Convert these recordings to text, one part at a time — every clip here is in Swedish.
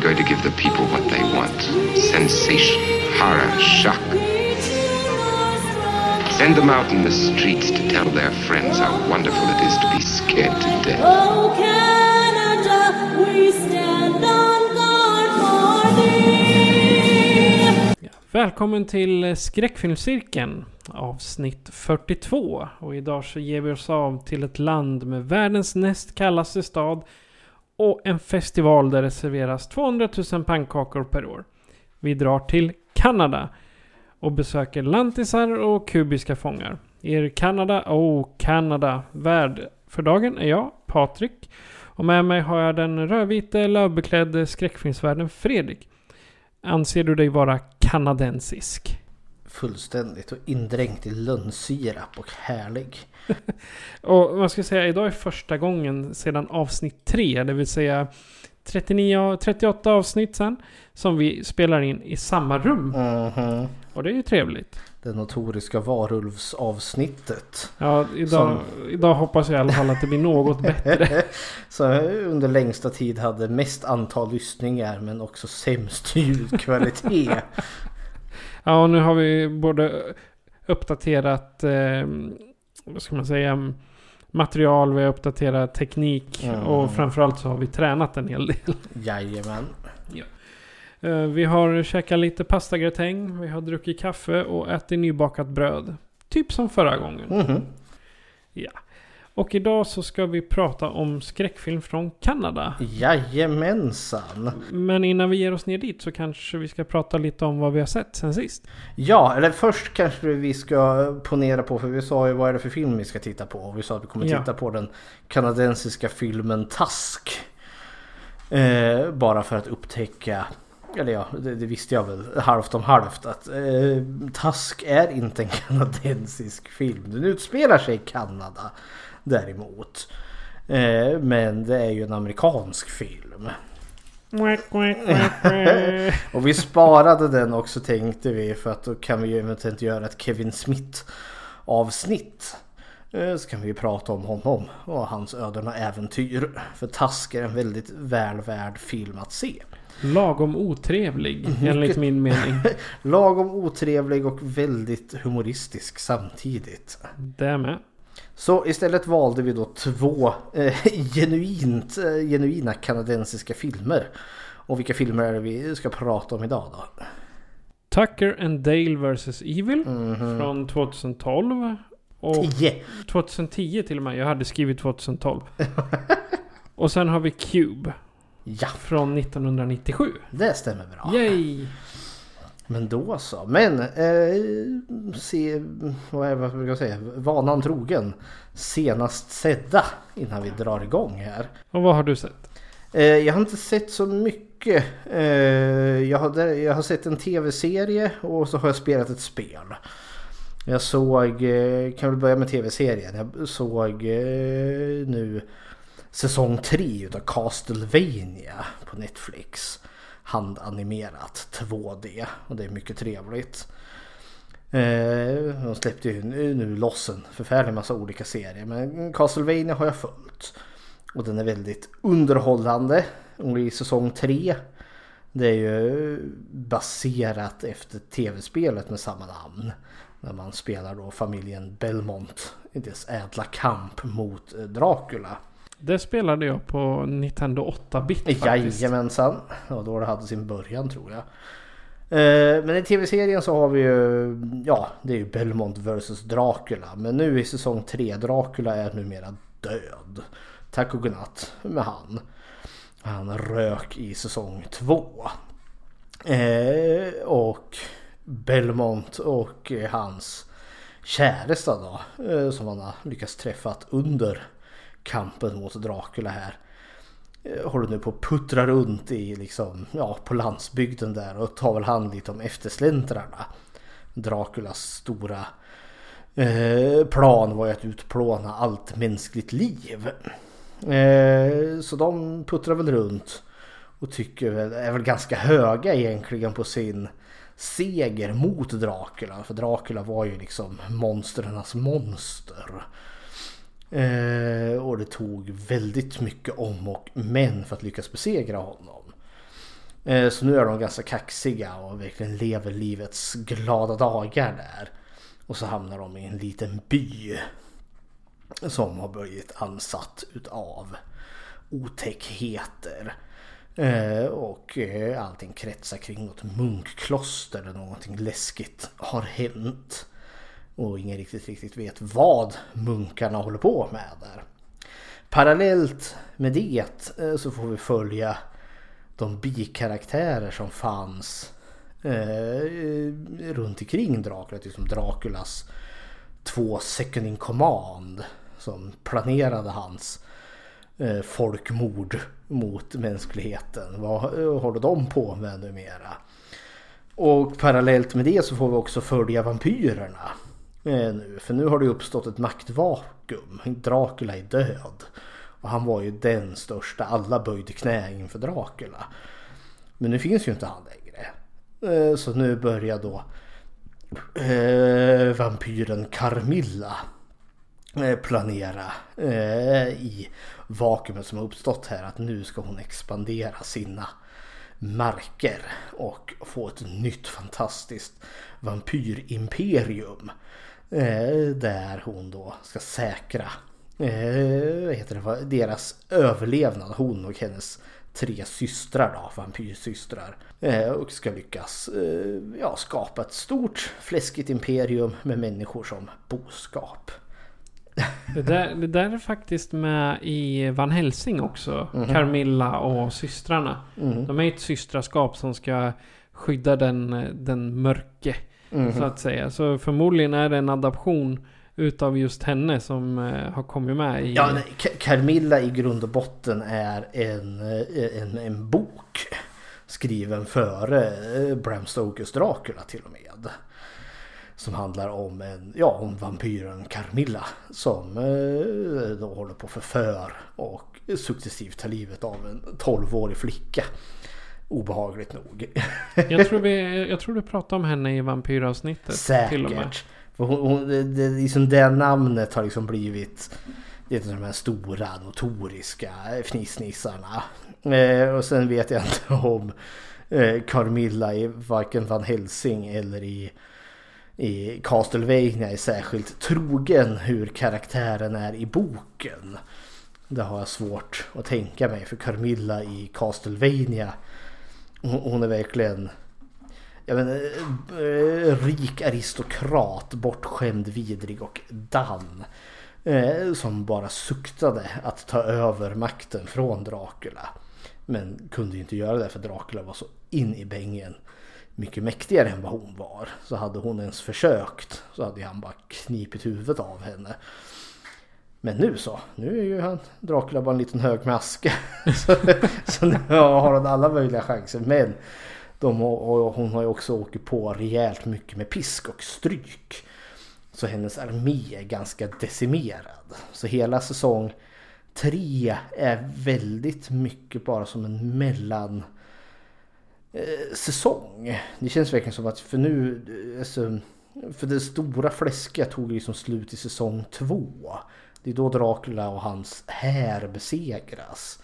Going to give the people what they want sensation, horror, shock. Send them out in the streets to tell their friends how wonderful it is to be scared to death. Oh Canada, we stand on guard for thee. Välkommen till Skräckfilmscirkeln avsnitt 42. Och idag så ger vi oss av till ett land med världens näst kallaste stad och en festival där det serveras 200 000 pannkakor per år. Vi drar till Kanada och besöker lantisar och kubiska fångar. Er Kanada, oh Kanada, värd för dagen är jag, Patrik. Och med mig har jag den rödvite lövbeklädde skräckfilmsvärden Fredrik. Anser du dig vara kanadensisk? Fullständigt och indränkt i lönnsirap och härlig. Och man ska säga idag är första gången sedan avsnitt 3, det vill säga 39, 38 avsnitt sen, som vi spelar in i samma rum. Mhm. Och det är ju trevligt. Det notoriska varulvsavsnittet. Ja, idag, idag hoppas jag i alla fall att det blir något bättre. Så under längsta tid hade mest antal lyssningar men också sämst ljudkvalitet. Ja, och nu har vi både uppdaterat, eh, vad ska man säga, material, vi har uppdaterat teknik Mm. och framförallt så har vi tränat en hel del. Jajamän. Eh, Vi har käkat lite pastagratäng, vi har druckit kaffe och ätit nybakat bröd. Typ som förra gången. Mhm. Ja. Och idag så ska vi prata om skräckfilm från Kanada. Jajamensan. Men innan vi ger oss ner dit så kanske vi ska prata lite om vad vi har sett sen sist. Ja, eller först kanske vi ska ponera på för vi sa ju vad är det för film vi ska titta på. Och vi sa att vi kommer Ja. titta på den kanadensiska filmen Task. Eh, bara för att upptäcka eller ja, det, det visste jag väl halvt om halvt att eh, Task är inte en kanadensisk film. Den utspelar sig i Kanada däremot. Eh, men det är ju en amerikansk film. Och vi sparade den också tänkte vi för att då kan vi ju eventuellt göra ett Kevin Smith avsnitt. Eh, Så kan vi ju prata om honom och hans öden och äventyr. För Task är en väldigt väl värd film att se. Lagom otrevlig enligt min mening. Lagom otrevlig och väldigt humoristisk samtidigt. Det med. Så istället valde vi då två eh, genuint, eh, genuina kanadensiska filmer. Och vilka filmer är det vi ska prata om idag då? Tucker and Dale vs. Evil från 2012. Och 10! 2010 till och med. Jag hade skrivit 2012. och sen har vi Cube Ja, från 1997. det stämmer bra. Yay! Men då så. Men eh, se, vad är vad brukar jag säga? Vanan trogen. Senast sedda innan vi drar igång här. Och vad har du sett? Eh, jag har inte sett så mycket. Eh, jag, har, jag har sett en tv-serie och så har jag spelat ett spel. Jag såg, eh, kan väl börja med tv-serien. Jag såg eh, nu säsong 3 utav Castlevania på Netflix. Handanimerat 2D och det är mycket trevligt. Eh, de släppte ju nu, nu loss en förfärlig massa olika serier men Castlevania har jag följt. Och den är väldigt underhållande. Och i säsong 3 det är ju baserat efter tv-spelet med samma namn. När man spelar då familjen Belmont i dess ädla kamp mot eh, Dracula. Det spelade jag på Nintendo 8-bit faktiskt. Jajamensan. Och då det hade sin början tror jag. Eh, Men i tv-serien så har vi ju, ja det är ju Belmont vs Dracula. Men nu i säsong 3, Dracula är numera död. Tack och godnatt med han. Han rök i säsong 2. Eh, och Belmont och eh, hans käresta då. Eh, som han har lyckats träffa under kampen mot Dracula här. Eh, håller nu på att puttra runt i liksom, ja, på landsbygden där och tar väl hand lite om eftersläntrarna. Draculas stora eh, plan var ju att utplåna allt mänskligt liv. Eh, så de puttrar väl runt och tycker väl, är väl ganska höga egentligen på sin seger mot Dracula. För Dracula var ju liksom monsternas monster. Eh, och det tog väldigt mycket om och men för att lyckas besegra honom. Eh, så nu är de ganska kaxiga och verkligen lever livets glada dagar där. Och så hamnar de i en liten by. Som har blivit ansatt utav otäckheter. Eh, och eh, allting kretsar kring något munkkloster där någonting läskigt har hänt. Och ingen riktigt, riktigt vet vad munkarna håller på med där. Parallellt med det eh, så får vi följa de bikaraktärer som fanns eh, runt omkring Dracula. Liksom Draculas två second in command som planerade hans eh, folkmord mot mänskligheten. Vad eh, håller de på med numera? Och parallellt med det så får vi också följa vampyrerna. Nu, för nu har det uppstått ett maktvakuum. Dracula är död. Och han var ju den största. Alla böjde knä inför Dracula. Men nu finns ju inte han längre. Eh, så nu börjar då eh, vampyren Carmilla planera i vakuumet som har uppstått här att nu ska hon expandera sina marker och få ett nytt fantastiskt vampyrimperium. Eh, där hon då ska säkra eh, heter det, deras överlevnad. Hon och hennes tre systrar då, vampyrsystrar. Eh, och ska lyckas ja, skapa ett stort fläskigt imperium med människor som boskap. Det där, det där är faktiskt med i Van Helsing också. Carmilla och systrarna. De är ett systraskap som ska skydda den, den mörke. Så att säga. Så förmodligen är det en adaption utav just henne som eh, har kommit med i... Ja, Carmilla i grund och botten är en, eh, en, en bok skriven före eh, Bram Stokers Dracula till och med. Som handlar om, en, ja, om vampyren Carmilla som då håller på att förför och successivt tar livet av en 12-årig flicka. Obehagligt nog. Jag, tror vi, jag tror du pratade om henne i vampyravsnittet. Till och med. Säkert. För hon, hon, det, liksom det namnet har liksom blivit det är de här stora notoriska fnissnissarna. Eh, och sen vet jag inte om eh, Carmilla i varken Van Helsing eller i, i Castlevania är särskilt trogen hur karaktären är i boken. Det har jag svårt att tänka mig för Carmilla i Castlevania hon, hon är verkligen jag menar, eh, rik aristokrat, bortskämd, vidrig och dan. Eh, som bara suktade att ta över makten från Dracula. Men kunde ju inte göra det för Dracula var så in i bängen mycket mäktigare än vad hon var. Så hade hon ens försökt så hade han bara knipit huvudet av henne. Men nu så, nu är ju han Dracula bara en liten hög med aska. så, så nu har han alla möjliga chanser. Men de har, och hon har ju också åkt på rejält mycket med pisk och stryk. Så hennes armé är ganska decimerad. Så hela säsong tre är väldigt mycket bara som en mellan eh, säsong. Det känns verkligen som att för nu, alltså, för det stora fläsket tog liksom slut i säsong två. Det är då Dracula och hans här besegras.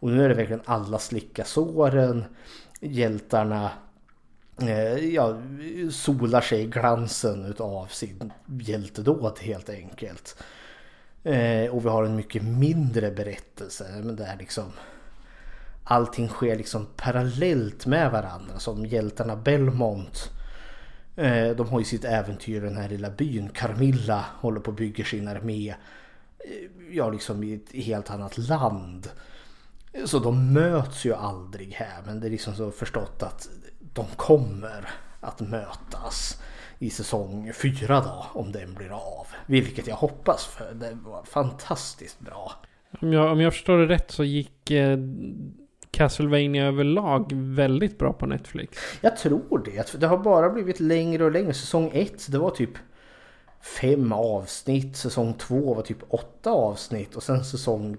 Och nu är det verkligen alla slicka såren. Hjältarna eh, ja, solar sig i glansen utav sin hjältedåd helt enkelt. Eh, och vi har en mycket mindre berättelse. Men där liksom allting sker liksom parallellt med varandra. Som hjältarna Belmont. Eh, de har ju sitt äventyr i den här lilla byn. Carmilla håller på att bygga sin armé. Ja, liksom i ett helt annat land. Så de möts ju aldrig här. Men det är liksom så förstått att de kommer att mötas i säsong fyra då. Om den blir av. Vilket jag hoppas för det var fantastiskt bra. Om jag, om jag förstår det rätt så gick eh, Castlevania överlag väldigt bra på Netflix. Jag tror det. Det har bara blivit längre och längre. Säsong ett det var typ fem avsnitt. Säsong två var typ åtta avsnitt. Och sen säsong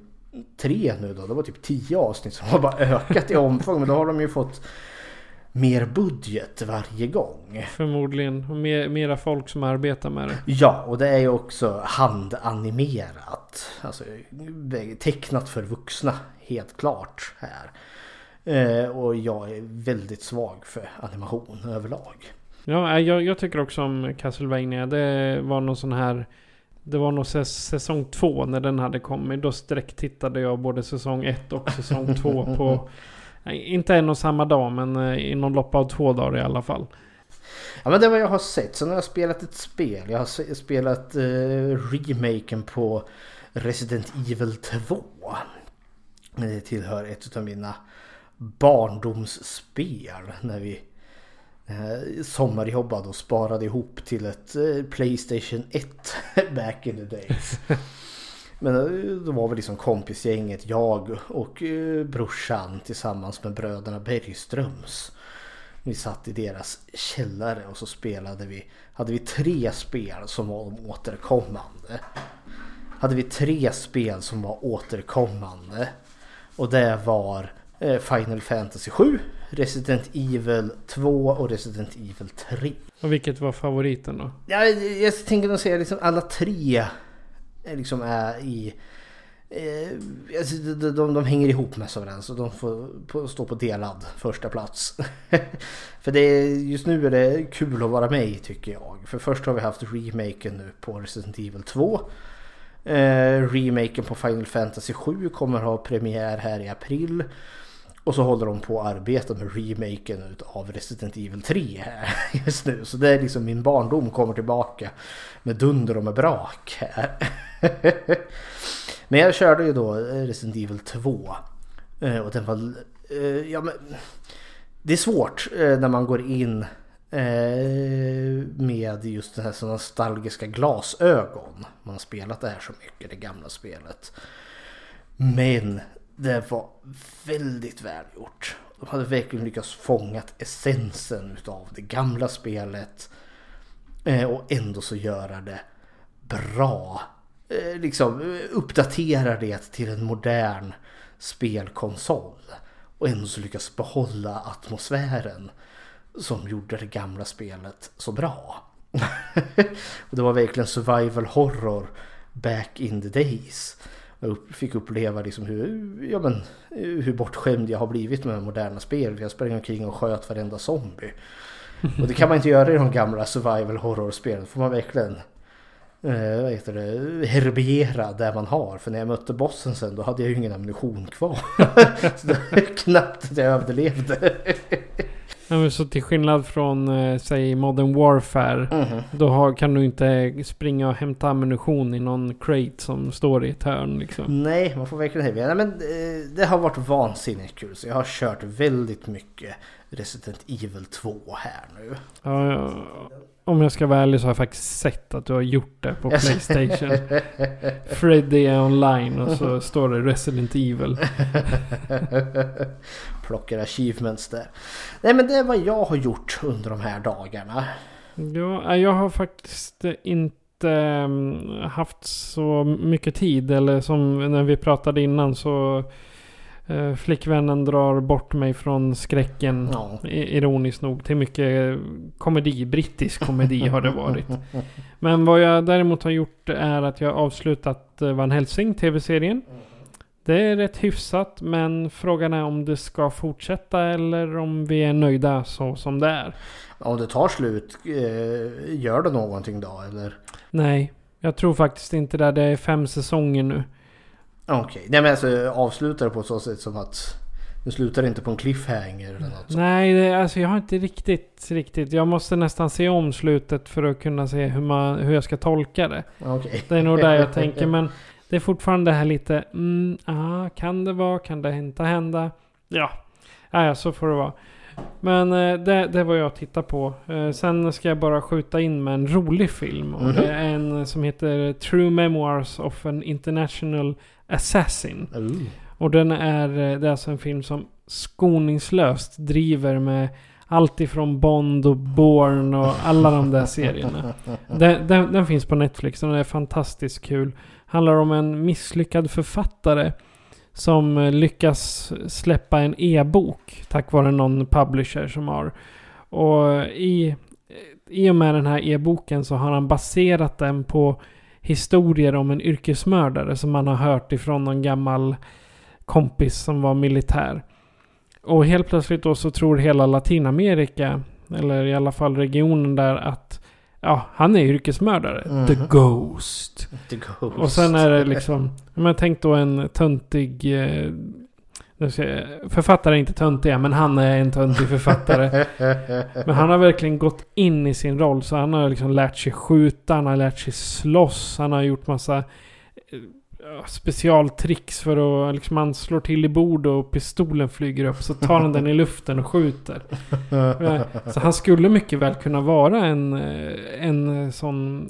tre nu då. Det var typ tio avsnitt som har bara ökat i omfång. Men då har de ju fått mer budget varje gång. Förmodligen. Och mer, mera folk som arbetar med det. Ja, och det är ju också handanimerat. Alltså tecknat för vuxna, helt klart här. Eh, och jag är väldigt svag för animation överlag. Ja, jag, jag tycker också om Castlevania. Det var någon sån här... Det var nog säsong två när den hade kommit. Då sträcktittade jag både säsong ett och säsong två på... Inte en och samma dag men eh, inom lopp av två dagar i alla fall. Ja men det är vad jag har sett. Sen har jag spelat ett spel. Jag har spelat eh, remaken på Resident Evil 2. Det tillhör ett av mina barndomsspel. När vi sommarjobbade och sparade ihop till ett eh, Playstation 1 back in the days. Men eh, då var vi liksom kompisgänget, jag och eh, brorsan tillsammans med bröderna Bergströms. Vi satt i deras källare och så spelade vi, hade vi tre spel som var återkommande. Hade vi tre spel som var återkommande. Och det var eh, Final Fantasy 7, Resident Evil 2 och Resident Evil 3. Och vilket var favoriten då? Ja, jag tänker nog säga liksom alla tre liksom är i... Eh, alltså, de, de, de hänger ihop med varandra så de får på, stå på delad första plats. För det är, just nu är det kul att vara med i tycker jag. För först har vi haft remaken nu på Resident Evil 2. Eh, remaken på Final Fantasy 7 kommer ha premiär här i april. Och så håller de på att arbeta med remaken av Resident Evil 3 här just nu. Så det är liksom min barndom kommer tillbaka med dunder och med brak här. Men jag körde ju då Resident Evil 2. Eh, och den var... Eh, ja men... Det är svårt eh, när man går in med just den här så nostalgiska glasögon. Man har spelat det här så mycket, det gamla spelet. Men det var väldigt välgjort. De hade verkligen lyckats fånga essensen utav det gamla spelet. Eh, och ändå så göra det bra. Eh, liksom eh, uppdatera det till en modern spelkonsol. Och ändå så lyckas behålla atmosfären som gjorde det gamla spelet så bra. och det var verkligen survival horror back in the days. Jag fick uppleva liksom hur, ja men, hur bortskämd jag har blivit med moderna spel. Jag sprang omkring och sköt varenda zombie. Och det kan man inte göra i de gamla survival horror-spelen. får man verkligen eh, vad heter det, herbiera där man har. För när jag mötte bossen sen då hade jag ju ingen ammunition kvar. så det var knappt att jag överlevde. Ja, så till skillnad från eh, säg Modern Warfare. Mhm. Då har, kan du inte springa och hämta ammunition i någon crate som står i ett hörn liksom. Nej, man får verkligen heja. Nej, men eh, det har varit vansinnigt kul. Så jag har kört väldigt mycket Resident Evil 2 här nu. Ja, ja, om jag ska vara ärlig så har jag faktiskt sett att du har gjort det på Playstation. Freddy är online och så står det Resident Evil. Plockar achievements där. Nej men det är vad jag har gjort under de här dagarna. Ja, jag har faktiskt inte mm, haft så mycket tid. Eller som när vi pratade innan så eh, flickvännen drar bort mig från skräcken. Ja. Ironiskt nog till mycket komedi. Brittisk komedi har det varit. Men vad jag däremot har gjort är att jag har avslutat eh, Van Helsing tv-serien. Det är rätt hyfsat men frågan är om det ska fortsätta eller om vi är nöjda så som det är. Om det tar slut, eh, gör det någonting då eller? Nej, jag tror faktiskt inte det. Det är fem säsonger nu. Okej, nej men alltså avslutar det på så sätt som att Nu slutar inte på en cliffhanger eller något sånt. Nej, det, alltså jag har inte riktigt, riktigt. Jag måste nästan se om slutet för att kunna se hur, man, hur jag ska tolka det. Okej. Det är nog där jag tänker. Men det är fortfarande det här lite, mm, ah, kan det vara, kan det inte hända? Ja, ja så får det vara. Men eh, det, det var jag tittar på. Eh, sen ska jag bara skjuta in med en rolig film. Det är en som heter True Memoirs of an International Assassin. Ooh. Och den är, eh, det är alltså en film som skoningslöst driver med allt ifrån Bond och Bourne och alla de där serierna. Den, den, den finns på Netflix och den är fantastiskt kul. Handlar om en misslyckad författare som eh, lyckas släppa en e-bok tack vare någon publisher som har. Och eh, i, eh, i och med den här e-boken så har han baserat den på historier om en yrkesmördare som man har hört ifrån någon gammal kompis som var militär. Och helt plötsligt då så tror hela Latinamerika, eller i alla fall regionen där att ja, han är yrkesmördare. The Ghost. The Ghost. Och sen är det liksom, men tänk då en töntig, eh, författare är inte töntiga, men han är en töntig författare. Men han har verkligen gått in i sin roll. Så han har liksom lärt sig skjuta, han har lärt sig slåss, han har gjort massa eh, specialtricks för att liksom han slår till i bord och pistolen flyger upp. Så tar han den i luften och skjuter. Eh, Så han skulle mycket väl kunna vara en, eh, en eh, sån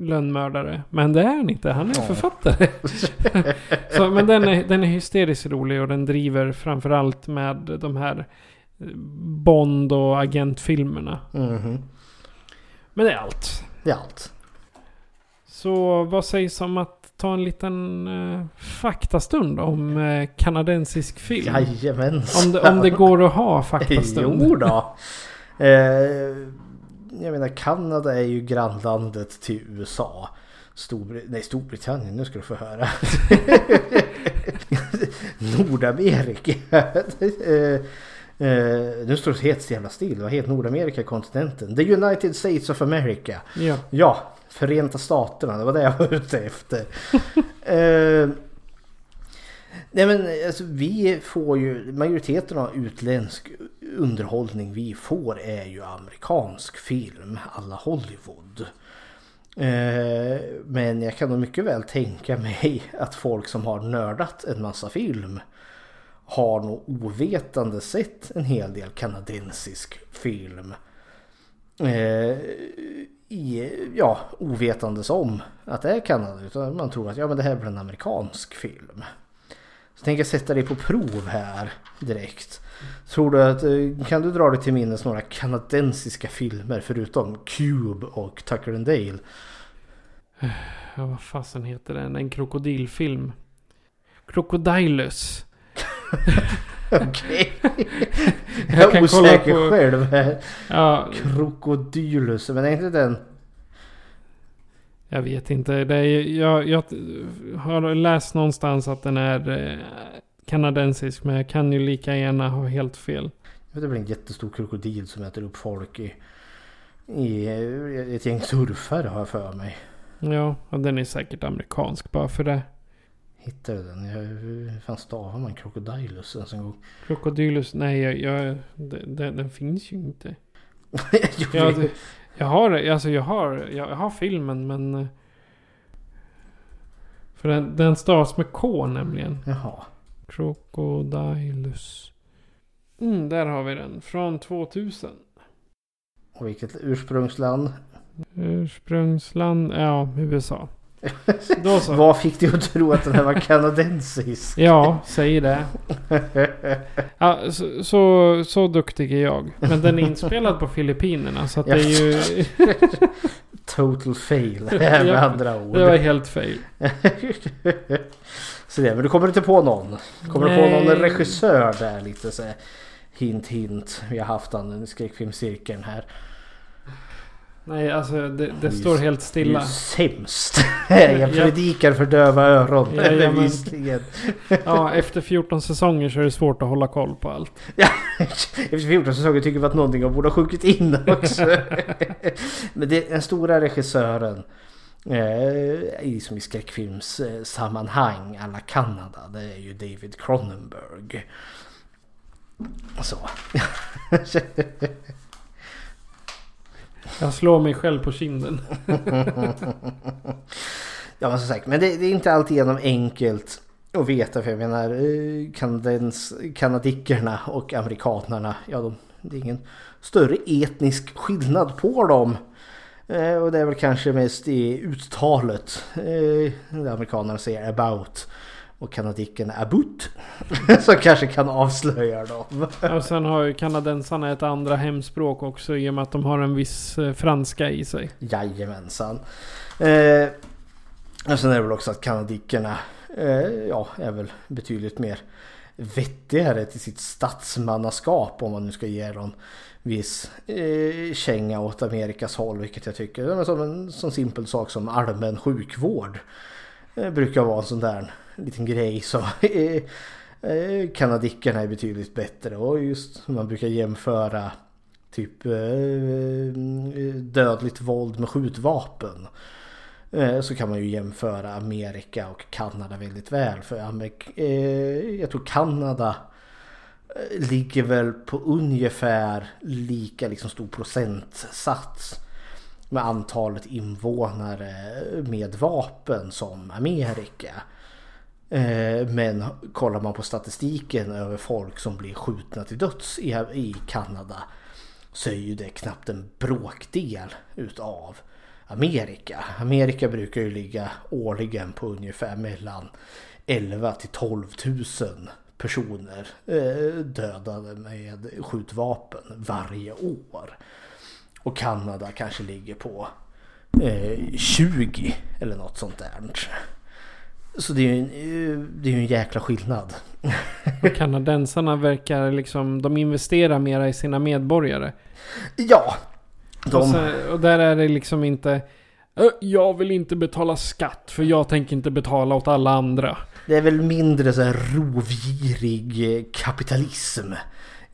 lönnmördare. Men det är han inte. Han är författare. Så, men den är, den är hysteriskt rolig och den driver framförallt med de här Bond och agentfilmerna. Mhm. Men det är allt. Det är allt. Så vad sägs om att ta en liten eh, faktastund om eh, kanadensisk film? Jajamensan. Om det, om det går att ha faktastund. Jo då. Eh, jag menar Kanada är ju grannlandet till USA. Storbr Nej, Storbritannien, nu ska du få höra. Nordamerika. eh, nu står det helt jävla still. Vad heter Nordamerika kontinenten? The United States of America. Ja. Ja, Förenta Staterna. Det var det jag var ute efter. eh, nej men alltså, vi får ju majoriteten av utländsk underhållning vi får är ju amerikansk film. Alla Hollywood. Eh, men jag kan nog mycket väl tänka mig att folk som har nördat en massa film har nog ovetande sett en hel del kanadensisk film. Eh, i, ja, ovetandes om att det är Kanada. Utan man tror att ja, men det här blir en amerikansk film. Så tänker jag sätta dig på prov här direkt. Tror du att, eh, kan du dra dig till minnes några kanadensiska filmer förutom Cube och Tucker and Dale? Ja, vad fasen heter den? En krokodilfilm. Crocodilus. Okej. Jag jag kan är kolla osäker på- själv. Ja, Krokodylus, men är inte den? jag vet inte. Det är, jag, jag har läst någonstans att den är eh, kanadensisk. Men jag kan ju lika gärna ha helt fel. Jag det blir en jättestor krokodil som äter upp folk i, i ett gäng surfare har jag för mig. Ja, och den är säkert amerikansk bara för det. Hittade den. Jag, hur fan stavar man krokodilus ens en gång? Krokodilus, nej jag, jag, den, den, finns ju inte. jag jag har, alltså jag har, jag har filmen men... eh, För den, den stavas med K nämligen. Jaha. Crocodilus. Mm, där har vi den. Från 2000. Och vilket ursprungsland? Ursprungsland, ja, USA. Då så. Vad fick dig att tro att den här var kanadensisk? Ja, säg det. Ja, så, så, så duktig är jag. Men den är inspelad på Filippinerna så att det är ju... Total fail med Ja, andra ord. Det var helt fel. så det, men du kommer inte på någon? Kommer du på Nej. någon regissör där lite så här, Hint hint. Vi har haft han i skräckfilmscirkeln här. Nej, alltså det, det står helt Det är ju stilla. sämst. jag predikar för döva öron. Jajamän. Bevisligen. Ja, efter 14 säsonger så är det svårt att hålla koll på allt. Efter 14 säsonger tycker vi att någonting borde ha sjukit in också. Men det, den stora regissören eh, i, som i skräckfilmssammanhang alla Kanada det är ju David Cronenberg. Så. Jag slår mig själv på kinden. Ja men som sagt, men det, det är inte alltigenom enkelt att veta för jag menar eh, kanadens, kanadickerna och amerikanerna, ja de, det är ingen större etnisk skillnad på dem. Eh, och det är väl kanske mest i uttalet. Eh, amerikanerna säger about och kanadickerna about. Som kanske kan avslöja dem. Och sen har ju kanadensarna ett andra hemspråk också i och med att de har en viss eh, franska i sig. Jajamensan. Eh, och sen är det väl också att kanadickerna eh, ja, är väl betydligt mer vettigare till sitt statsmannaskap om man nu ska ge dem viss eh, känga åt Amerikas håll vilket jag tycker. Som en sån simpel sak som allmän sjukvård. Eh, brukar vara en sån där liten grej som är eh, är betydligt bättre och just man brukar jämföra typ eh, eh, dödligt våld med skjutvapen. Eh, så kan man ju jämföra Amerika och Kanada väldigt väl. För jag tror Kanada ligger väl på ungefär lika liksom stor procentsats med antalet invånare med vapen som Amerika. Eh, men kollar man på statistiken över folk som blir skjutna till döds i, Kanada så är ju det knappt en bråkdel utav Amerika. Amerika brukar ju ligga årligen på ungefär mellan 11 till 12 000 personer eh, dödade med skjutvapen varje år. Och Kanada kanske ligger på eh, 20 eller något sånt där. Så det är ju en, det är en jäkla skillnad. Kanadensarna verkar liksom, de investerar mera i sina medborgare. Ja, de... Och, så, och där är det liksom inte "Ö, jag vill inte betala skatt för jag tänker inte betala åt alla andra. Det är väl mindre så här rovgirig kapitalism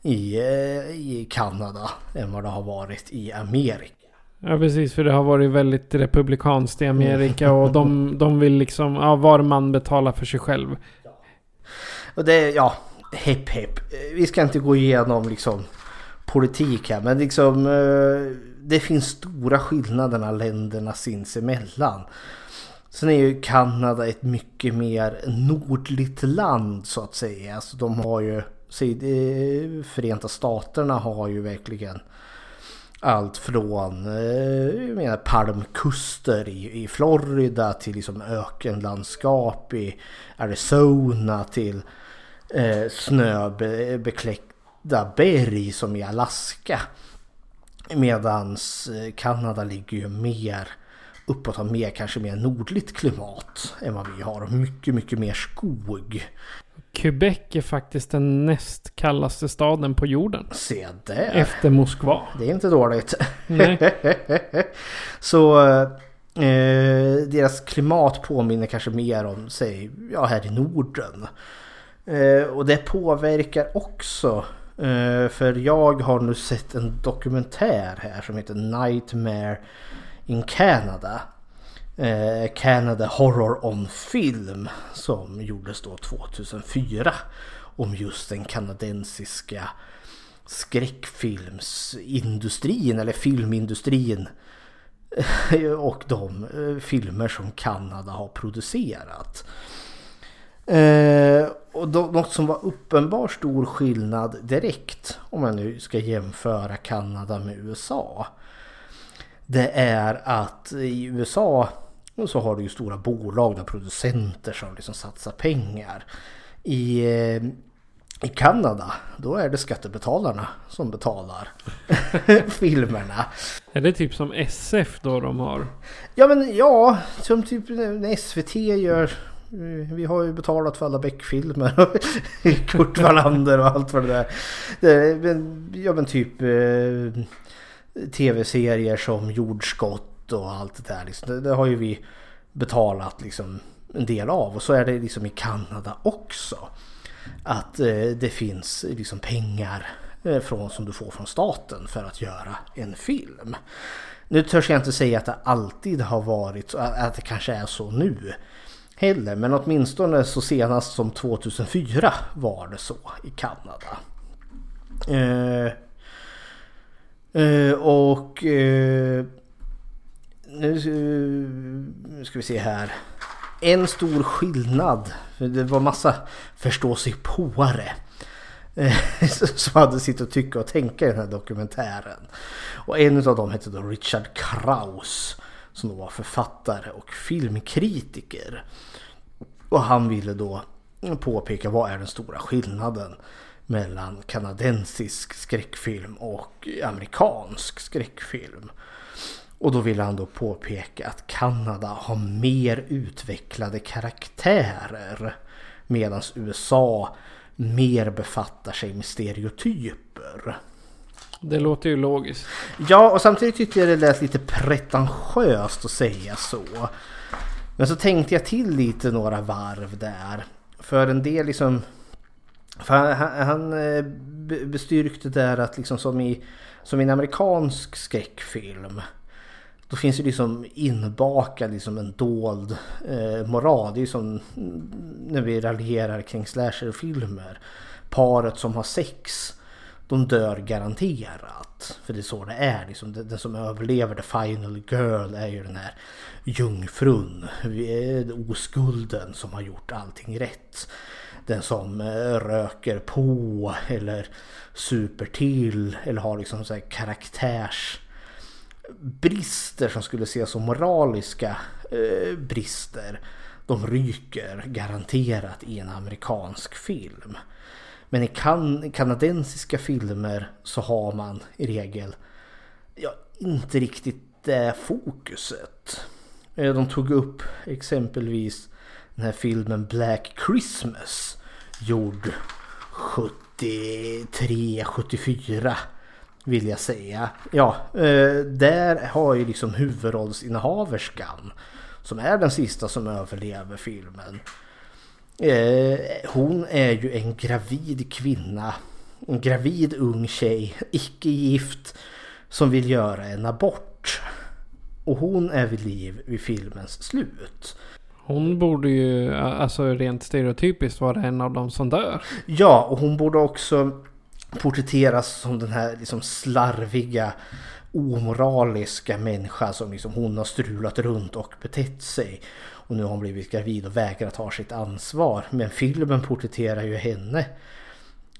i, eh, i Kanada än vad det har varit i Amerika. Ja precis, för det har varit väldigt republikanskt i Amerika och de, de vill liksom, ja var man betalar för sig själv. Och det är, ja, hepp hepp. Vi ska inte gå igenom liksom politik här men liksom eh, det finns stora skillnader länderna sinsemellan. Sen är ju Kanada ett mycket mer nordligt land så att säga. Alltså de har ju, eh, Förenta Staterna har ju verkligen allt från eh, jag menar, palmkuster i, i Florida till liksom ökenlandskap i Arizona till eh, snöbekläckta berg som i Alaska. Medans eh, Kanada ligger ju mer uppåt har mer kanske mer nordligt klimat än vad vi har. Mycket, mycket mer skog. Quebec är faktiskt den näst kallaste staden på jorden. Se där. Efter Moskva. Det är inte dåligt. Så eh, deras klimat påminner kanske mer om, säg, ja här i Norden. Eh, och det påverkar också. Eh, för jag har nu sett en dokumentär här som heter Nightmare in Canada. Eh, Canada Horror on Film som gjordes då 2004 om just den kanadensiska skräckfilmsindustrin eller filmindustrin och de eh, filmer som Kanada har producerat. Eh, och då, något som var uppenbar stor skillnad direkt om man nu ska jämföra Kanada med USA. Det är att i USA så har du ju stora bolag och producenter som liksom satsar pengar. I, eh, I Kanada då är det skattebetalarna som betalar filmerna. Är det typ som SF då de har? Ja men ja, som typ när SVT gör vi har ju betalat för alla Beck-filmer och Kurt Wallander och allt vad det där. Det, men, ja men typ eh, tv-serier som Jordskott och allt det där. Liksom. Det, det har ju vi betalat liksom en del av. Och så är det liksom i Kanada också. Att eh, det finns liksom pengar eh, från, som du får från staten för att göra en film. Nu törs jag inte säga att det alltid har varit så, att det kanske är så nu heller. Men åtminstone så senast som 2004 var det så i Kanada. Eh, eh, och eh, Eh, nu ska vi se här. En stor skillnad. För det var massa förståsigpåare. Eh, som hade sitt och tycka och tänka i den här dokumentären. Och en av dem hette då Richard Kraus. Som då var författare och filmkritiker. Och han ville då påpeka vad är den stora skillnaden mellan kanadensisk skräckfilm och amerikansk skräckfilm. Och då ville han då påpeka att Kanada har mer utvecklade karaktärer medan USA mer befattar sig med stereotyper. Det låter ju logiskt. Ja, och samtidigt tyckte jag det lät lite pretentiöst att säga så. Men så tänkte jag till lite några varv där. För en del liksom... Han, han, eh, be- bestyrkte där att liksom som i, som i en amerikansk skräckfilm. Då finns det liksom inbakad liksom en dold eh, moral. Det är som när vi raljerar kring slasherfilmer. Paret som har sex. De dör garanterat. För det är så det är. Liksom, den som överlever the final girl är ju den här jungfrun. Oskulden som har gjort allting rätt. Den som eh, röker på eller super till eller har liksom så här karaktärs brister som skulle ses som moraliska eh, brister. De ryker garanterat i en amerikansk film. Men i kan kanadensiska filmer så har man i regel ja, inte riktigt det fokuset. Eh, De tog upp exempelvis den här filmen Black Christmas. Gjord 73, 74 vill jag säga. Ja, eh, där har ju liksom huvudrollsinnehaverskan som är den sista som överlever filmen. Eh, hon är ju en gravid kvinna. En gravid ung tjej, icke gift, som vill göra en abort. Och hon är vid liv vid filmens slut. Hon borde ju, alltså rent stereotypiskt, vara en av de som dör. Ja, och hon borde också porträtteras som den här liksom slarviga, omoraliska människa som liksom hon har strulat runt och betett sig. Och nu har hon blivit gravid och vägrar ta sitt ansvar. Men filmen porträtterar ju henne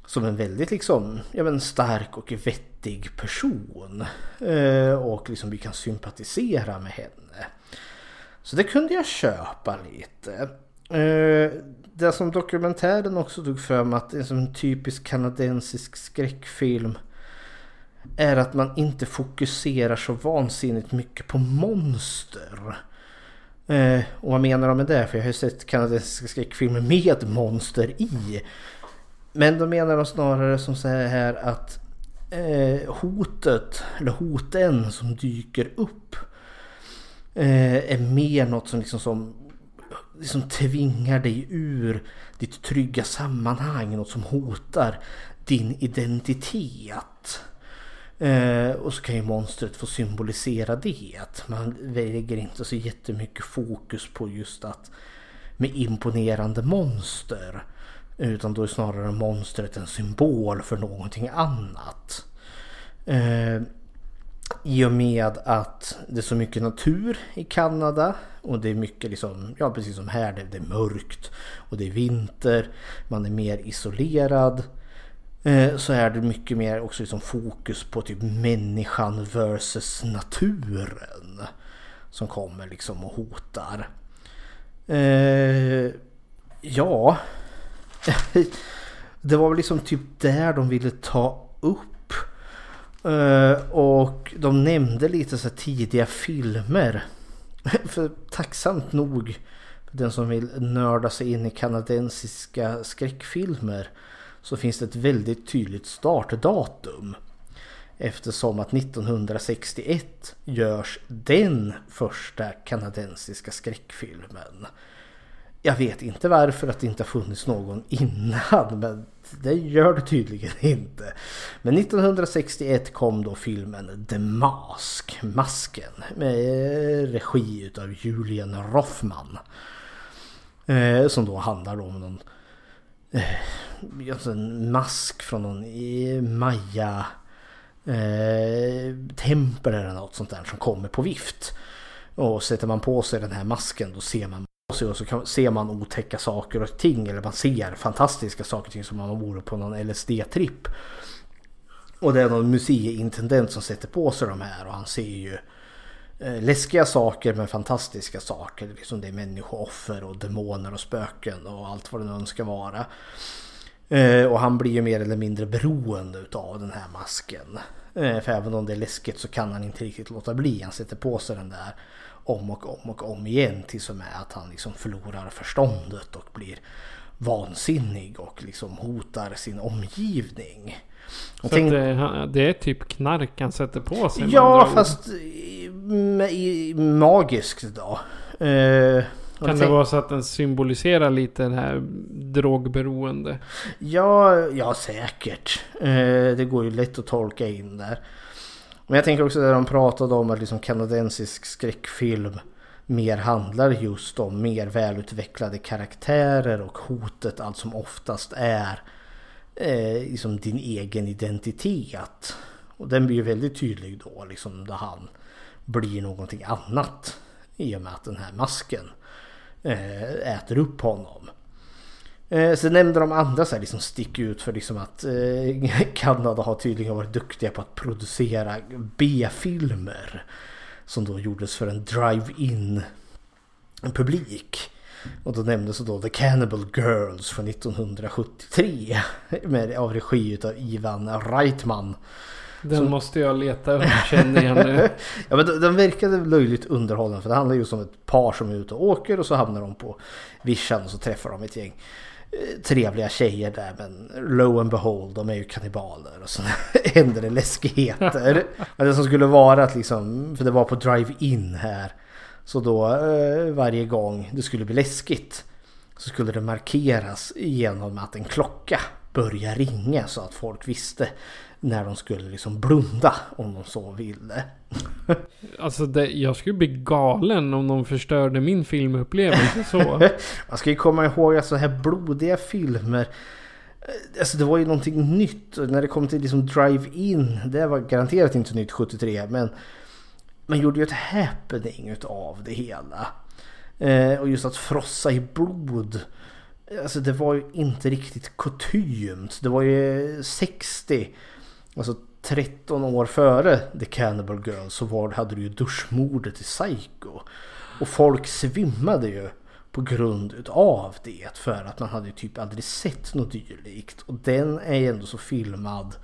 som en väldigt liksom, ja men stark och vettig person. Eh, och liksom vi kan sympatisera med henne. Så det kunde jag köpa lite. Eh, det som dokumentären också tog fram att det är som en typisk kanadensisk skräckfilm är att man inte fokuserar så vansinnigt mycket på monster. Eh, och vad menar de med det? För jag har ju sett kanadensiska skräckfilmer med monster i. Men då menar de snarare som så här att eh, hotet, eller hoten som dyker upp eh, är mer något som liksom som liksom tvingar dig ur ditt trygga sammanhang. Något som hotar din identitet. Eh, och så kan ju monstret få symbolisera det. Att man lägger inte så jättemycket fokus på just att med imponerande monster. Utan då är snarare monstret en symbol för någonting annat. Eh, i och med att det är så mycket natur i Kanada och det är mycket liksom, ja precis som här, det, det är mörkt och det är vinter, man är mer isolerad. Eh, så är det mycket mer också liksom fokus på typ människan versus naturen. Som kommer liksom och hotar. Eh, ja. det var väl liksom typ där de ville ta upp. Eh, och de nämnde lite så här tidiga filmer. För tacksamt nog, för den som vill nörda sig in i kanadensiska skräckfilmer, så finns det ett väldigt tydligt startdatum. Eftersom att 1961 görs den första kanadensiska skräckfilmen. Jag vet inte varför att det inte har funnits någon innan, men det gör det tydligen inte. Men 1961 kom då filmen The Mask, Masken, med eh, regi utav Julian Roffman. Eh, som då handlar om någon, eh, alltså en mask från någon Maya eh, tempel eller något sånt där som kommer på vift. Och sätter man på sig den här masken då ser man sig och så kan, ser man otäcka saker och ting. Eller man ser fantastiska saker och ting som om man vore på någon LSD-tripp. Och det är någon museiintendent som sätter på sig de här och han ser ju eh, läskiga saker men fantastiska saker. Liksom det är människooffer och demoner och spöken och allt vad det nu ska vara. Eh, och han blir ju mer eller mindre beroende utav den här masken. Eh, för även om det är läskigt så kan han inte riktigt låta bli. Han sätter på sig den där om och om och om igen tills som är att han liksom förlorar förståndet och blir vansinnig och liksom hotar sin omgivning. Så tänk- det, det är typ knark han sätter på sig. med Ja, fast i, i, magiskt då. Eh, och Kan det tänk- vara så att den symboliserar lite det här drogberoende? Ja, ja säkert. Eh, det går ju lätt att tolka in där. Men jag tänker också där de pratade om att liksom kanadensisk skräckfilm mer handlar just om mer välutvecklade karaktärer och hotet allt som oftast är eh, liksom din egen identitet. Och den blir ju väldigt tydlig då liksom där han blir någonting annat i och med att den här masken eh, äter upp honom. Eh, Sen nämnde de andra så här, liksom stick ut för liksom att eh, Kanada har tydligen varit duktiga på att producera B-filmer. Som då gjordes för en drive-in publik. Och då nämndes då The Cannibal Girls från 1973. Med, av regi av Ivan Reitman. Den måste jag leta upp känner jag nu. Ja men de, de verkade löjligt underhållande för det handlar ju om ett par som är ute och åker och så hamnar de på vischan och så träffar de ett gäng trevliga tjejer där men lo and behold de är ju kannibaler och så händer det läskigheter. Men det som skulle vara att liksom, för det var på drive-in här så då eh, varje gång det skulle bli läskigt så skulle det markeras genom att en klocka börjar ringa så att folk visste när de skulle liksom blunda om de så ville. Alltså det, jag skulle bli galen om de förstörde min filmupplevelse så. Man ska ju komma ihåg att så här blodiga filmer eh, Alltså det var ju någonting nytt när det kom till liksom drive-in. Det var garanterat inte nytt 73 men man gjorde ju ett happening utav det hela. Eh, och just att frossa i blod. Alltså det var ju inte riktigt kutymt. Det var ju 60. Alltså 13 år före The Cannibal Girl så var, hade du ju duschmordet i Psycho. Och folk svimmade ju på grund utav det. För att man hade ju typ aldrig sett något dylikt. Och den är ju ändå så filmad.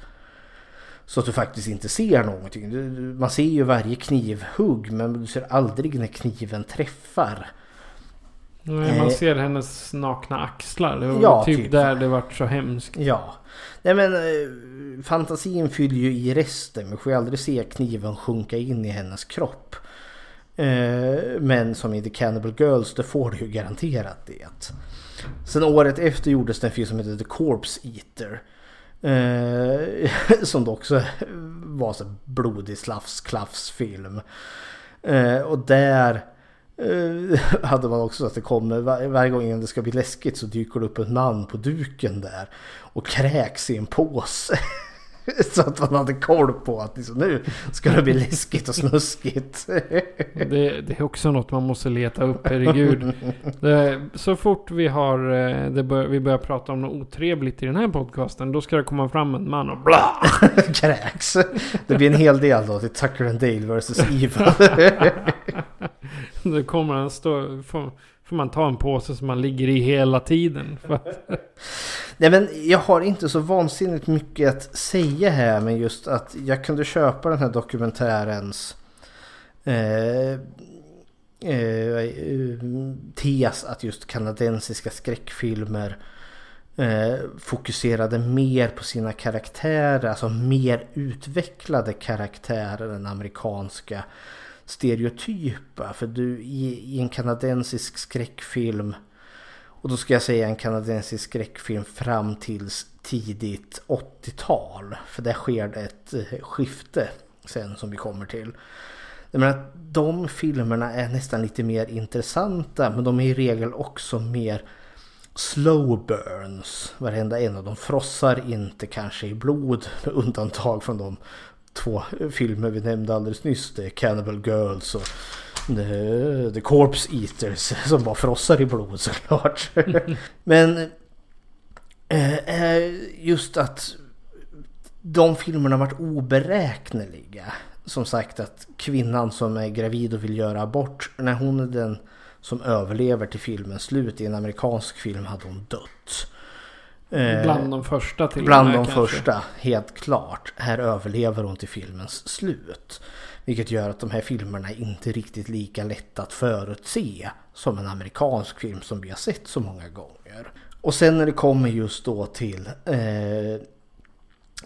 Så att du faktiskt inte ser någonting. Man ser ju varje knivhugg men du ser aldrig när kniven träffar. Nej, man ser hennes nakna axlar. Det var Ja, typ, typ. där det vart så hemskt. Ja. Nej men eh, fantasin fyller ju i resten. Vi får ju aldrig se kniven sjunka in i hennes kropp. Eh, men som i The Cannibal Girls, det får du ju garanterat det. Sen året efter gjordes det en film som heter The Corpse Eater. Eh, som då också var så blodig slafs-klafs-film. Eh, och där eh, hade man också så att det kommer var, varje gång det ska bli läskigt så dyker det upp en man på duken där och kräks i en påse. så att man hade koll på att liksom, nu ska det bli läskigt och snuskigt. Det, det är också något man måste leta upp, herregud. Det, så fort vi har, eh, bör, vi börjar prata om något otrevligt i den här podcasten, då ska det komma fram en man och bla. kräks. Det blir en hel del då till Tucker and Dale vs. Evil. Då kommer han stå, får, får man ta en påse som man ligger i hela tiden. Nej men jag har inte så vansinnigt mycket att säga här men just att jag kunde köpa den här dokumentärens eh, eh, tes att just kanadensiska skräckfilmer eh, fokuserade mer på sina karaktärer, alltså mer utvecklade karaktärer än amerikanska stereotypa. För du i, i en kanadensisk skräckfilm och då ska jag säga en kanadensisk skräckfilm fram till tidigt 80-tal. För där sker det ett eh, skifte sen som vi kommer till. Jag menar, de filmerna är nästan lite mer intressanta men de är i regel också mer slow burns. Varenda en av dem frossar inte kanske i blod med undantag från de två filmer vi nämnde alldeles nyss. Det är Cannibal Girls och The, Corpse Eaters som bara frossar i blod såklart. Men eh, eh, just att de filmerna har varit oberäkneliga. Som sagt att kvinnan som är gravid och vill göra abort, när hon är den som överlever till filmens slut. I en amerikansk film hade hon dött. Eh, Bland de första till Bland de kanske. första, helt klart. Här överlever hon till filmens slut. Vilket gör att de här filmerna är inte riktigt lika lätta att förutse som en amerikansk film som vi har sett så många gånger. Och sen när det kommer just då till eh,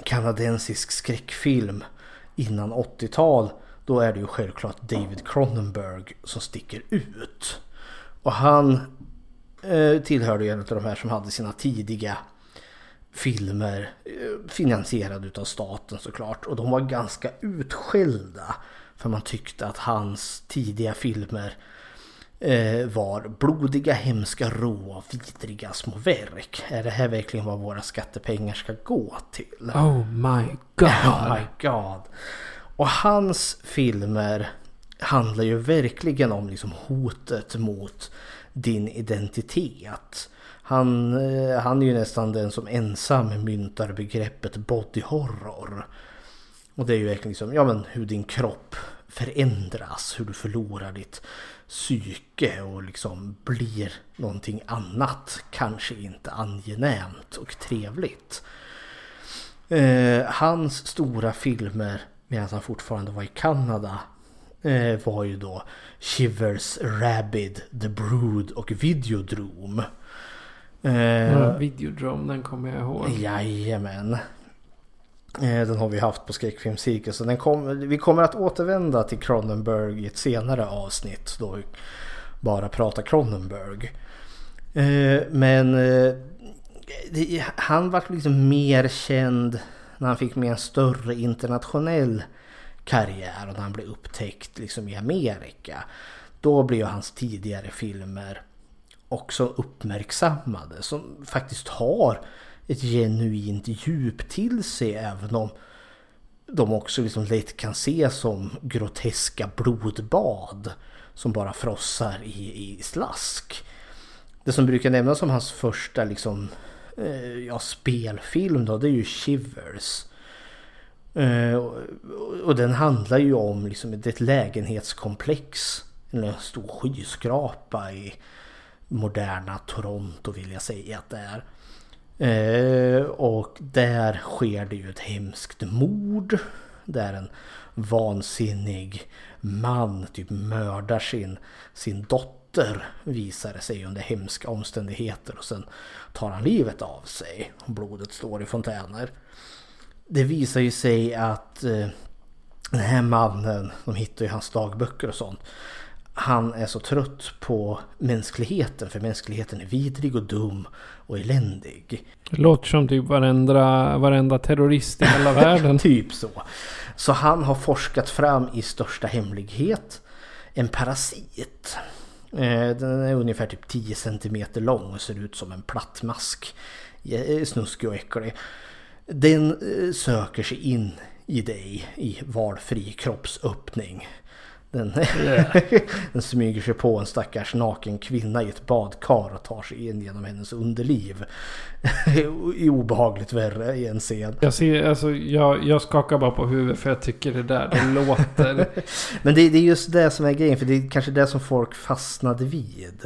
kanadensisk skräckfilm innan 80-tal. Då är det ju självklart David Cronenberg som sticker ut. Och han eh, tillhörde ju en av de här som hade sina tidiga filmer eh, finansierade utav staten såklart. Och de var ganska utskällda. För man tyckte att hans tidiga filmer eh, var blodiga, hemska, råa, vidriga små verk. Är det här verkligen vad våra skattepengar ska gå till? Oh my god. Oh my god. Och hans filmer handlar ju verkligen om liksom hotet mot din identitet. Han, eh, han är ju nästan den som ensam myntar begreppet body horror. Och det är ju verkligen liksom, ja men hur din kropp förändras, hur du förlorar ditt psyke och liksom blir någonting annat. Kanske inte angenämt och trevligt. Eh, hans stora filmer medan han fortfarande var i Kanada eh, var ju då Shivers, Rabid, The Brood och Videodrome. Eh, Ja, Videodrome, den kommer jag ihåg. Jajamän. Eh, Den har vi haft på. Så den kom, vi kommer att återvända till Cronenberg i ett senare avsnitt. Då vi bara pratar Cronenberg. Eh, Men eh, han var liksom mer känd när han fick med en större internationell karriär och när han blev upptäckt liksom i Amerika. Då blev hans tidigare filmer också uppmärksammade som faktiskt har ett genuint djup till sig även om de också liksom lätt kan ses som groteska blodbad som bara frossar i, i slask. Det som brukar nämnas som hans första liksom, eh, ja, spelfilm då, det är ju Shivers. Eh, och, och den handlar ju om liksom ett lägenhetskomplex. En stor skyskrapa i moderna Toronto vill jag säga att det är. Eh, och där sker det ju ett hemskt mord. Där en vansinnig man typ mördar sin, sin dotter visar det sig under hemska omständigheter och sen tar han livet av sig. Blodet står i fontäner. Det visar ju sig att eh, den här mannen, de hittar ju hans dagböcker och sånt. Han är så trött på mänskligheten för mänskligheten är vidrig och dum och eländig. Det låter som typ varenda, varenda terrorist i hela världen. Typ så. Så han har forskat fram i största hemlighet en parasit. Eh, Den är ungefär typ 10 cm lång och ser ut som en plattmask. Eh, Snuskig och äcklig. Den eh, söker sig in i dig i valfri kroppsöppning. Den, den smyger sig på en stackars naken kvinna i ett badkar och tar sig in genom hennes underliv. I obehagligt värre i en scen. Jag, ser, alltså, jag, jag skakar bara på huvudet för jag tycker det där det låter... Men det, det är just det som är grejen, för det är kanske det som folk fastnade vid.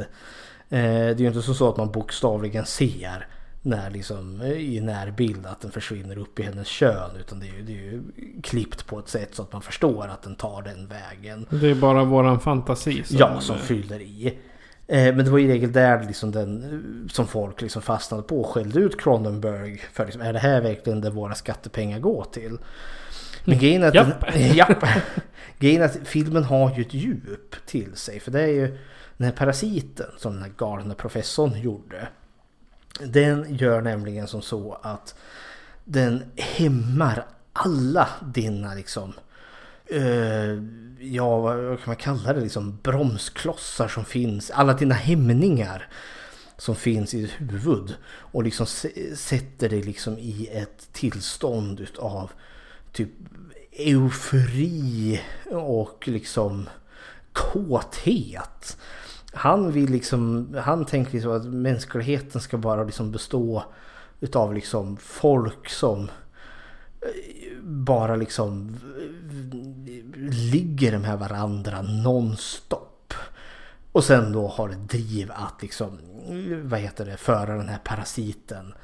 Eh, det är ju inte så, så att man bokstavligen ser när liksom, i närbild att den försvinner upp i hennes kön. Utan det är, ju, det är ju klippt på ett sätt så att man förstår att den tar den vägen. Det är bara våran fantasi som... Ja, som fyller i. Eh, Men det var i regel där liksom den, eh, som folk liksom fastnade på och skällde ut Cronenberg. För liksom, är det här verkligen det våra skattepengar går till? Men grejen är att, Japp. Den, japp. grejen att filmen har ju ett djup till sig. För det är ju den här parasiten som den här galna professorn gjorde. Den gör nämligen som så att den hämmar alla dina liksom eh, ja, vad kan man kalla det, liksom bromsklossar som finns. Alla dina hämningar. som finns i ditt huvud. Och liksom sätter dig liksom i ett tillstånd utav typ eufori och liksom kåthet. Han vill liksom, han tänker liksom att mänskligheten ska bara liksom bestå utav liksom folk som eh, bara liksom ligger med varandra nonstop. Och sen då har ett driv att liksom, vad heter det, föra den här parasiten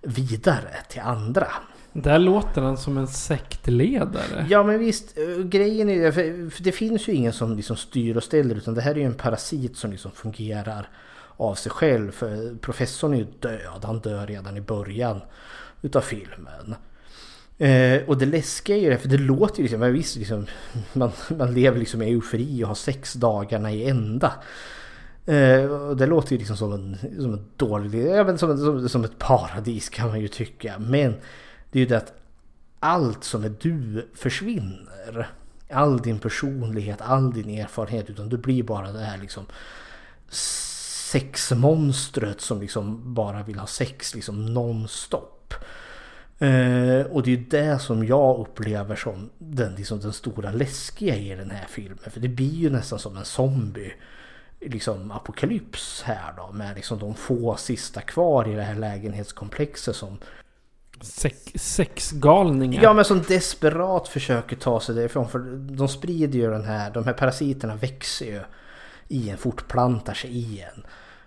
vidare till andra. Där låter han som en sektledare. Ja men visst, eh, grejen är ju, för, det finns ju ingen som liksom styr och ställer utan det här är ju en parasit som liksom fungerar av sig själv. För professorn är ju död, han dör redan i början utav filmen. Eh, och det läskiga är ju det, för det låter ju liksom, men visst, liksom, man, man lever liksom i eufori och har sex dagarna i ända. Eh, och det låter ju liksom som en, som en dålig, ja, men som, som, som ett paradis kan man ju tycka. Men det är ju det att allt som är du försvinner. All din personlighet, all din erfarenhet. Utan du blir bara det här liksom sexmonstret som liksom bara vill ha sex liksom nonstop. Eh, och det är ju det som jag upplever som den, liksom den stora läskiga i den här filmen. För det blir ju nästan som en zombie liksom apokalyps här då. Med liksom de få sista kvar i det här lägenhetskomplexet som Sex, sexgalningar. Ja men som desperat försöker ta sig därifrån. För de sprider ju den här, de här parasiterna växer ju i en, fortplantar sig i en.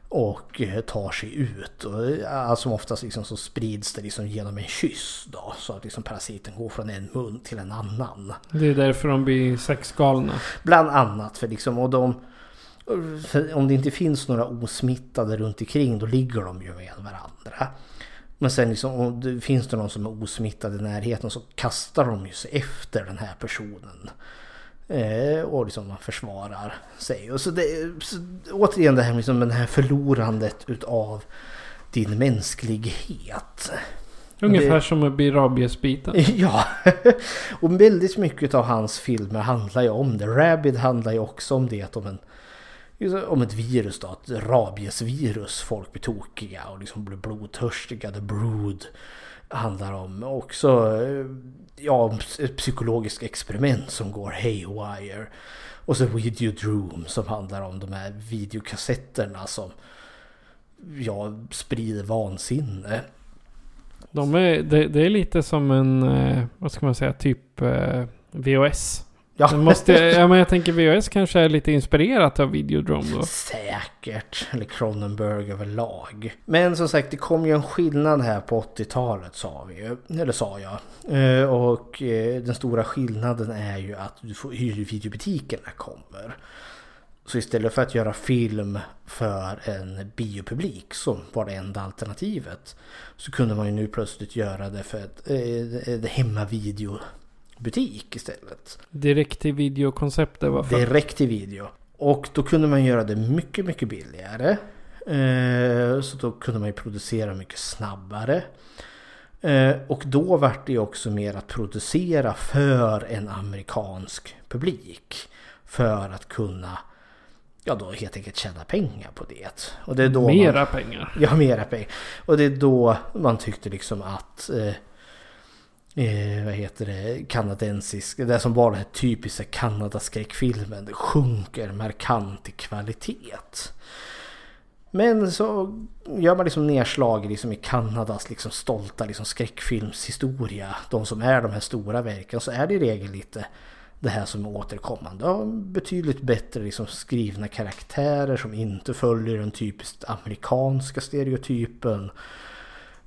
Och eh, tar sig ut. Och eh, allt som oftast liksom så sprids det liksom genom en kyss då. Så att liksom parasiten går från en mun till en annan. Det är därför de blir sexgalna. Bland annat för liksom, och de... Om det inte finns några osmittade runt omkring då ligger de ju med varandra. Men sen liksom, om det finns det någon som är osmittad i närheten så kastar de ju sig efter den här personen. Eh, och liksom man försvarar sig. Och så det, så, återigen det här liksom det här förlorandet utav din mänsklighet. Ungefär Det- som att bli rabiesbiten. Ja, och väldigt mycket av hans filmer handlar ju om det. Rabid handlar ju också om det, om, en, om ett virus då, ett rabiesvirus. Folk blir tokiga och liksom blir blodtörstiga. The Brood handlar om också eh, ja, ett psykologiskt experiment som går haywire. Och så Videodroom som handlar om de här videokassetterna som ja, sprider vansinne. De är, det, det är lite som en, eh, vad ska man säga, typ eh, VHS. Ja, måste, ja, men jag tänker VHS kanske är lite inspirerat av Videodrome då. Säkert. Eller Cronenberg överlag. Men som sagt, det kom ju en skillnad här på 80-talet sa vi ju. Eller sa jag. Eh, Och eh, den stora skillnaden är ju att du får hyrvideobutikerna kommer. Så istället för att göra film för en biopublik som var det enda alternativet. Så kunde man ju nu plötsligt göra det för ett, eh, ett hemmavideobutik istället. Direkt till videokonceptet var för. Direkt till video. Och då kunde man göra det mycket, mycket billigare. Eh, Så då kunde man ju producera mycket snabbare. Eh, Och då vart det ju också mer att producera för en amerikansk publik. För att kunna, ja då helt enkelt tjäna pengar på det. Och det är då man- Mera pengar. Ja, mera pengar. Och det är då man tyckte liksom att eh, eh, vad heter det, kanadensisk, det som var den här typiska Kanadaskräckfilmen, det sjunker markant i kvalitet. Men så gör man liksom nedslag liksom i Kanadas liksom stolta liksom skräckfilmshistoria. De som är de här stora verken så är det i regel lite det här som är återkommande. Ja, betydligt bättre liksom skrivna karaktärer som inte följer den typiskt amerikanska stereotypen.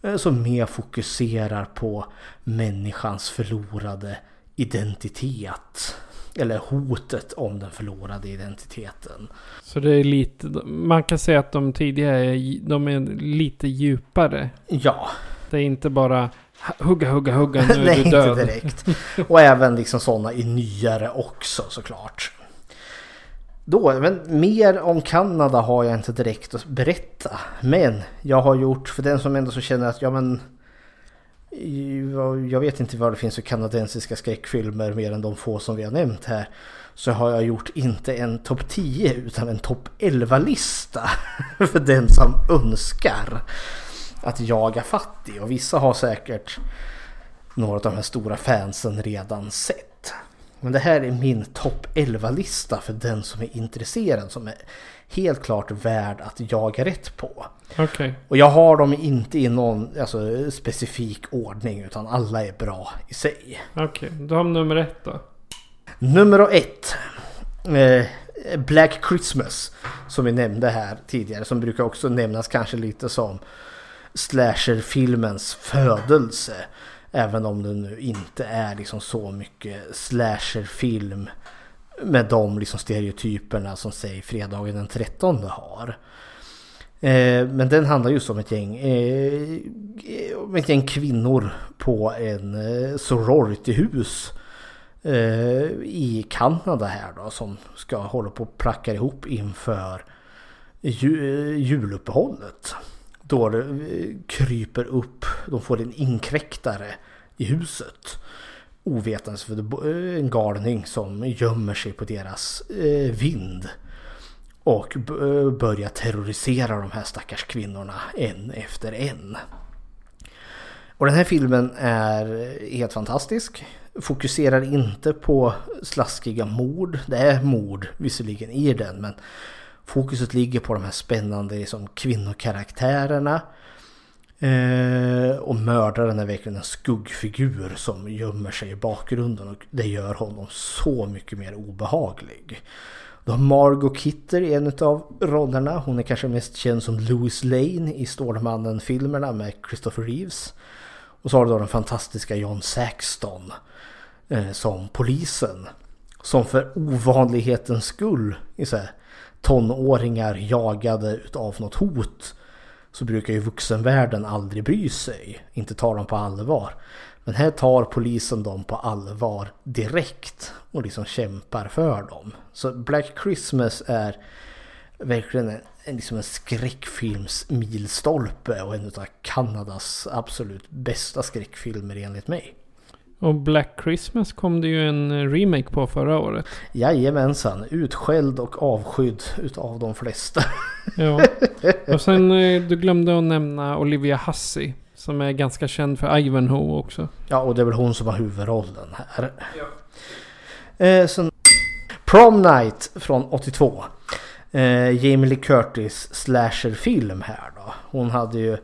Eh, Som mer fokuserar på människans förlorade identitet. Eller hotet om den förlorade identiteten. Så det är lite, man kan säga att de tidigare är, de är lite djupare. Ja, Det är inte bara hugga, hugga, hugga, nu är nej du inte död. direkt. Och även liksom sådana i nyare också såklart. Då, men mer om Kanada har jag inte direkt att berätta. Men jag har gjort, för den som ändå så känner att ja men jag vet inte vad det finns för kanadensiska skräckfilmer mer än de få som vi har nämnt här. så har jag gjort inte en topp 10 utan en topp 11-lista för den som önskar att jaga fattig. Och vissa har säkert några av de här stora fansen redan sett. Men det här är min topp 11-lista för den som är intresserad som är helt klart värd att jaga rätt på. Okej. Och jag har dem inte i någon alltså, specifik ordning utan alla är bra i sig. Okej, då har vi nummer ett då. Nummer ett. Eh, Black Christmas. Som vi nämnde här tidigare. Som brukar också nämnas kanske lite som slasherfilmens födelse. Även om det nu inte är liksom så mycket slasherfilm med de liksom stereotyperna som säg fredagen den 13 har. Eh, men den handlar just om ett gäng, eh, om ett gäng kvinnor på en eh, sororityhus eh, i Kanada här då som ska hålla på och placka ihop inför ju, eh, juluppehållet. Då det eh, kryper upp, de får en inkräktare i huset. Ovetandes för eh, en galning som gömmer sig på deras eh, vind. Och eh, börjar terrorisera de här stackars kvinnorna en efter en. Och den här filmen är helt fantastisk. Fokuserar inte på slaskiga mord. Det är mord visserligen i den men fokuset ligger på de här spännande liksom, kvinnokaraktärerna. Eh, och mördaren är verkligen en skuggfigur som gömmer sig i bakgrunden och det gör honom så mycket mer obehaglig. Då har Margot Kidder i en av rollerna. Hon är kanske mest känd som Louis Lane i Stålmannen-filmerna med Christopher Reeves. Och så har du då den fantastiska John Saxton eh, som polisen. Som för ovanlighetens skull i så här, tonåringar jagade utav något hot så brukar ju vuxenvärlden aldrig bry sig. Inte ta dem på allvar. Men här tar polisen dem på allvar direkt och liksom kämpar för dem. Så Black Christmas är verkligen en, en, liksom en skräckfilms milstolpe och en av Kanadas absolut bästa skräckfilmer enligt mig. Och Black Christmas kom det ju en remake på förra året. Jajamensan, utskälld och avskydd utav de flesta. Ja. Och sen eh, du glömde att nämna Olivia Hussey. Som är ganska känd för Ivanhoe också. Ja, och det är väl hon som har huvudrollen här. Eh, sen Prom Night från 82. Eh, Jamie Lee Curtis slasherfilm här då. Hon hade ju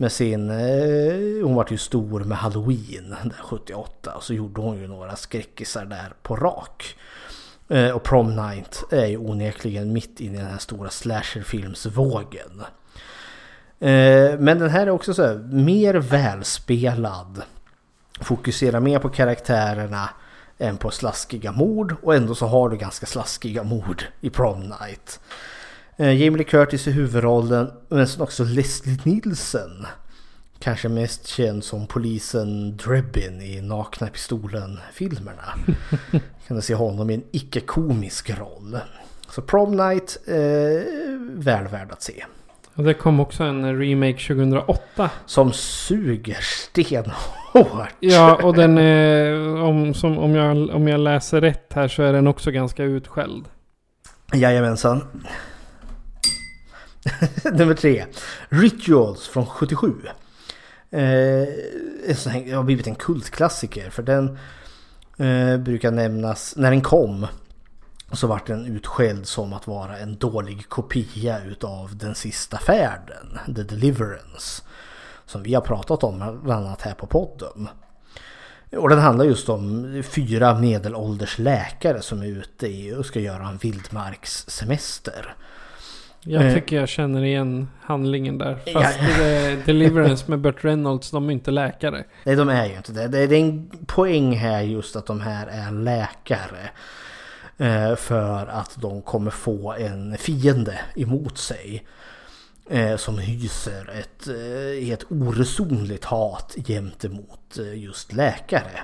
med sin... Eh, hon var ju stor med Halloween där 78. Och så gjorde hon ju några skräckisar där på rak. Eh, och Prom Night är ju onekligen mitt inne i den här stora slasherfilmsvågen. Eh, men den här är också så här, mer välspelad. Fokuserar mer på karaktärerna än på slaskiga mord. Och ändå så har du ganska slaskiga mord i Prom Night. Eh, Jamie Lee Curtis i huvudrollen, men sen också Leslie Nielsen. Kanske mest känd som polisen Drebbin i Nakna Pistolen-filmerna. kan du se honom i en icke-komisk roll. Så Prom Night, eh, väl värd att se. Och det kom också en remake 2008. Som suger stenhårt. Ja, och den är... Om, som, om, jag, om jag läser rätt här så är den också ganska utskälld. Jajamensan. Nummer tre. Rituals från 77. Eh, det har blivit en kultklassiker för den eh, brukar nämnas när den kom. Så vart den utskälld som att vara en dålig kopia utav den sista färden, The Deliverance. Som vi har pratat om bland annat här på podden. Och den handlar just om fyra medelålders läkare som är ute i och ska göra en vildmarkssemester. Jag Eh. tycker jag känner igen handlingen där. Ja. Fast det är Deliverance med Burt Reynolds, de är inte läkare. Nej, de är ju inte det. Det är en poäng här just att de här är läkare. Eh, För att de kommer få en fiende emot sig. eh, Som hyser ett helt oresonligt hat gentemot just läkare.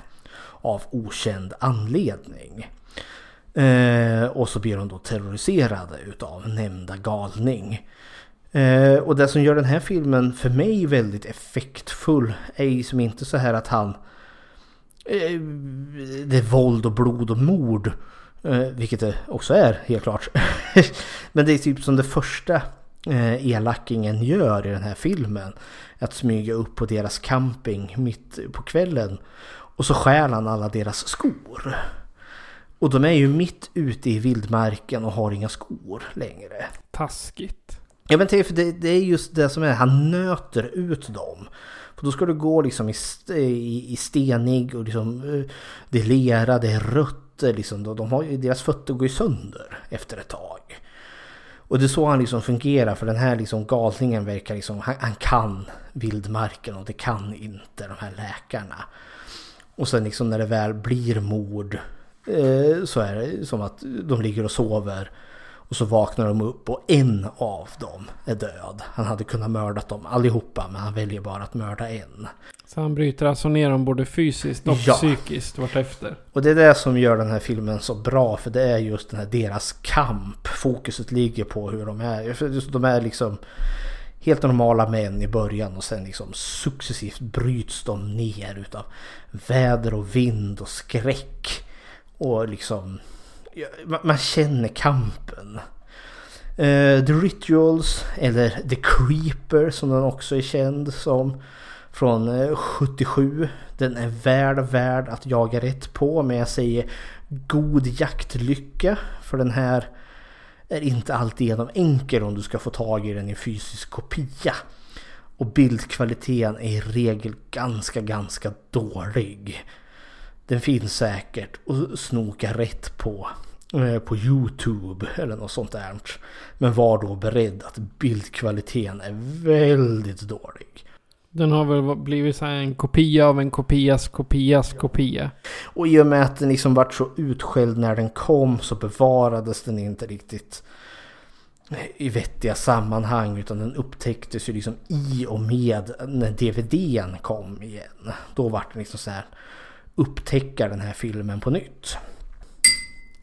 Av okänd anledning. Eh, och så blir de då terroriserade utav nämnda galning. Eh, och det som gör den här filmen för mig väldigt effektfull är ju som inte så här att han... Eh, det är våld och blod och mord. Eh, vilket det också är helt klart. Men det är typ som det första eh, elakingen gör i den här filmen. Att smyga upp på deras camping mitt på kvällen. Och så stjäl han alla deras skor. Och de är ju mitt ute i vildmarken och har inga skor längre. Taskigt. Ja men för det, det är just det som är, han nöter ut dem. För då ska du gå liksom i, i, i stenig och liksom eh, det är lera, det är rötter liksom. De, har, deras fötter går ju sönder efter ett tag. Och det är så han liksom fungerar för den här liksom galningen verkar liksom, han, han kan vildmarken och det kan inte de här läkarna. Och sen liksom när det väl blir mord så är det som att de ligger och sover. Och så vaknar de upp och en av dem är död. Han hade kunnat mörda dem allihopa men han väljer bara att mörda en. Så han bryter alltså ner dem både fysiskt och Ja. psykiskt vartefter. Och det är det som gör den här filmen så bra för det är just den här deras kamp. Fokuset ligger på hur de är. För de är liksom helt normala män i början och sen liksom successivt bryts de ner utav väder och vind och skräck. Och liksom man- känner kampen. Uh, The Rituals eller The Creeper som den också är känd som från eh, 77. Den är väl värd att jaga rätt på men jag säger god jaktlycka för den här är inte alltigenom enkel om du ska få tag i den i fysisk kopia. Och bildkvaliteten är i regel ganska, ganska dålig. Den finns säkert att snoka rätt på eh, på Youtube eller något sånt där. Men var då beredd att bildkvaliteten är väldigt dålig. Den har väl blivit så här en kopia av en kopias kopias kopia. Och i och med att den liksom vart så utskälld när den kom så bevarades den inte riktigt i vettiga sammanhang utan den upptäcktes ju liksom i och med när DVDn kom igen. Då vart den liksom så här upptäcka den här filmen på nytt.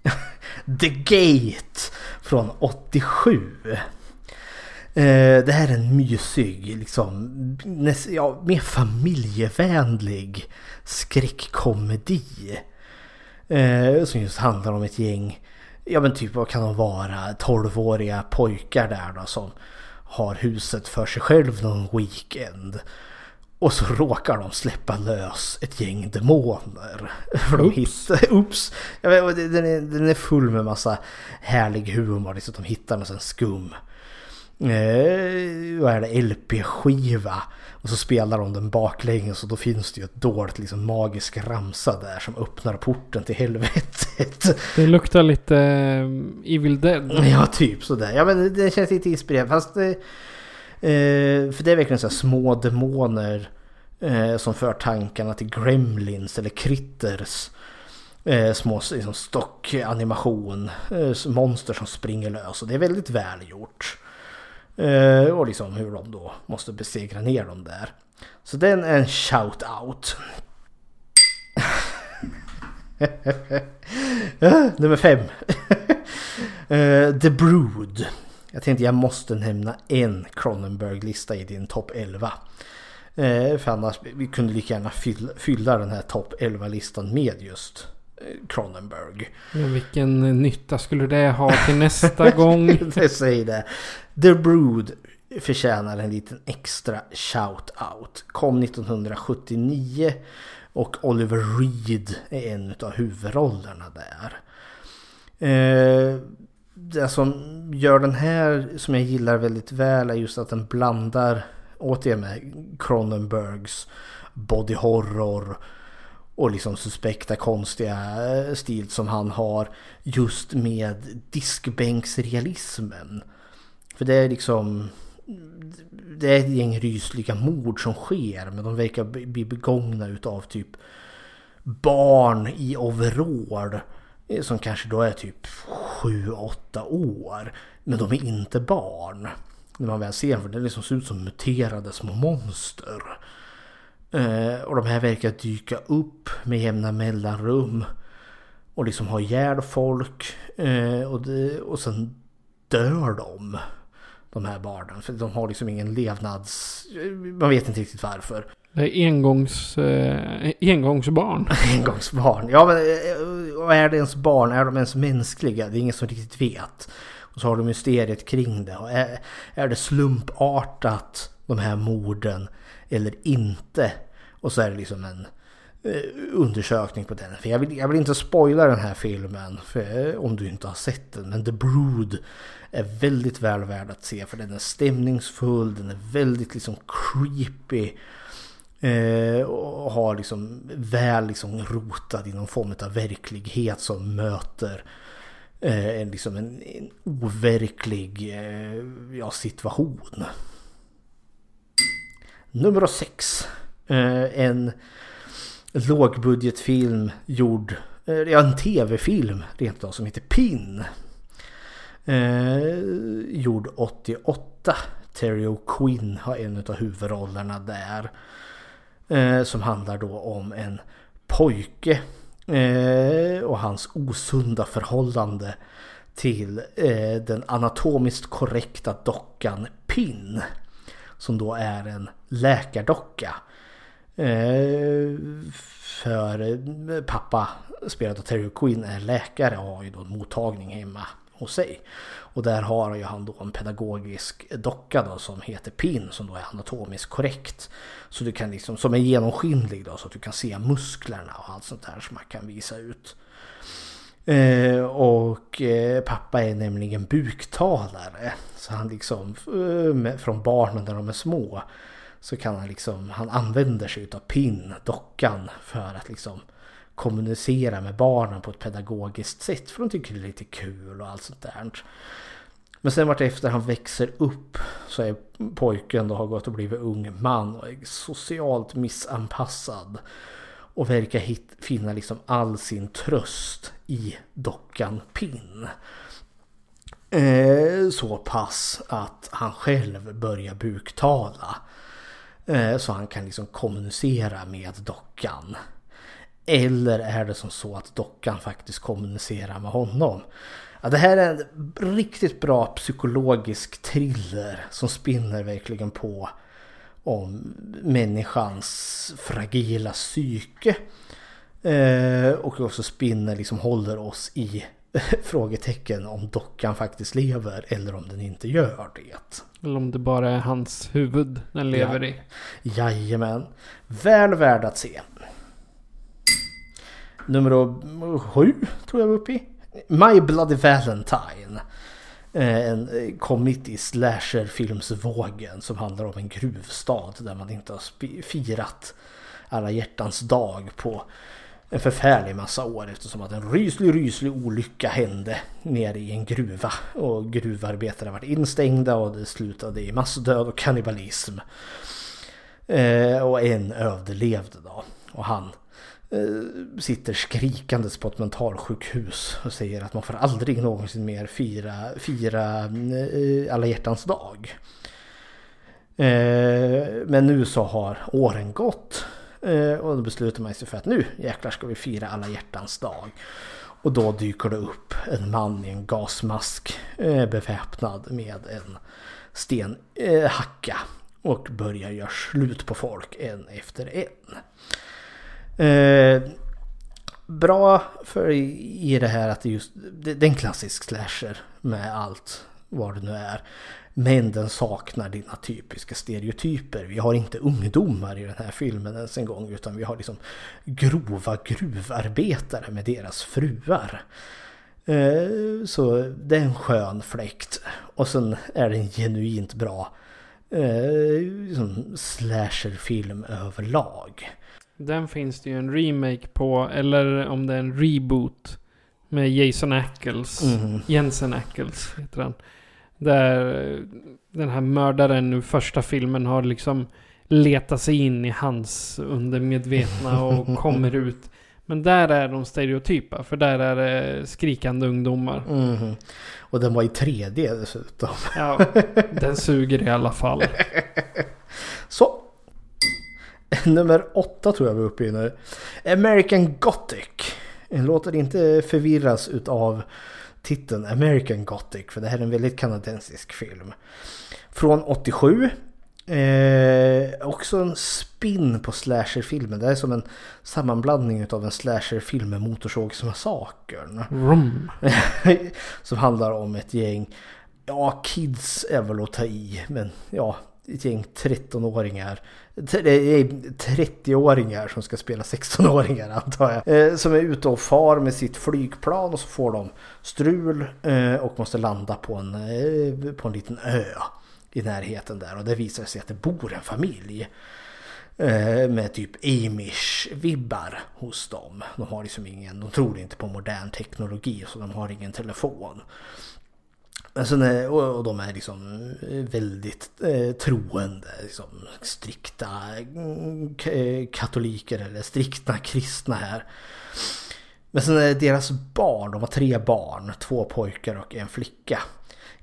The Gate från 87. Eh, det här är en mysig, liksom, näst, ja, mer familjevänlig skräckkomedi. Eh, som just handlar om ett gäng, ja men typ vad kan de vara, 12-åriga pojkar där då som har huset för sig själv någon weekend. Och så råkar de släppa lös ett gäng demoner. För de Oops. oops. Vet, den, är, den är full med massa härlig humor. Liksom, de hittar någon sån skum. Eh, vad är det? LP-skiva. Och så spelar de den baklänges och då finns det ju ett dolt liksom, magisk ramsa där som öppnar porten till helvetet. Det luktar lite eh, Evil Dead. Ja, typ sådär. Ja, men det- det känns lite inspirerande. Fast det, eh, Eh, för det är verkligen så här små demoner eh, som för tankarna till Gremlins eller Critters. Eh, små liksom, stockanimation. Eh, monster som springer lös. Och det är väldigt välgjort. Eh, och liksom hur de då måste besegra ner dem där. Så den är en shout-out. Eh, nummer fem. Eh, The Brood. Jag tänkte jag måste nämna en Cronenberg-lista i din topp 11. Eh, för annars vi kunde lika gärna fylla, fylla den här topp 11-listan med just eh, Cronenberg. Men vilken nytta skulle det ha till nästa gång? det säger det. The Brood förtjänar en liten extra shout-out. Kom 1979 och Oliver Reed är en av huvudrollerna där. Eh, det som gör den här som jag gillar väldigt väl är just att den blandar återigen med Cronenbergs body horror och liksom suspekta konstiga eh, stil som han har just med diskbänksrealismen. För det är liksom det är ett gäng rysliga mord som sker men de verkar bli begångna utav typ barn i overall Eh, som kanske då är typ 7-8 år. Men de är inte barn. När man väl ser dem, för det liksom ser ut som muterade små monster. Eh, och de här verkar dyka upp med jämna mellanrum. Och liksom ha ihjäl folk. Eh, och, det, och sen dör de. De här barnen. För de har liksom ingen levnads... Man vet inte riktigt varför. Det är engångs, eh, engångsbarn. Engångsbarn. Ja men eh, och är det ens barn? Är de ens mänskliga? Det är ingen som riktigt vet. Och så har de mysteriet kring det. Och är, är det slumpartat de här morden eller inte? Och så är det liksom en eh, undersökning på den. För jag vill, jag vill inte spoila den här filmen för, eh, om du inte har sett den. Men The Brood är väldigt väl värd att se för den är stämningsfull, den är väldigt liksom creepy. Eh, och har liksom väl liksom rotad i någon form av verklighet som möter eh, en, liksom en, en overklig eh, ja, situation. Nummer sex. Eh, en lågbudgetfilm gjord, eh, ja en tv-film rent av som heter Pin. Eh, gjord 88. Terry O'Quinn har en av huvudrollerna där. Eh, som handlar då om en pojke eh, och hans osunda förhållande till eh, den anatomiskt korrekta dockan Pin. Som då är en läkardocka. Eh, för eh, pappa, spelad av Terry Quinn, är läkare och har ju då en mottagning hemma hos sig. Och där har ju han då en pedagogisk docka då som heter PIN som då är anatomiskt korrekt. Så du kan liksom, som är genomskinlig då så att du kan se musklerna och allt sånt där som man kan visa ut. Eh, och eh, pappa är nämligen buktalare. Så han liksom, eh, från barnen när de är små. Så kan han liksom, han använder sig av PIN, dockan, för att liksom kommunicera med barnen på ett pedagogiskt sätt. För de tycker det är lite kul och allt sånt där. Men sen vart efter han växer upp så är pojken då har gått och blivit ung man och är socialt missanpassad. Och verkar hit, finna liksom all sin tröst i dockan Pin. Eh, så pass att han själv börjar buktala. Eh, så han kan liksom kommunicera med dockan. Eller är det som så att dockan faktiskt kommunicerar med honom? Ja, det här är en riktigt bra psykologisk thriller som spinner verkligen på om människans fragila psyke. Eh, och också spinner, liksom håller oss i frågetecken om dockan faktiskt lever eller om den inte gör det. Eller om det bara är hans huvud den lever Ja. i. Jajamän. Väl värd att se. Nummer sju tror jag var uppe i. My Bloody Valentine. Eh, en eh, kommit i slasherfilmsvågen som handlar om en gruvstad där man inte har firat alla hjärtans dag på en förfärlig massa år eftersom att en ryslig, ryslig olycka hände nere i en gruva. Och gruvarbetare varit instängda och det slutade i massdöd och kannibalism. Eh, och en överlevde då. Och han Eh, sitter skrikandes på ett mentalsjukhus och säger att man får aldrig någonsin mer fira, fira eh, alla hjärtans dag. Eh, men nu så har åren gått och då beslutar man sig för att nu jäklar ska vi fira alla hjärtans dag. Och då dyker det upp en man i en gasmask beväpnad med en stenhacka och börjar göra slut på folk en efter en. Eh, bra för i, det här att det just det, det är en klassisk slasher med allt vad det nu är. Men den saknar dina typiska stereotyper. Vi har inte ungdomar i den här filmen ens en gång utan vi har liksom grova gruvarbetare med deras fruar. Eh, så det är en skön fläkt. Och sen är det en genuint bra eh, liksom slasherfilm överlag. Den finns det ju en remake på, eller om det är en reboot. Med Jason Ackles. Mhm. Jensen Ackles heter han. Där eh, den här mördaren nu första filmen har liksom letat sig in i hans undermedvetna och kommer ut. Men där är de stereotypa, för där är det skrikande ungdomar. Mhm. Och den var i 3D dessutom. Ja, den suger i alla fall. Så. Nummer åtta tror jag vi är uppe i nu. American Gothic. Låter inte förvirras utav titeln American Gothic. För det här är en väldigt kanadensisk film. Från 87. Eh, också en spin på slasherfilmen. Det är som en sammanblandning av en slasherfilm med Motorsågsmassakern. Rum. som handlar om ett gäng, ja kids är väl att ta i, men ja ett gäng 13-åringar. 30-åringar som ska spela 16-åringar antar jag. Eh, som är ute och far med sitt flygplan och så får de strul eh, och måste landa på en, eh, på en liten ö i närheten där. Och det visar sig att det bor en familj. Med typ Amish-vibbar hos dem. De har liksom ingen, de tror inte på modern teknologi så de har ingen telefon. Men sen är, och, de är liksom eh, väldigt eh, troende, liksom strikta mm, eh, katoliker eller strikta kristna här. Men sen är deras barn, de har tre barn, två pojkar och en flicka.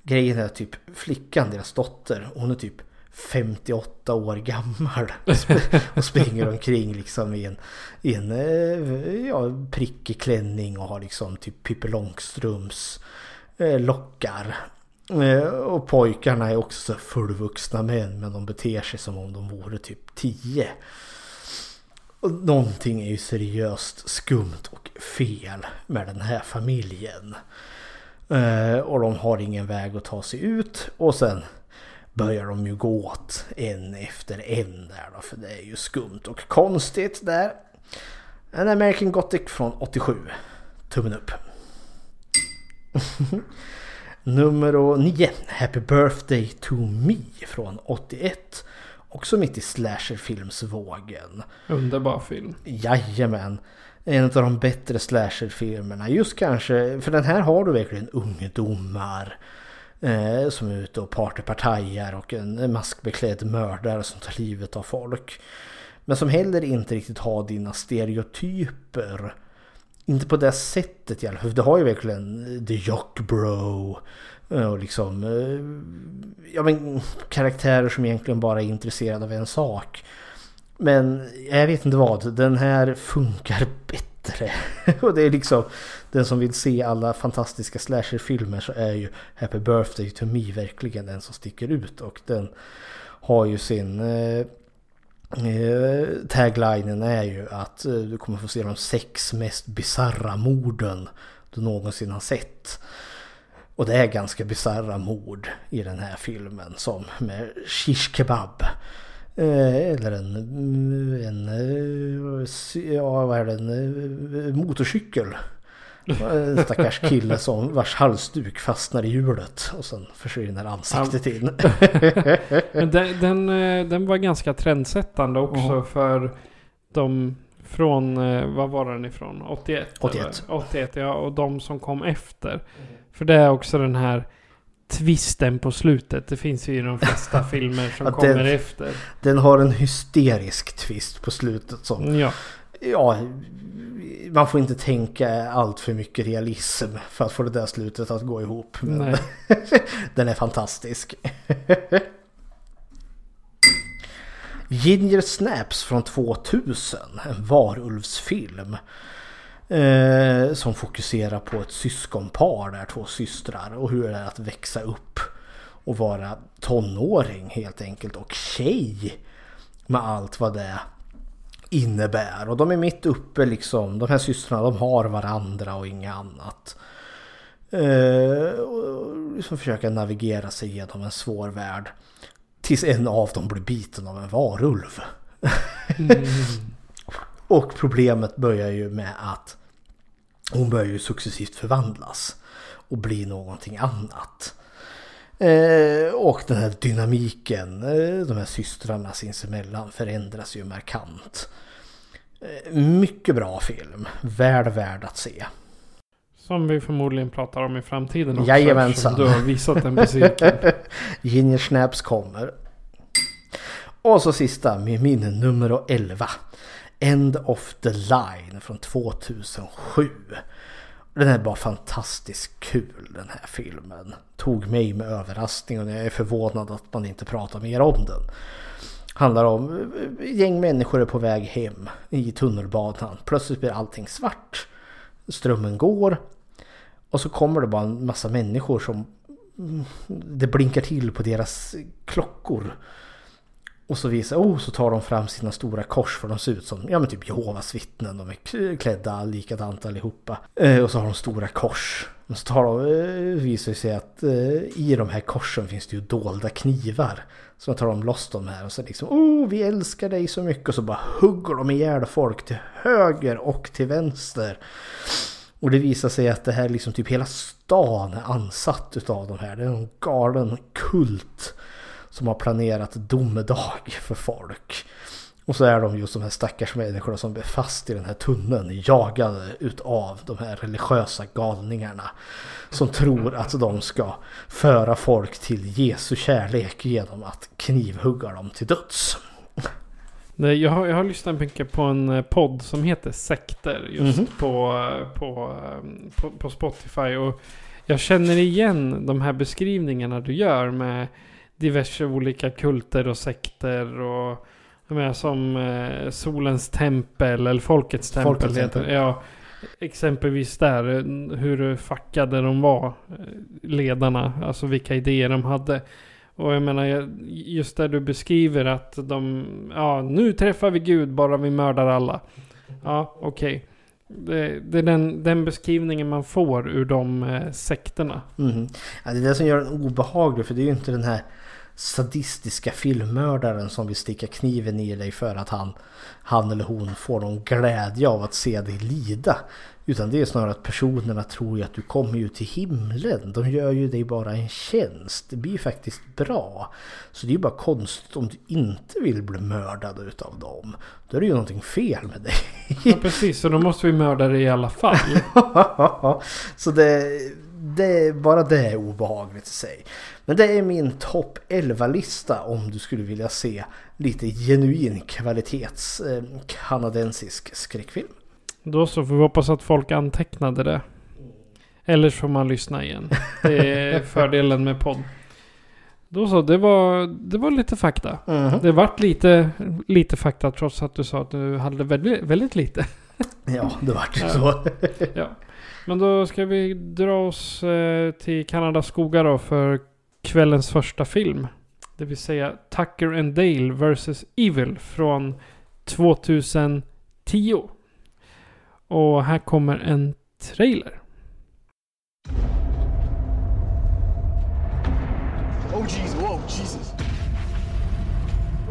Grejen är att typ flickan, deras dotter, hon är typ 58 år gammal. Och springer omkring liksom i en, i en eh, ja, prickig klänning och har liksom typ Pippi Långstrumps eh, Eh, lockar. Eh, Och pojkarna är också så fullvuxna män men de beter sig som om de vore typ 10. Och någonting är ju seriöst skumt och fel med den här familjen. Eh, Och de har ingen väg att ta sig ut. Och sen börjar de ju gå åt en efter en där då. För det är ju skumt och konstigt där. En American Gothic från 87. Tummen upp. Nummer 9. Happy Birthday to Me från 81. Också mitt i slasherfilmsvågen. Underbar film. Jajamän. En av de bättre slasherfilmerna. Just kanske, för den här har du verkligen ungdomar. Eh, som är ute och partypartajar och en maskbeklädd mördare som tar livet av folk. Men som heller inte riktigt har dina stereotyper. Inte på det sättet i alla fall. Det har ju verkligen eh, The Jock Bro. Eh, och liksom eh, ja, men, karaktärer som egentligen bara är intresserade av en sak. Men jag vet inte vad, den här funkar bättre. Och det är liksom den som vill se alla fantastiska slasherfilmer så är ju Happy Birthday to Me verkligen den som sticker ut. Och den har ju sin eh, taglinen är ju att eh, du kommer få se de sex mest bizarra morden du någonsin har sett. Och det är ganska bizarra mord i den här filmen som med shish kebab. Eh, Eller en, en, eh, ja vad är det, en eh, motorcykel. En stackars kille som vars halsduk fastnar i hjulet och sen försvinner ansiktet in. Men den, den, eh, den var ganska trendsättande också Ja. för de från, eh, vad var den ifrån? 81? 81. eller? 81 ja, och de som kom efter. För det är också den här twisten på slutet. Det finns ju i de flesta filmer som kommer den- efter. Den har en hysterisk twist på slutet som Ja, Ja, man får inte tänka allt för mycket realism för att få det där slutet att gå ihop. Men den är fantastisk. Ginger Snaps från 2000, en varulvsfilm. Eh, som fokuserar på ett syskonpar där, två systrar och hur det är att växa upp och vara tonåring helt enkelt och tjej med allt vad det innebär. Och de är mitt uppe liksom, de här systrarna de har varandra och inget annat. Eh, och liksom försöka navigera sig genom en svår värld. Tills en av dem blir biten av en varulv. och problemet börjar ju med att hon börjar ju successivt förvandlas. Och bli någonting annat. Eh, och den här dynamiken, eh, de här systrarna sinsemellan förändras ju markant. Eh, mycket bra film, väl värd att se. Som vi förmodligen pratar om i framtiden också. Jajamensan. Du har visat den cirkeln. Ginger Snaps kommer. Och så sista med min nummer 11. End of the Line från 2007. Den är bara fantastiskt kul den här filmen. Tog mig med överraskning och jag är förvånad att man inte pratar mer om den. Handlar om eh, gäng människor är på väg hem i tunnelbanan. Plötsligt blir allting svart. Strömmen går. Och så kommer det bara en massa människor som mm, det blinkar till på deras klockor. Och så visar, oh, så tar de fram sina stora kors för de ser ut som, ja men typ Jehovas vittnen. De är klädda likadant allihopa. Eh, och så har de stora kors. Men så tar de, eh, visar det sig att eh, i de här korsen finns det ju dolda knivar. Så tar de loss de här och så liksom, oh vi älskar dig så mycket. Och så bara hugger de ihjäl folk till höger och till vänster. Och det visar sig att det här liksom typ hela stan är ansatt utav de här. Det är en galen kult som har planerat domedag för folk. Och så är de just de här stackars människorna som är fast i den här tunneln jagade utav de här religiösa galningarna. Som tror att de ska föra folk till Jesu kärlek genom att knivhugga dem till döds. Jag, har, jag har lyssnat mycket på en eh, podd som heter Sekter. Just Mhm. på, eh, på, eh, på, på Spotify. Och jag känner igen de här beskrivningarna du gör med diverse olika kulter och sekter. Och jag menar, som eh, Solens tempel eller Folkets tempel. Folkets heter tempel. Ja, exempelvis där. eh, Hur fackade de var. eh, Ledarna. Alltså vilka idéer de hade. Och jag menar, just där du beskriver att de, ja nu träffar vi Gud bara vi mördar alla. Ja, okej. Det, det är den, den beskrivningen man får ur de eh, sekterna. Mhm. Ja, det är det som gör den obehaglig för det är ju inte den här sadistiska filmmördaren som vill sticka kniven i dig för att han, han eller hon får någon glädje av att se dig lida. Utan det är snarare att personerna tror ju att du kommer ju till himlen. De gör ju dig bara en tjänst. Det blir ju faktiskt bra. Så det är ju bara konstigt om du inte vill bli mördad utav dem. Då är det ju någonting fel med dig. Ja, precis. Så då måste vi mörda det i alla fall. Så det, det, bara det är obehagligt i sig. Men det är min topp 11-lista om du skulle vilja se lite genuin kvalitets eh, kanadensisk skräckfilm. Då så får vi hoppas att folk antecknade det. Eller så får man lyssna igen. Det är fördelen med podd. Då så, det var, det var lite fakta. Mhm. Det vart lite, lite fakta trots att du sa att du hade väldigt, väldigt lite. Ja, det vart ju så. Ja. Men då ska vi dra oss eh, till Kanadas skogar då för kvällens första film. Det vill säga Tucker and Dale vs. Evil från 2010. Och här kommer en trailer. Oh, jeez. Whoa, Jesus.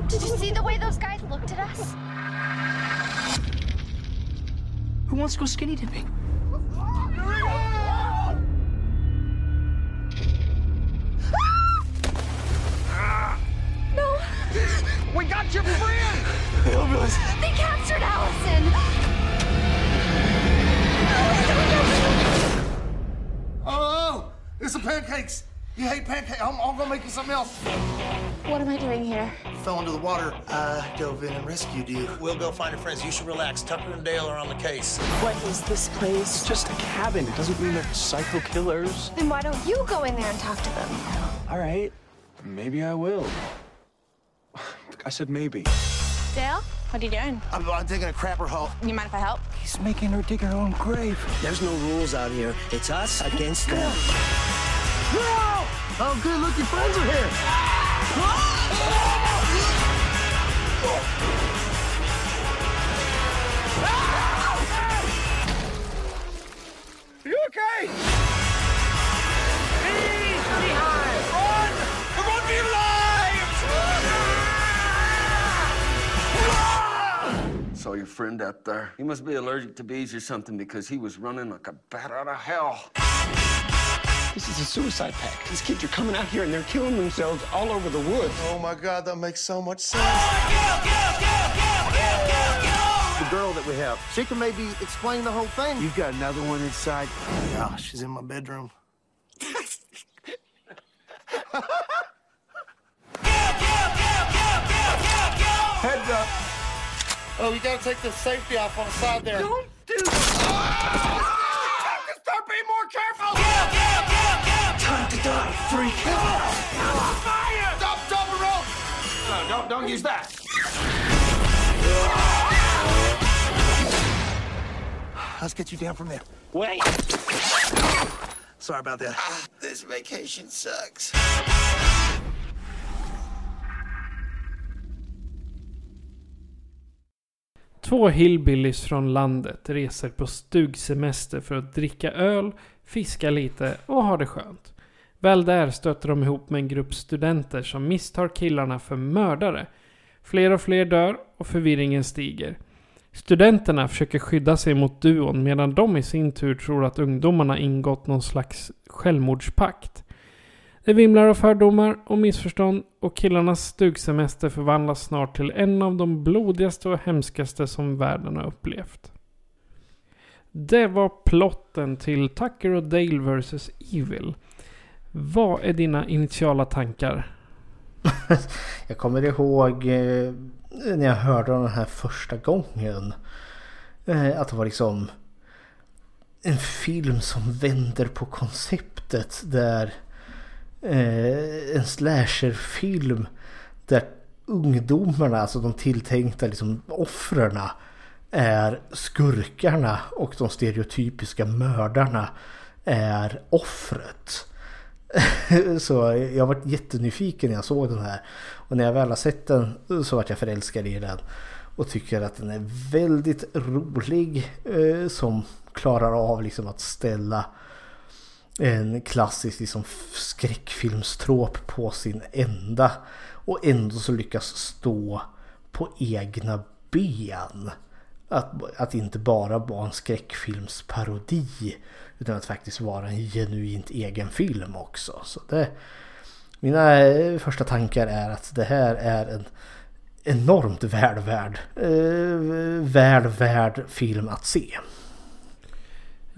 Did you see the way those guys looked at us? Who wants to go skinny dipping? We got your friend! Hillbillies. they captured Allison. Oh, oh, oh, it's some pancakes. You hate pancakes. I'm, I'm gonna make you something else. What am I doing here? fell into the water, I dove in and rescued you. We'll go find your friends. You should relax. Tucker and Dale are on the case. What is this place? It's just a cabin. It doesn't mean they're psycho killers. Then why don't you go in there and talk to them? All right. Maybe I will. I said maybe. Dale, what are you doing? I'm, I'm taking a crapper hole. You mind if I help? He's making her dig her own grave. There's no rules out here. It's us against them. Oh, good. Look, your friends are here. Friend out there. He must be allergic to bees or something because he was running like a bat out of hell. This is a suicide pact. These kids are coming out here and they're killing themselves all over the woods. Oh my God, that makes so much sense. The girl that we have, she can maybe explain the whole thing. You've got another one inside. Oh, she's in my bedroom. Heads up. Oh, you gotta take the safety off on the side there. Don't do that. Just start being more careful. Time to die, freak. Fire! Stop, double rope. No, don't, don't use that. Let's get you down from there. Wait. Sorry about that. Ah, this vacation sucks. Två hillbillies från landet reser på stugsemester för att dricka öl, fiska lite och ha det skönt. Väl där stöter de ihop med en grupp studenter som misstar killarna för mördare. Fler och fler dör och förvirringen stiger. Studenterna försöker skydda sig mot duon medan de i sin tur tror att ungdomarna ingått någon slags självmordspakt. Det vimlar av fördomar och missförstånd och killarnas stugsemester förvandlas snart till en av de blodigaste och hemskaste som världen har upplevt. Det var plotten till Tucker och Dale vs. Evil. Vad är dina initiala tankar? Jag kommer ihåg eh, när jag hörde den här första gången. Eh, att det var liksom en film som vänder på konceptet där eh, en slasherfilm där ungdomarna, alltså de tilltänkta liksom offren är skurkarna och de stereotypiska mördarna är offret. Så jag var jättenyfiken när jag såg den här. Och när jag väl har sett den så vart jag förälskad i den. Och tycker att den är väldigt rolig. Eh, som klarar av liksom att ställa en klassisk liksom skräckfilmstrop på sin ända. Och ändå så lyckas stå på egna ben. Att, att inte bara vara en skräckfilmsparodi. Utan att faktiskt vara en genuint egen film också. Så det, mina eh, första tankar är att det här är en enormt väl värd, eh, väl värd film att se.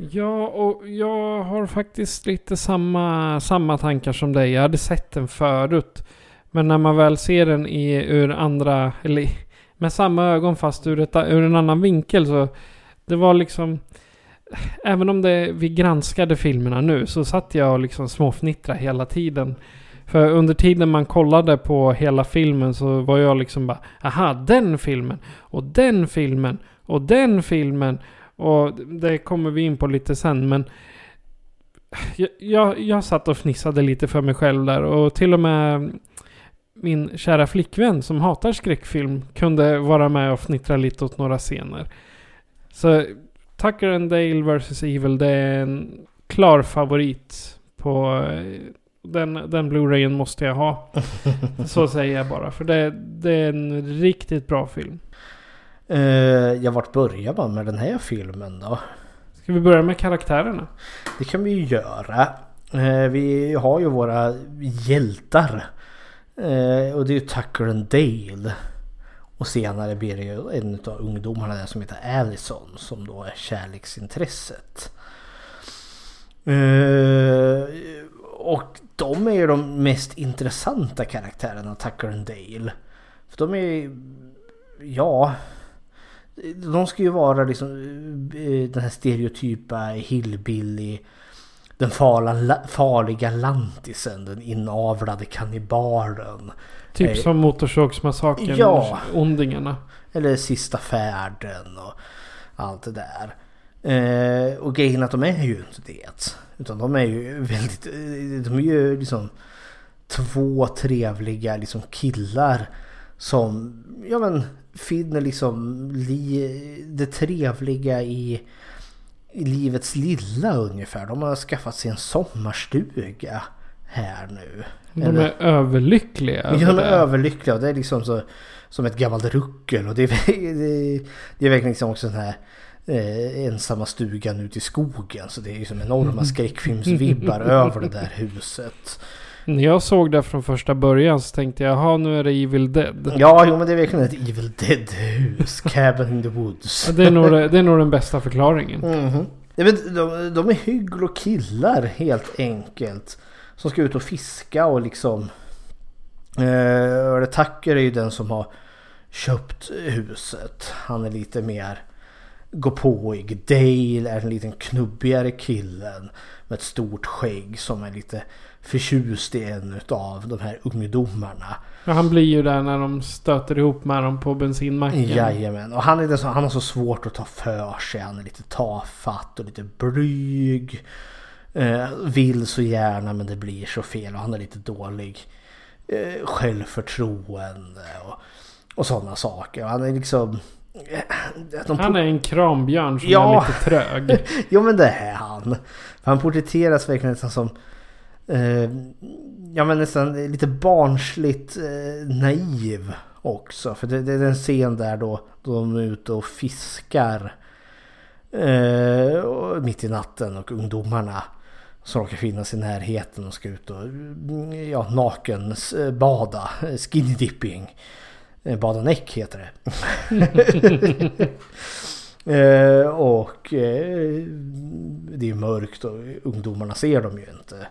Ja, och jag har faktiskt lite samma, samma tankar som dig. Jag hade sett den förut. Men när man väl ser den i, ur andra, eller med samma ögon fast ur, ett, ur en annan vinkel så det var liksom Även om det, vi granskade filmerna nu så satt jag och liksom småfnittrade hela tiden. För under tiden man kollade på hela filmen så var jag liksom bara Aha, den filmen! Och den filmen! Och den filmen! Och det kommer vi in på lite sen men jag, jag, jag satt och fnissade lite för mig själv där och till och med min kära flickvän som hatar skräckfilm kunde vara med och fnittra lite åt några scener. Så Tucker and Dale vs. Evil det är en klar favorit på den, den Blu-rayen måste jag ha. Så säger jag bara. För det, det är en riktigt bra film. Uh, ja, vart börjar man med den här filmen då? Ska vi börja med karaktärerna? Det kan vi ju göra. Uh, vi har ju våra hjältar. Uh, och det är ju Tucker and Dale. Och senare blir det ju en av ungdomarna där som heter Allison som då är kärleksintresset. och de är ju de mest intressanta karaktärerna, Tucker and Dale. För de är ja... De ska ju vara liksom den här stereotypa hillbilly den farliga, farliga lantisen, den inavlade kannibalen. Typ som Motorsågsmassakern, ja. Ondingarna. Eller Sista färden och allt det där. Eh, och grejen att de är ju inte det. Utan de är ju väldigt, de är ju liksom två trevliga liksom killar som, ja men finner liksom li, det trevliga i, i livets lilla ungefär. De har skaffat sig en sommarstuga här nu. De Eller, är överlyckliga. Ja, de är överlyckliga och det är liksom så, som ett gammalt ruckel. Och det är, det, det är verkligen liksom också den här eh, ensamma stugan ute i skogen. Så det är ju som enorma skräckfilmsvibbar över det där huset. När jag såg det från första början så tänkte jag, jaha nu är det Evil Dead. Ja, jo men det är verkligen ett Evil Dead-hus. Cabin in the Woods. det, är nog, det är nog den bästa förklaringen. Mm -hmm. de, de är hygglo killar helt enkelt. Som ska ut och fiska och liksom... Eh, Tucker är ju den som har köpt huset. Han är lite mer gåpåig. Dale är en liten knubbigare killen med ett stort skägg som är lite förtjust i en av de här ungdomarna. Ja, han blir ju där när de stöter ihop med dem på bensinmacken. Jajamän. Och han, är så, han har så svårt att ta för sig. Han är lite tafatt och lite blyg. Eh, vill så gärna men det blir så fel. Och han är lite dålig eh, självförtroende. Och, och sådana saker. Och han är liksom de Han är en krambjörn som Ja. är lite trög. jo men det är han. För han porträtteras verkligen som... Eh, ja men nästan lite barnsligt eh, naiv också. För det, det är en scen där då, då de är ute och fiskar. Eh, och mitt i natten och ungdomarna som råkar finnas i närheten och ska ut och mm, ja, naken. Skinny dipping. Eh, bada näck heter det. Eh, och eh, det är mörkt och ungdomarna ser dem ju inte.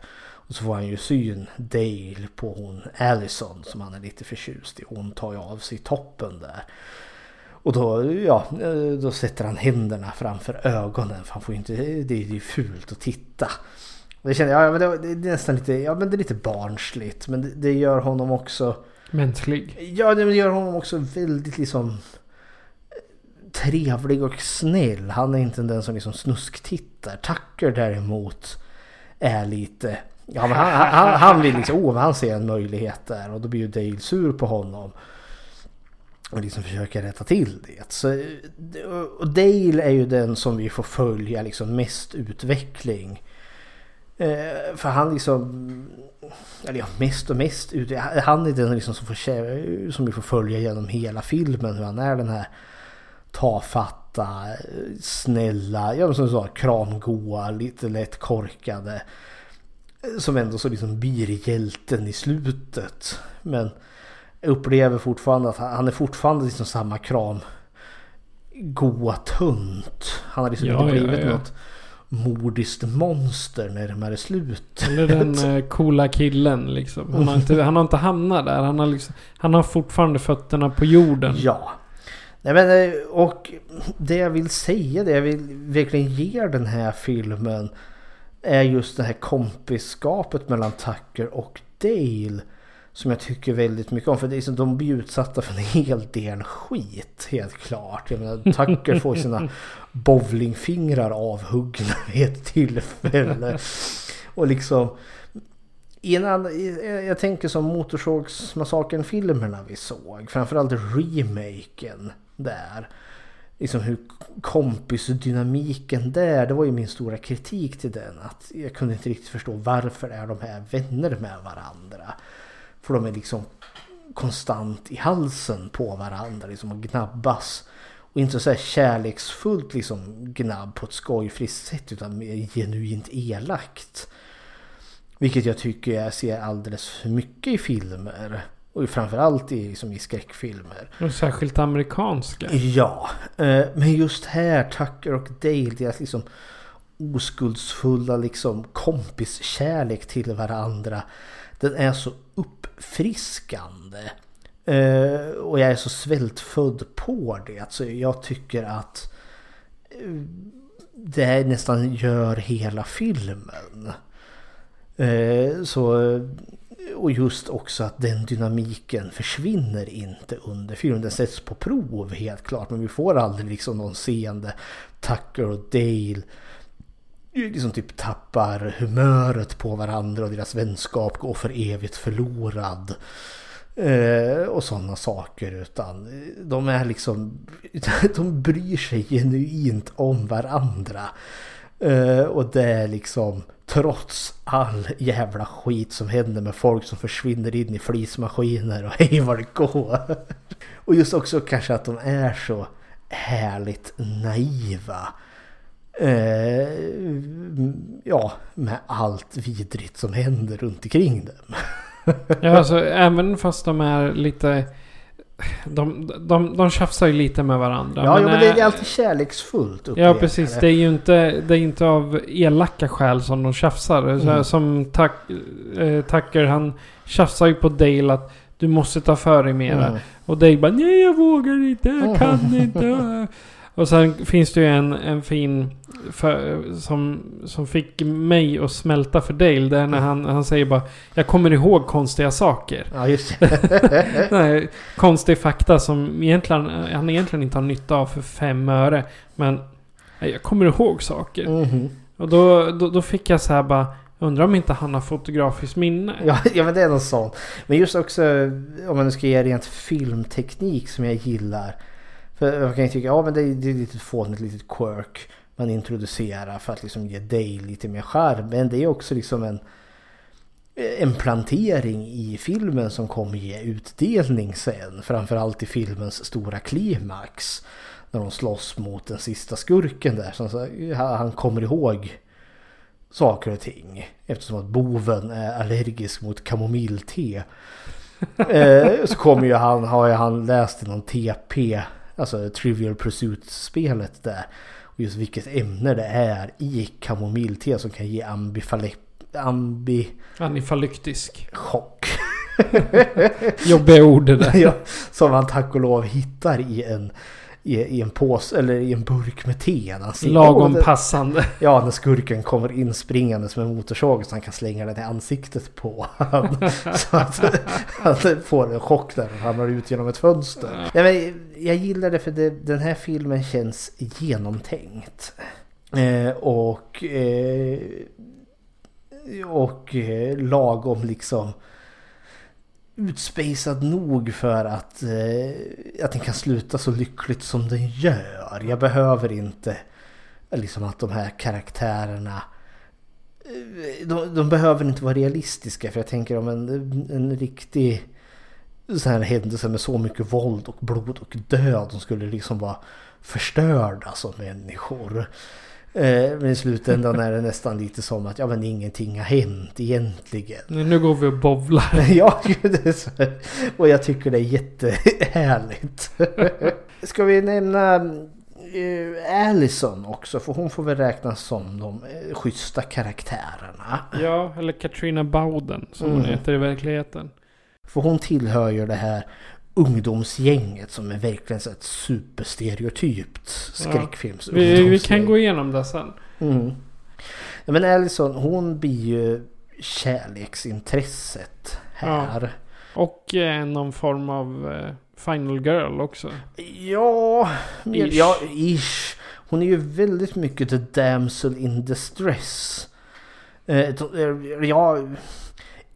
Och så får han ju syn Dale på hon Allison som han är lite förtjust i. Hon tar ju av sig toppen där. Och då, ja, då sätter han händerna framför ögonen för han får inte, det är ju fult att titta. Och det känner jag, ja, men det, det är nästan lite, ja men det är lite barnsligt men det, det gör honom också Mänsklig. Ja, det gör honom också väldigt liksom trevlig och snäll. Han är inte den som liksom snusktittar. Tucker däremot är lite... Ja, men han, han, han vill liksom... Åh, han ser en möjlighet där. Och då blir ju Dale sur på honom. Och liksom försöker rätta till det. Så, och Dale är ju den som vi får följa liksom mest utveckling. Eh, för han liksom... Eller ja, mest och mest ut. Han är den liksom som, får, som vi får följa genom hela filmen. Hur han är den här tafatta, snälla, ja men som du sa, kramgoa, lite lätt korkade. Som ändå så liksom blir hjälten i slutet. Men jag upplever fortfarande att han är fortfarande liksom samma kram goa tunt. Han har liksom Ja, inte ja, blivit ja. något mordiskt monster närmare slutet. Eller den eh, coola killen liksom. Han har, inte, han har inte hamnat där. Han har, liksom, han har fortfarande fötterna på jorden. Ja. Nej, men, eh, och det jag vill säga, det jag vill verkligen ge den här filmen är just det här kompiskapet mellan Tucker och Dale. Som jag tycker väldigt mycket om. För det är som de blir utsatta för en hel del skit. Helt klart. Jag menar, Tucker får sina bowlingfingrar avhuggna vid ett tillfälle. Och liksom... Innan, jag tänker som Motorsågsmassakern-filmerna vi såg. Framförallt remaken där. Liksom hur kompisdynamiken där. Det var ju min stora kritik till den. Att jag kunde inte riktigt förstå varför är de här vänner med varandra. För de är liksom konstant i halsen på varandra. Liksom och gnabbas. Och inte så här kärleksfullt liksom gnabb på ett skojfriskt sätt. Utan mer genuint elakt. Vilket jag tycker jag ser alldeles för mycket i filmer. Och framförallt i, som i skräckfilmer. Och särskilt amerikanska. Ja, eh, men just här Tucker och Dale, deras liksom oskuldsfulla liksom kompiskärlek till varandra. Den är så uppfriskande. Eh, och jag är så svältfödd på det. Alltså jag tycker att eh, det nästan gör hela filmen. Eh, så, och just också att den dynamiken försvinner inte under filmen. Den sätts på prov helt klart. Men vi får aldrig liksom någon seende Tucker och Dale liksom typ tappar humöret på varandra och deras vänskap går för evigt förlorad. Eh, och sådana saker utan de är liksom de bryr sig genuint om varandra. Eh, och det är liksom trots all jävla skit som händer med folk som försvinner in i flismaskiner och hej vad det går. Och just också kanske att de är så härligt naiva. Eh, ja, med allt vidrigt som händer runt omkring dem. Ja, alltså även fast de är lite... De, de, de tjafsar ju lite med varandra. Ja, men, ja, men det är alltid kärleksfullt. Ja precis. Det är ju inte, det är inte av elaka skäl som de tjafsar. Mm. Som tack, eh, Tucker han tjafsar ju på Dale att du måste ta för dig mera. Mm. Och Dale bara nej jag vågar inte, jag kan inte. Och sen finns det ju en, en fin för, som, som fick mig att smälta för Dale. Det är när han, han säger bara Jag kommer ihåg konstiga saker. Ja, just det. Nej, konstig fakta som egentligen, han egentligen inte har nytta av för fem öre. Men jag kommer ihåg saker. Mhm. Och då, då, då fick jag så här bara Undrar om inte han har fotografiskt minne? Ja, ja, men det är något sånt. Men just också om man nu ska ge rent filmteknik som jag gillar. För man kan ju tycka, ja men det är, det är lite fånigt litet quirk man introducerar för att liksom ge dig lite mer charm. Men det är också liksom en, en plantering i filmen som kommer ge utdelning sen. Framförallt i filmens stora klimax. När de slåss mot den sista skurken där. Så han kommer ihåg saker och ting. Eftersom att boven är allergisk mot kamomillte. eh, så kommer ju han, har ju han läst i någon TP, alltså Trivial Pursuit-spelet där. Just vilket ämne det är i kamomillte som kan ge ambifale... ambi... Anifalyktisk. chock. Jobbiga ord det där. ja, som han tack och lov hittar i en, i, i en påse eller i en burk med te. han ser- Lagom det- passande. Ja, när skurken kommer in springandes med motorsåg så han kan slänga den i ansiktet på han. Så att han får en chock där och ramlar ut genom ett fönster. Ja, men jag gillar det för det, den här filmen känns genomtänkt. Eh, och eh, och eh, lagom liksom utspejsad nog för att, eh, att den kan sluta så lyckligt som den gör. Jag behöver inte liksom att de här karaktärerna eh, de, de behöver inte vara realistiska för jag tänker om en, en riktig sån här händelse med så mycket våld och blod och död De skulle liksom vara förstörda som människor. Eh, Men i slutändan är det nästan lite som att ja men ingenting har hänt egentligen. Nu går vi och bovlar. Ja, och jag tycker det är jättehärligt. Ska vi nämna eh, Allison också? För hon får väl räknas som de eh, schyssta karaktärerna. Ja, eller Katrina Bowden som hon Mm. heter i verkligheten. För hon tillhör ju det här ungdomsgänget som är verkligen så ett superstereotypt skräckfilms Vi, vi kan gå igenom det sen. Mm. Ja, men Allison hon blir ju kärleksintresset här. Och eh, någon form av eh, Final Girl också. Ja, Ish. ja, ish. Hon är ju väldigt mycket the damsel in distress. Eh, eh, ja,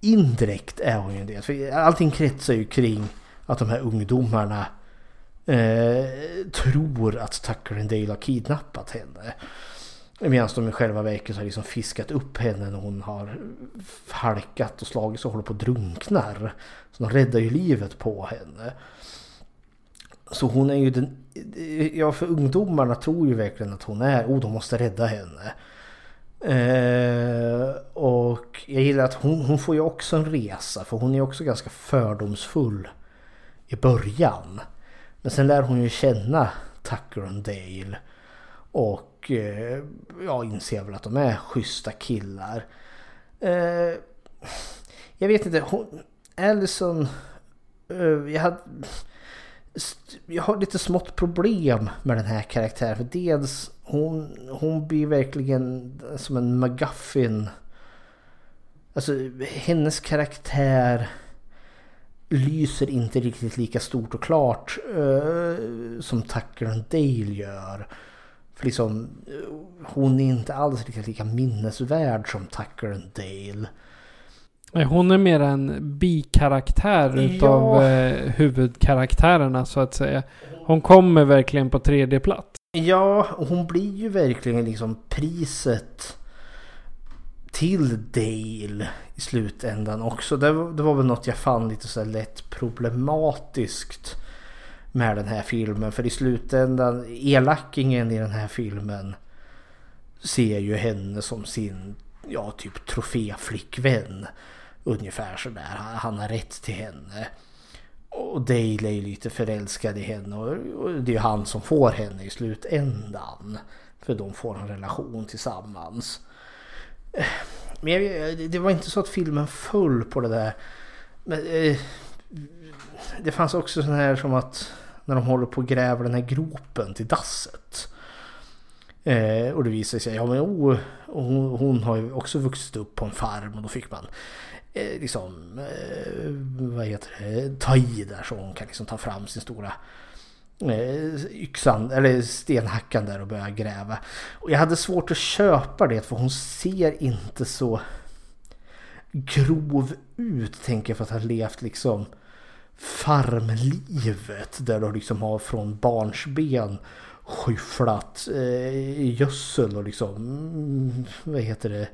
indirekt är hon ju del. För allting kretsar ju kring att de här ungdomarna eh, tror att Tucker and Dale har kidnappat henne. Medan de i själva verket har liksom fiskat upp henne när hon har halkat och slagits och håller på att drunknar. Så de räddar ju livet på henne. Så hon är ju den... Ja, för ungdomarna tror ju verkligen att hon är... Oh, de måste rädda henne. Eh, och jag gillar att hon, hon får ju också en resa. För hon är också ganska fördomsfull i början. Men sen lär hon ju känna Tucker och Dale. Och eh, ja, inser väl att de är schyssta killar. Eh, jag vet inte. Hon, Allison... Eh, jag hade... Jag har lite smått problem med den här karaktären. För dels hon, hon blir verkligen som en McGuffin. Alltså hennes karaktär lyser inte riktigt lika stort och klart eh, som Tucker and Dale gör. För liksom, eh, hon är inte alls riktigt lika minnesvärd som Tucker and Dale. Nej, Hon är mer en bikaraktär utav Ja. eh, huvudkaraktärerna så att säga. Hon kommer verkligen på tredje plats. Ja, och hon blir ju verkligen liksom priset till Dale i slutändan också. Det var, det var väl något jag fann lite så här lätt problematiskt med den här filmen. För i slutändan, elakingen i den här filmen ser ju henne som sin, ja typ troféflickvän. Ungefär sådär. Han, har rätt till henne. Och Dale är ju lite förälskad i henne och och det är ju han som får henne i slutändan. För de får en relation tillsammans. Men jag, det var inte så att filmen föll på det där. Men, eh, det fanns också sån här som att när de håller på och gräver den här gropen till dasset. Eh, och det visar sig, ja men oh, hon, hon har ju också vuxit upp på en farm och då fick man eh, liksom, eh, vad heter det, ta i där så hon kan liksom ta fram sin stora eh, Eh, yxan eller stenhackan där och börja gräva. Och jag hade svårt att köpa det för hon ser inte så grov ut tänker jag för att ha levt liksom farmlivet där du liksom har från barnsben skyfflat eh, gödsel och liksom, mm, vad heter det,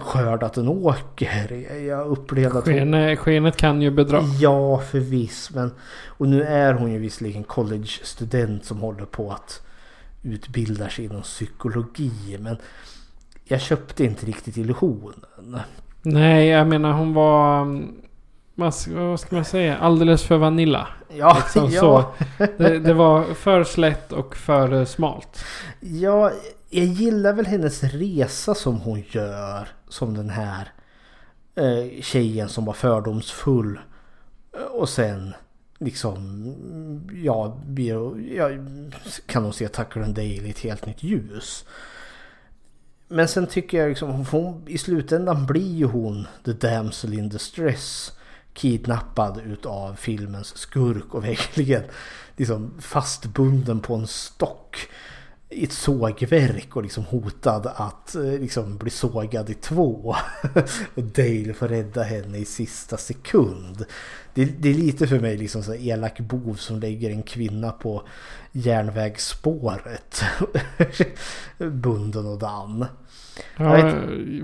skördat en åker. Jag upplevde att hon... Skenet, kan ju bedra. Ja, förviss. Men, och nu är hon ju visserligen college-student som håller på att utbilda sig inom psykologi. Men jag köpte inte riktigt illusionen. Nej, jag menar hon var... mm, Vad ska, man säga? Alldeles för vanilla. Ja, Liksom ja. så. Det, det var för slätt och för smalt. Ja, jag gillar väl hennes resa som hon gör. Som den här eh, tjejen som var fördomsfull. Eh, och sen liksom, ja, jag kan hon se Tucker and Dale i ett helt nytt ljus. Men sen tycker jag liksom, hon, i slutändan blir ju hon the damsel in distress. Kidnappad utav filmens skurk och verkligen liksom fastbunden på en stock i ett sågverk och liksom hotad att eh, liksom bli sågad i två. och Dale får rädda henne i sista sekund. Det, det är lite för mig liksom så här elak bov som lägger en kvinna på järnvägsspåret. Bunden och dan. Ja,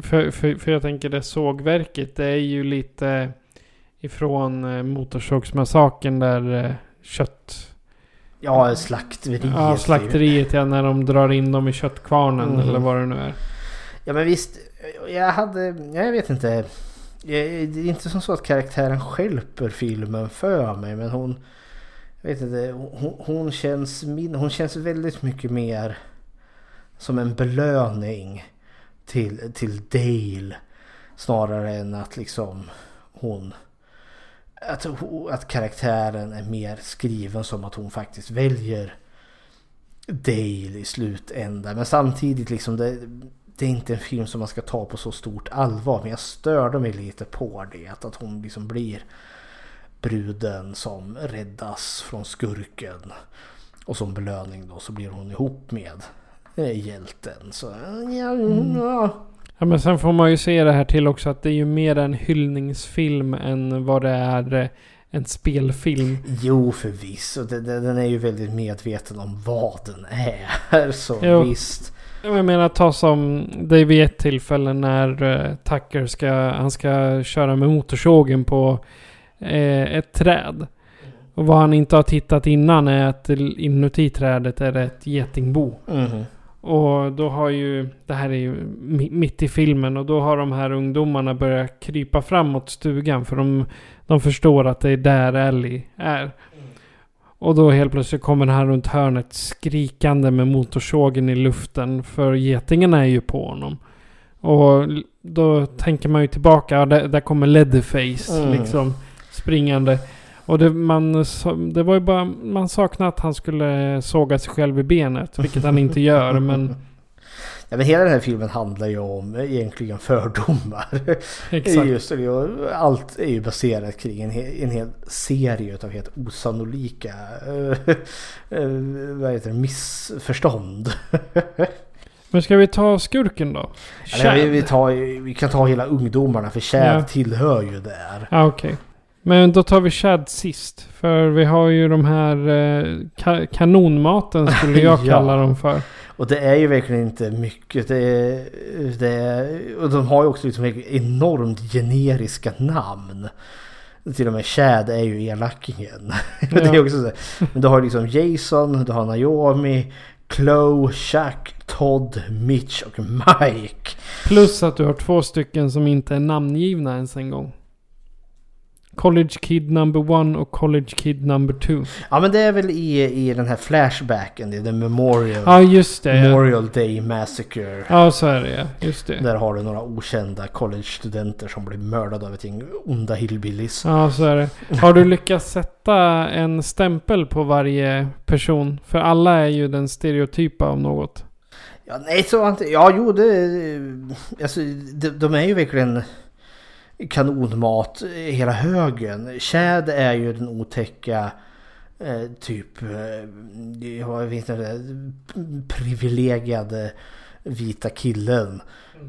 för, för, för jag tänker det sågverket, det är ju lite ifrån eh, Motorsågsmassakern där eh, kött... Ja, slakteriet. Ja, slakteriet ja, när de drar in dem i köttkvarnen Mm. eller vad det nu är. Ja men visst, jag hade, jag vet inte. Det är inte som så att karaktären stjälper filmen för mig men hon... Jag vet inte, hon, hon, känns, min, hon känns väldigt mycket mer som en belöning till, till Dale. Snarare än att liksom hon... Att, att karaktären är mer skriven som att hon faktiskt väljer Dale i slutändan. Men samtidigt liksom det, det är inte en film som man ska ta på så stort allvar. Men jag störde mig lite på det. Att, att hon liksom blir bruden som räddas från skurken. Och som belöning då så blir hon ihop med eh, hjälten. Så ja, ja. Mm. Ja men sen får man ju se det här till också att det är ju mer en hyllningsfilm än vad det är eh, en spelfilm. Jo förvisso. Den, är ju väldigt medveten om vad den är. Så Jo. visst. Jag menar ta som det är vid ett tillfälle när eh, Tucker ska, han ska köra med motorsågen på eh, ett träd. Och vad han inte har tittat innan är att inuti trädet är det ett getingbo. Mhm. Och då har ju, det här är ju mi- mitt i filmen och då har de här ungdomarna börjat krypa fram mot stugan för de, de förstår att det är där Ellie är. Och då helt plötsligt kommer han runt hörnet skrikande med motorsågen i luften för getingarna är ju på honom. Och då tänker man ju tillbaka, där, där kommer Leatherface Mm. liksom springande. Och det, man, det var ju bara, man saknade att han skulle såga sig själv i benet, vilket han inte gör. Men Ja, men hela den här filmen handlar ju om egentligen fördomar. Exakt. Just allt är ju baserat kring en, he- en hel serie av helt osannolika eh, eh, vad heter det, missförstånd. Men ska vi ta skurken då? Eller, vi, tar, vi kan ta hela ungdomarna för Chad Ja. tillhör ju där. Ja, okej. Men då tar vi Chad sist. För vi har ju de här eh, ka- kanonmaten skulle jag Ja. kalla dem för. Och det är ju verkligen inte mycket. Det är, det är, och de har ju också liksom enormt generiska namn. Till och med Chad är ju elakingen. det är också så. här. Men du har liksom Jason, du har Naomi, Chloe, Chuck, Todd, Mitch och Mike. Plus att du har två stycken som inte är namngivna ens en gång. College Kid number one och College Kid number two. Ja men det är väl i, i den här flashbacken, det är the Memorial, Ja, just det. Ja, Memorial Day Massacre. ja så är det ja. Just det. Där har du några okända college-studenter som blir mördade av ett gäng onda hillbillies. Ja, så är det. Har du lyckats sätta en stämpel på varje person? För alla är ju den stereotypa av något. Ja, nej, så inte. Ja, jo, det... Alltså, de, de är ju verkligen kanonmat hela högen. Chad är ju den otäcka eh, typ, eh, jag vet inte, privilegierade vita killen.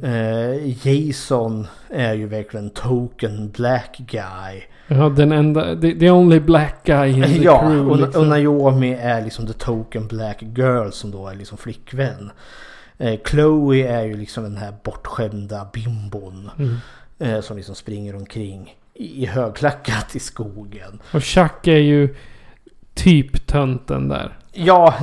Eh, Jason är ju verkligen token black guy. Ja, den enda... The, the only black guy in the Ja, crew. och, liksom. och Naomi är liksom the token black girl som då är liksom flickvän. Eh, Chloe är ju liksom den här bortskämda bimbon. Mm. Eh, som liksom springer omkring i, i högklackat i skogen. Och Chuck är ju typ tönten där. Ja,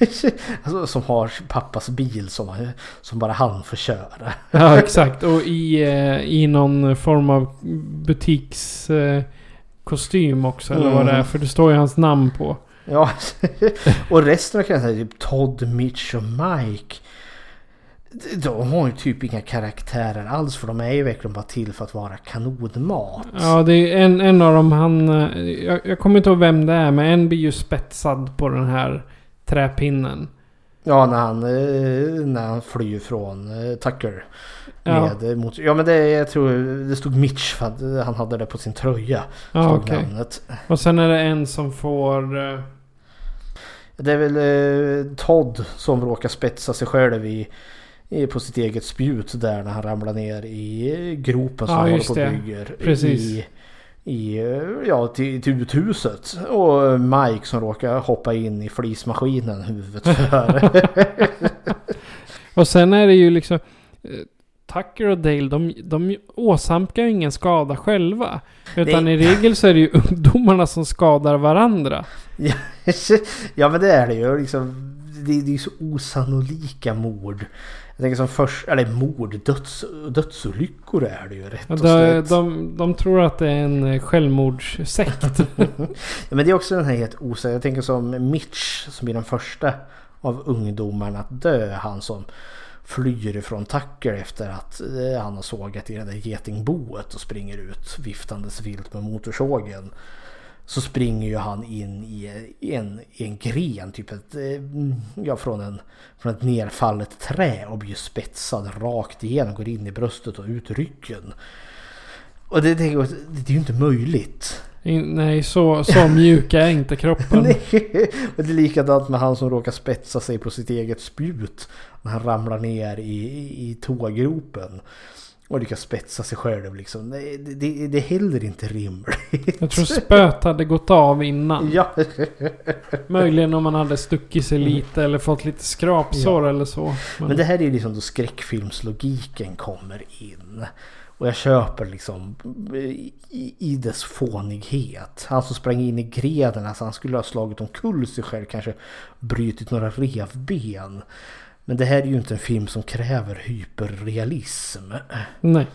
alltså, som har pappas bil som, som bara han får köra. Ja, exakt. Och i, eh, i någon form av butikskostym kostym också. Eller vad det är. Mm. För det står ju hans namn på. Ja, och resten kan jag säga typ Todd, Mitch och Mike. De har ju typ inga karaktärer alls för de är ju verkligen bara till för att vara kanonmat. Ja, det är en, en av dem. Han... eh, Jag, jag kommer inte ihåg vem det är. Men en blir ju spetsad på den här träpinnen. Ja, när han, eh, när han flyr från eh, Tucker. Ja. Med, mot, ja men det, jag tror det stod Mitch för att han hade det på sin tröja. Ja, okej. namnet. Och sen är det en som får... Det är väl Todd som råkar spetsa sig själv i, på sitt eget spjut där när han ramlar ner i gropen som Ja, han håller på och det. bygger. Precis. I, i, ja, till, till uthuset. Och Mike som råkar hoppa in i flismaskinen huvudet före. Och sen är det ju liksom... eh, Tucker och Dale, de, de åsamkar ju ingen skada själva. Utan Nej. i regel så är det ju ungdomarna som skadar varandra. Ja, ja men det är det ju. Liksom, det, det är så osannolika mord. Jag tänker som först, eller mord, döds, dödsolyckor är det ju rätt och De, slätt. de, de tror att det är en eh, självmordssekt. Men det är också den här helt osäkra. Jag tänker som Mitch som är den första av ungdomarna att dö. Han som flyr ifrån Tucker efter att eh, han har sågat i det där getingboet och springer ut viftandes vilt med motorsågen. Så springer ju han in i en, i en gren, typ ett, eh, ja, från, en, från ett nerfallet trä och blir spetsad rakt igenom, går in i bröstet och ut ryggen. Och det, jag, det är ju inte möjligt. Nej, så, så mjuk är inte kroppen. Nej. Och det är likadant med han som råkar spetsa sig på sitt eget spjut. När han ramlar ner i, i, i tågropen. Och lyckas spetsa sig själv liksom. Det, det, det är heller inte rimligt. Jag tror spöet hade gått av innan. Ja. Möjligen om man hade stuckit sig lite eller fått lite skrapsår eller så. Men det här är ju liksom då skräckfilmslogiken kommer in. Och jag köper liksom i, i dess fånighet. Han som sprang in i greden, alltså han skulle ha slagit omkull sig själv, kanske brutit några revben. Men det här är ju inte en film som kräver hyperrealism. Nej.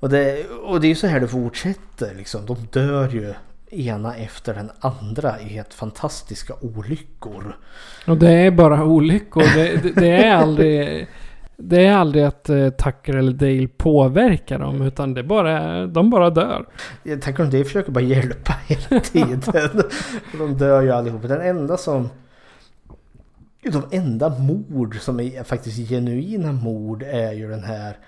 Och det, och det är ju så här det fortsätter liksom. De dör ju ena efter den andra i helt fantastiska olyckor. Och det är bara olyckor. Det, det, det är aldrig... Det är aldrig att uh, Tucker eller Dale påverkar dem. Utan det bara, de bara dör. Tänker om det försöker bara hjälpa hela tiden. Och de dör ju allihop. Den enda som... De enda mord som är faktiskt genuina mord är ju den här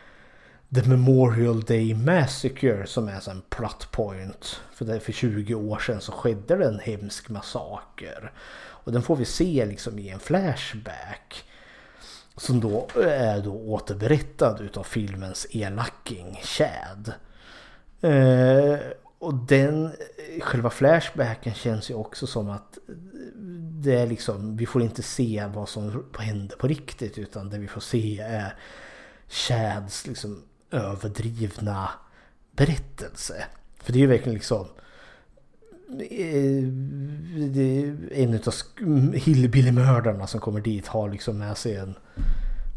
The Memorial Day Massacre som är en plot point. För, det, för 20 år sedan så skedde det en hemsk massaker. Och den får vi se liksom i en flashback. Som då är då återberättad utav filmens elacking Chad. Eh, och den, själva flashbacken känns ju också som att det är liksom, vi får inte se vad som händer på riktigt utan det vi får se är Chads liksom överdrivna berättelse. För det är ju verkligen liksom eh, en av hillbilly-mördarna som kommer dit har liksom med sig en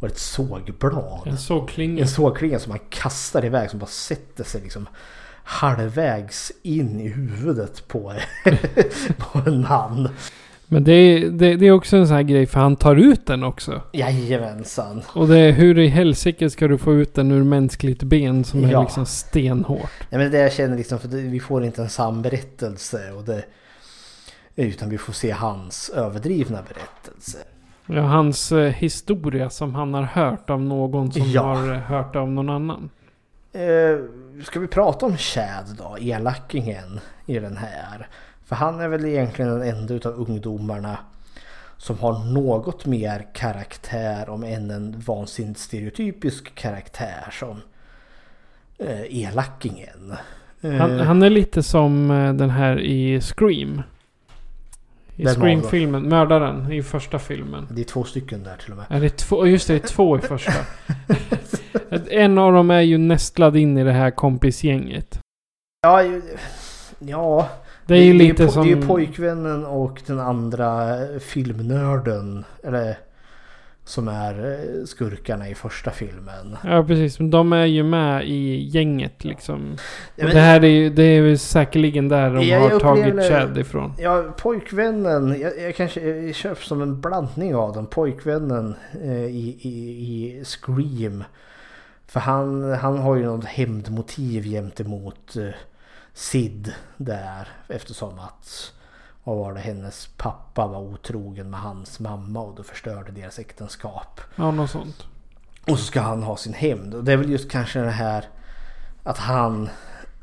var ett sågblad. En sågklinga. En sågklinga som man kastar iväg som bara sätter sig liksom halvvägs in i huvudet på, på en man. Men det är, det, det är också en sån här grej för han tar ut den också. Jajamensan. Och det är hur i helsike ska du få ut den ur mänskligt ben som är Ja. liksom stenhårt. Ja, men det jag känner liksom för det, vi får inte en sann berättelse och det, utan vi får se hans överdrivna berättelse. Ja, hans eh, historia som han har hört av någon som Ja. har eh, hört av någon annan. Eh, ska vi prata om Chad då, elakingen i den här? För han är väl egentligen den enda utav ungdomarna som har något mer karaktär om än en vansinnigt stereotypisk karaktär som eh, elakingen. Han, Eh, han är lite som eh, den här i Scream. I Scream-filmen. Mördaren i första filmen. Det är två stycken där till och med. Är det två? Just det, det är två i första. en av dem är ju nästlad in i det här kompisgänget. Ja, ja. Det är ju lite po- som... Det är ju pojkvännen och den andra filmnörden. Eller som är eh, skurkarna i första filmen. Ja precis, men de är ju med i gänget liksom. Ja, men- det här är ju, det är ju säkerligen där de Jag- har jag tagit Chad ifrån. Ja, pojkvännen. Jag, jag kanske köper som en blandning av dem. Pojkvännen eh, i, i, i Scream. För han, han har ju något hämndmotiv gentemot eh, Sid där. Eftersom att vad var det, hennes pappa var otrogen med hans mamma och då förstörde deras äktenskap. Ja, något sånt. Och så ska han ha sin hämnd. Och det är väl just kanske det här att han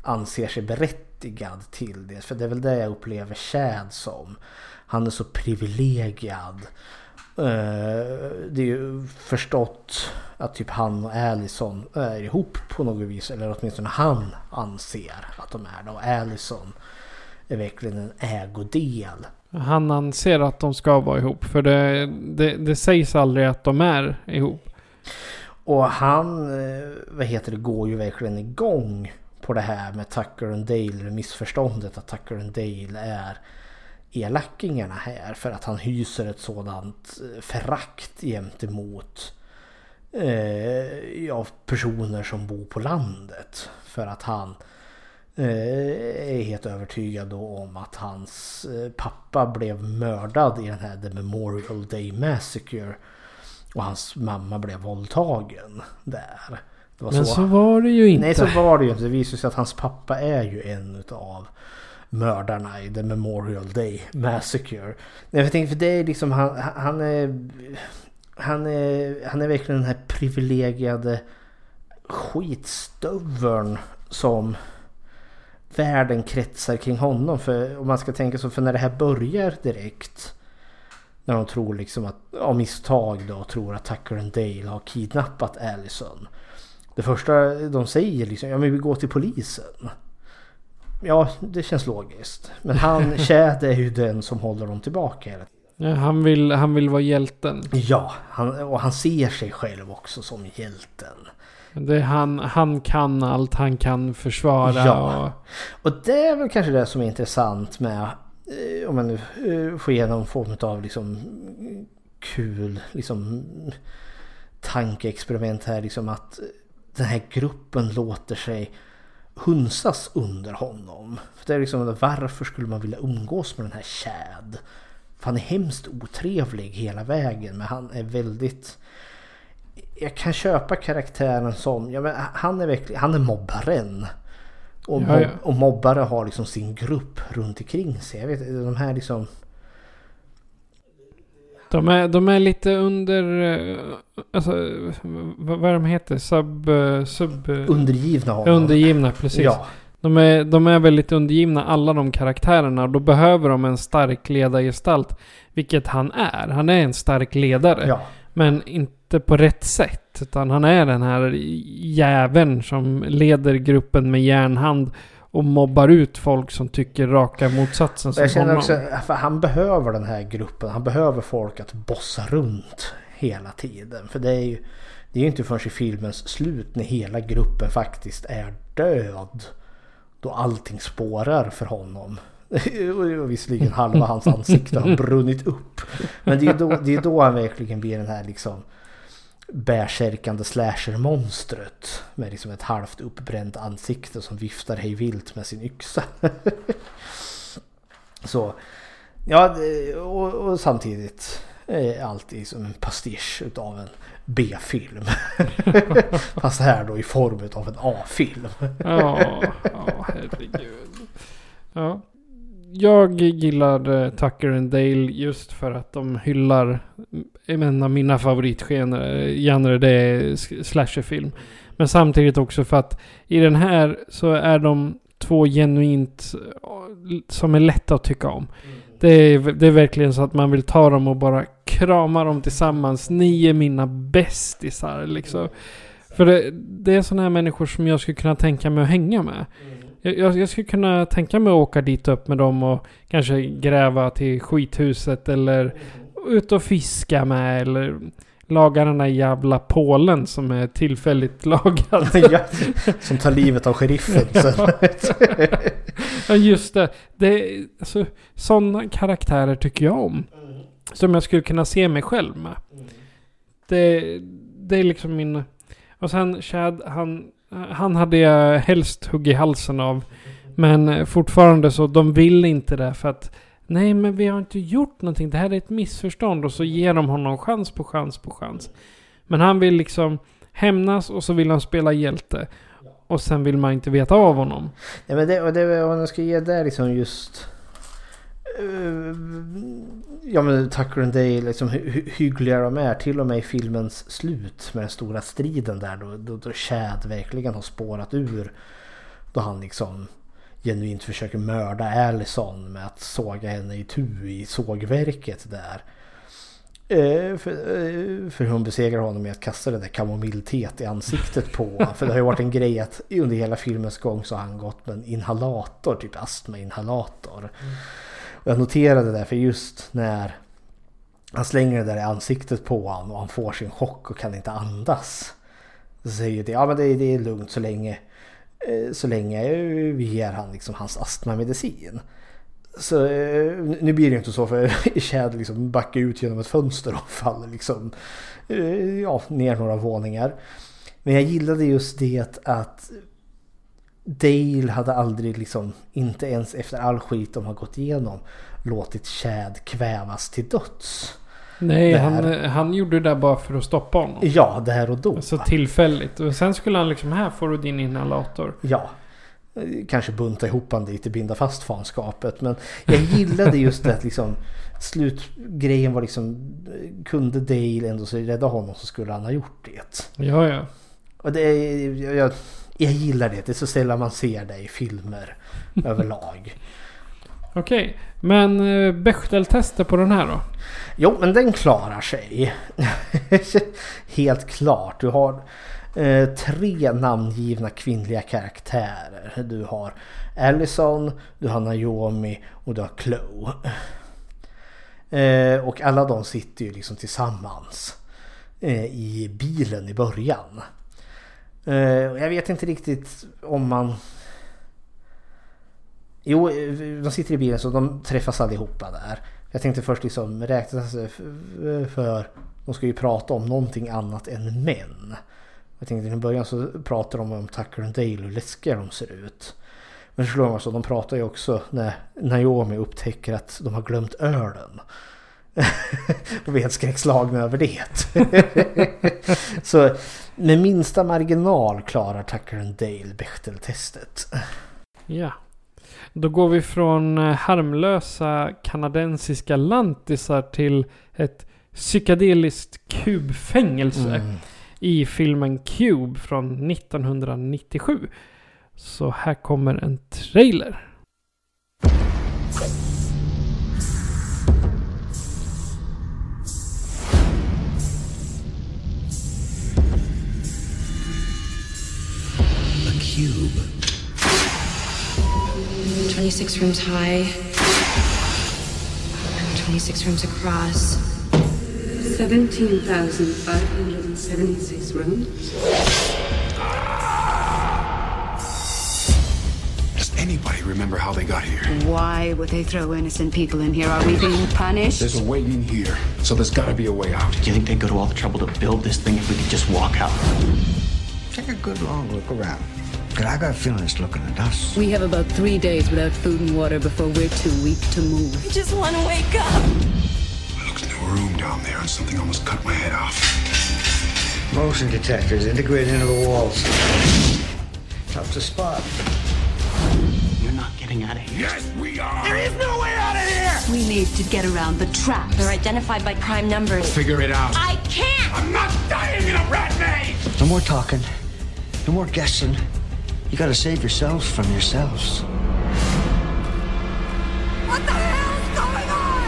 anser sig berättigad till det. För det är väl det jag upplever Chad som. Han är så privilegierad. Eh, Det är ju förstått att typ han och Allison är ihop på något vis. Eller åtminstone han anser att de är det. Och Allison är verkligen en ägodel. Han anser att de ska vara ihop. För det, det, det sägs aldrig att de är ihop. Och han, eh, vad heter det, går ju verkligen igång på det här med Tucker and Dale, missförståndet att Tucker and Dale är elakingarna här för att han hyser ett sådant eh, förakt gentemot eh, ja, personer som bor på landet. För att han är helt övertygad om att hans eh, pappa blev mördad i den här The Memorial Day Massacre. Och hans mamma blev våldtagen där. Var Men så var det ju inte. Nej så var det ju inte. Det visade sig att hans pappa är ju en utav mördarna i The Memorial Day Massacre. Nej jag tänkte för det är liksom han, han är... Han är, han är verkligen den här privilegierade skitstöveln som världen kretsar kring honom. För om man ska tänka så, för när det här börjar direkt när de tror liksom att, av misstag då, tror att Tucker and Dale har kidnappat Allison. Det första de säger liksom, ja men vi går till polisen. Ja, det känns logiskt. Men han, Chad är ju den som håller dem tillbaka hela tiden. Ja, han, vill, han vill vara hjälten. Ja, han, och han ser sig själv också som hjälten. Det han, han kan allt, han kan försvara. Ja. Och, Och det är väl kanske det som är intressant med eh, om man nu eh, får igenom form av liksom kul liksom tankeexperiment här liksom att den här gruppen låter sig hunsas under honom. För det är liksom varför skulle man vilja umgås med den här Chad? För han är hemskt otrevlig hela vägen men han är väldigt jag kan köpa karaktären som, ja men han är verkligen, han är mobbaren. Och, ja. och mobbare har liksom sin grupp runt omkring sig. Jag vet de här liksom... de, är, de är lite under... eh, Alltså, vad, vad är de heter? Sub... eh, sub eh, Undergivna honom. undergivna, precis. Ja. De är, de är väldigt undergivna, alla de karaktärerna. Och då behöver de en stark ledargestalt. Vilket han är. Han är en stark ledare. Ja. Men inte på rätt sätt. Utan han är den här jäveln som leder gruppen med järnhand. Och mobbar ut folk som tycker raka motsatsen som Jag känner honom. också, han behöver den här gruppen. Han behöver folk att bossa runt hela tiden. För det är ju, det är inte förrän i filmens slut när hela gruppen faktiskt är död. Då allting spårar för honom. Visserligen halva hans ansikte har brunnit upp. Men det är då, det är då han verkligen blir den här liksom bärsärkande slasher-monstret. Med liksom ett halvt uppbränt ansikte som viftar hej vilt med sin yxa. Så ja, och, och samtidigt är alltid som en pastisch utav en B-film. Fast här då i form utav en A-film. Ja, ja herregud. Ja. Jag gillar eh, Tucker and Dale just för att de hyllar en av mina favoritgenrer. Genre det är slasherfilm. Men samtidigt också för att i den här så är de två genuint eh, som är lätta att tycka om. Det är, det är verkligen så att man vill ta dem och bara krama dem tillsammans. Ni är mina bästisar liksom. För det, det är sådana här människor som jag skulle kunna tänka mig att hänga med. Jag, jag, jag skulle kunna tänka mig att åka dit upp med dem och kanske gräva till skithuset eller ut och fiska med eller laga den där jävla pålen som är tillfälligt lagad. Ja, som tar livet av sheriffen. Så. Ja just det. det alltså, sådana karaktärer tycker jag om. Som jag skulle kunna se mig själv med. Det, det är liksom min... Och sen Chad, han, han hade jag helst huggit halsen av. Men eh, fortfarande så, de vill inte det för att Nej men vi har inte gjort någonting. Det här är ett missförstånd. Och så ger de honom chans på chans på chans. Men han vill liksom hämnas och så vill han spela hjälte. Och sen vill man inte veta av honom. Ja, men det, och det, om jag ska ge det liksom just ja men Tucker and Dale, liksom hur hyggliga de är. Till och med i filmens slut med den stora striden där då, då, då Chad verkligen har spårat ur. Då han liksom genuint försöker mörda Allison med att såga henne i tu i sågverket där. Eh, för, eh, för hon besegrar honom med att kasta det där kamomillteet i ansiktet på honom. För det har ju varit en grej att under hela filmens gång så har han gått med en inhalator, typ astmainhalator. Mm jag noterade det för just när han slänger det där i ansiktet på honom och han får sin chock och kan inte andas. Så säger det, ja men det, det är lugnt så länge, eh, så länge eh, vi ger han liksom hans astmamedicin. Så eh, nu blir det inte så för Chad liksom backar ut genom ett fönster och faller liksom ja, ner några våningar. Men jag gillade just det att Dale hade aldrig liksom, inte ens efter all skit de har gått igenom, låtit Chad kvävas till döds. Nej, han, han gjorde det där bara för att stoppa honom. Ja, där och då. Så tillfälligt. Och sen skulle han liksom, här får du din inhalator. Ja. Kanske bunta ihop han och binda fast fanskapet. Men jag gillade just det att liksom slutgrejen var liksom kunde Dale ändå rädda honom så skulle han ha gjort det. Ja, ja. Och det jag, jag, jag gillar det. Det är så sällan man ser det i filmer överlag. Okej, men uh, Bechdel-tester på den här då? Jo, men den klarar sig. Helt klart. Du har eh, tre namngivna kvinnliga karaktärer. Du har Allison, du har Naomi och du har Chloe. Eh, och alla de sitter ju liksom tillsammans eh, i bilen i början. Eh, jag vet inte riktigt om man... Jo, eh, de sitter i bilen så de träffas allihopa där. Jag tänkte först liksom räkna sig eh, eh, för, de ska ju prata om någonting annat än män. Jag tänkte i början så pratar de om Tucker och Dale och hur läskiga de ser ut. Men så slår de alltså, de pratar ju också när Naomi upptäcker att de har glömt ölen. De är helt skräckslagna över det. så med minsta marginal klarar Tucker and Dale Bechdel-testet. Ja. Då går vi från eh, harmlösa kanadensiska lantisar till ett psykedeliskt kubfängelse Mm. i filmen Cube från 1997. Så här kommer en trailer. Cube. 26 rooms high, 26 rooms across. 17,576 rooms. Does anybody remember how they got here? Why would they throw innocent people in here? Are we being punished? There's a way in here, so there's gotta be a way out. Do you think they'd go to all the trouble to build this thing if we could just walk out? Take a good long look around. Cause I got a feeling it's looking at us. We have about three days without food and water before we're too weak to move. I just want to wake up. Looks no room down there, and something almost cut my head off. Motion detectors integrated into the walls. Tough to spot. You're not getting out of here. Yes, we are! There is no way out of here! We need to get around the traps. They're identified by prime numbers. Figure it out. I can't! I'm not dying in a rat maze! No more talking. No more guessing. You gotta save yourselves from yourselves. What the hell's going on?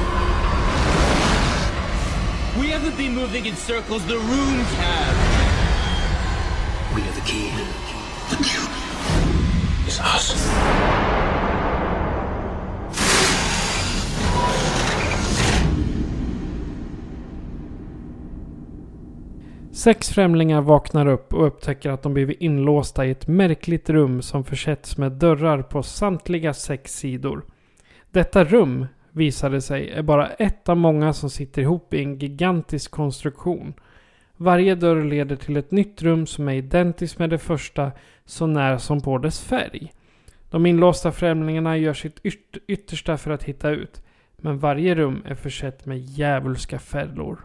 We haven't been moving in circles, the rooms have. We are the key. The cube is us. Sex främlingar vaknar upp och upptäcker att de blivit inlåsta i ett märkligt rum som försetts med dörrar på samtliga sex sidor. Detta rum, visade sig, är bara ett av många som sitter ihop i en gigantisk konstruktion. Varje dörr leder till ett nytt rum som är identiskt med det första, så när som på dess färg. De inlåsta främlingarna gör sitt yt- yttersta för att hitta ut. Men varje rum är försett med djävulska fällor.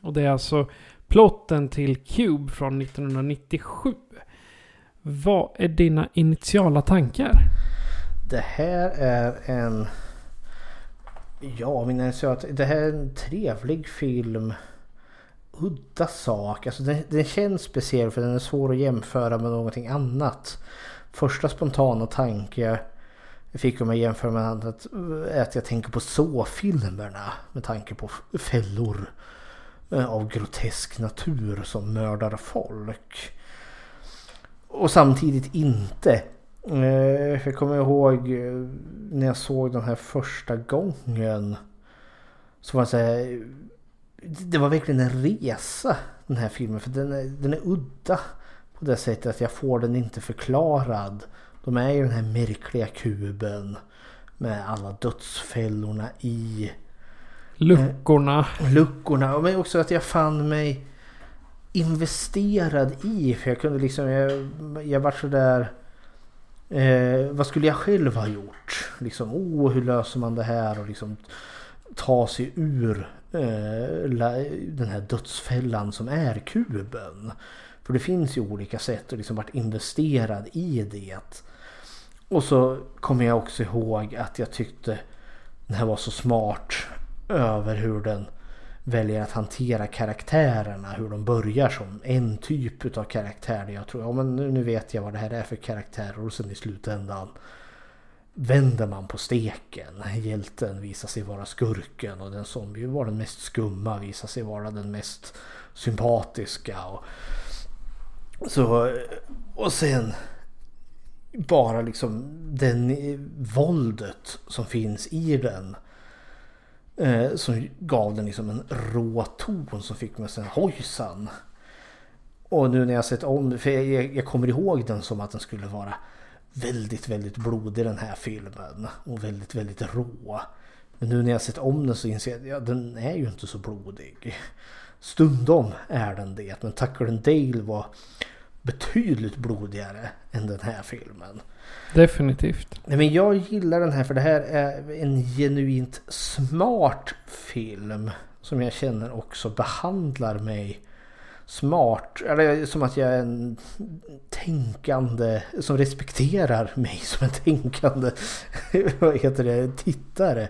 Och det är alltså plotten till Cube från 1997. Vad är dina initiala tankar? Det här är en... Ja, mina initiala... Det här är en trevlig film. Udda sak. Alltså den, den känns speciell för den är svår att jämföra med någonting annat. Första spontana tanke jag fick om jag jämför med annat är att jag tänker på så-filmerna med tanke på fällor Eh, av grotesk natur som mördar folk. Och samtidigt inte. Eh, jag kommer ihåg eh, när jag såg den här första gången. Så var det så här, Det var verkligen en resa den här filmen. För den är, den är udda. På det sättet att jag får den inte förklarad. De är ju den här märkliga kuben. Med alla dödsfällorna i. Luckorna. Mm. Luckorna. Men också att jag fann mig investerad i. För jag kunde liksom, jag, jag var sådär. Eh, vad skulle jag själv ha gjort? Liksom, oh, hur löser man det här? Och liksom ta sig ur eh, la- den här dödsfällan som är kuben. För det finns ju olika sätt Och liksom varit investerad i det. Och så kommer jag också ihåg att jag tyckte den här var så smart över hur den väljer att hantera karaktärerna. Hur de börjar som en typ av karaktär. Där jag tror, ja men nu, vet jag vad det här är för karaktärer. Och sen i slutändan vänder man på steken. Hjälten visar sig vara skurken och den som ju var den mest skumma visar sig vara den mest sympatiska. Och, så, och sen bara liksom den våldet som finns i den. Eh, som gav den liksom en rå ton som fick mig att säga hojsan. Och nu när jag sett om för jag, jag kommer ihåg den som att den skulle vara väldigt, väldigt blodig den här filmen. Och väldigt, väldigt rå. Men nu när jag sett om den så inser jag att ja, den är ju inte så blodig. Stundom är den det. Men Tucker and Dale var betydligt blodigare än den här filmen. Definitivt. Nej, men jag gillar den här för det här är en genuint smart film. Som jag känner också behandlar mig smart. Eller som att jag är en tänkande som respekterar mig som en tänkande vad heter det, tittare.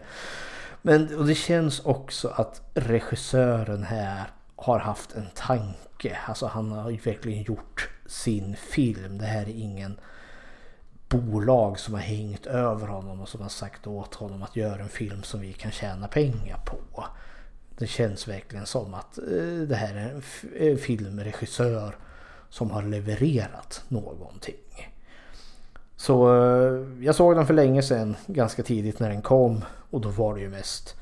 Men och det känns också att regissören här har haft en tanke. Alltså han har ju verkligen gjort sin film. Det här är ingen bolag som har hängt över honom och som har sagt åt honom att göra en film som vi kan tjäna pengar på. Det känns verkligen som att eh, det här är en eh, filmregissör som har levererat någonting. Så eh, jag såg den för länge sedan, ganska tidigt när den kom. Och då var det ju mest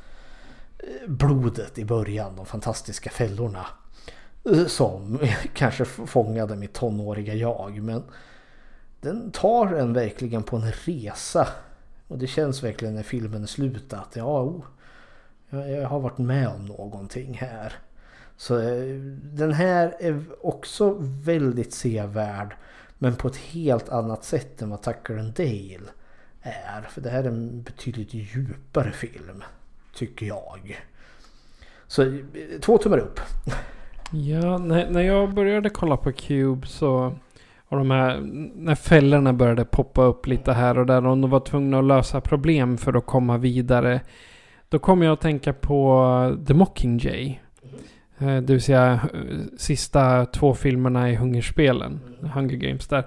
blodet i början, de fantastiska fällorna. Som kanske fångade mitt tonåriga jag. Men den tar en verkligen på en resa. Och det känns verkligen när filmen är slut att ja, oh, jag, har varit med om någonting här. Så eh, den här är också väldigt sevärd. Men på ett helt annat sätt än vad Tucker and Dale är. För det här är en betydligt djupare film. Tycker jag. Så eh, två tummar upp. Ja, när, när jag började kolla på Cube så... Och de här, när fällorna började poppa upp lite här och där och de var tvungna att lösa problem för att komma vidare. Då kom jag att tänka på The Mockingjay. Eh, Det vill säga eh, sista två filmerna i Hungerspelen. Hunger Games där.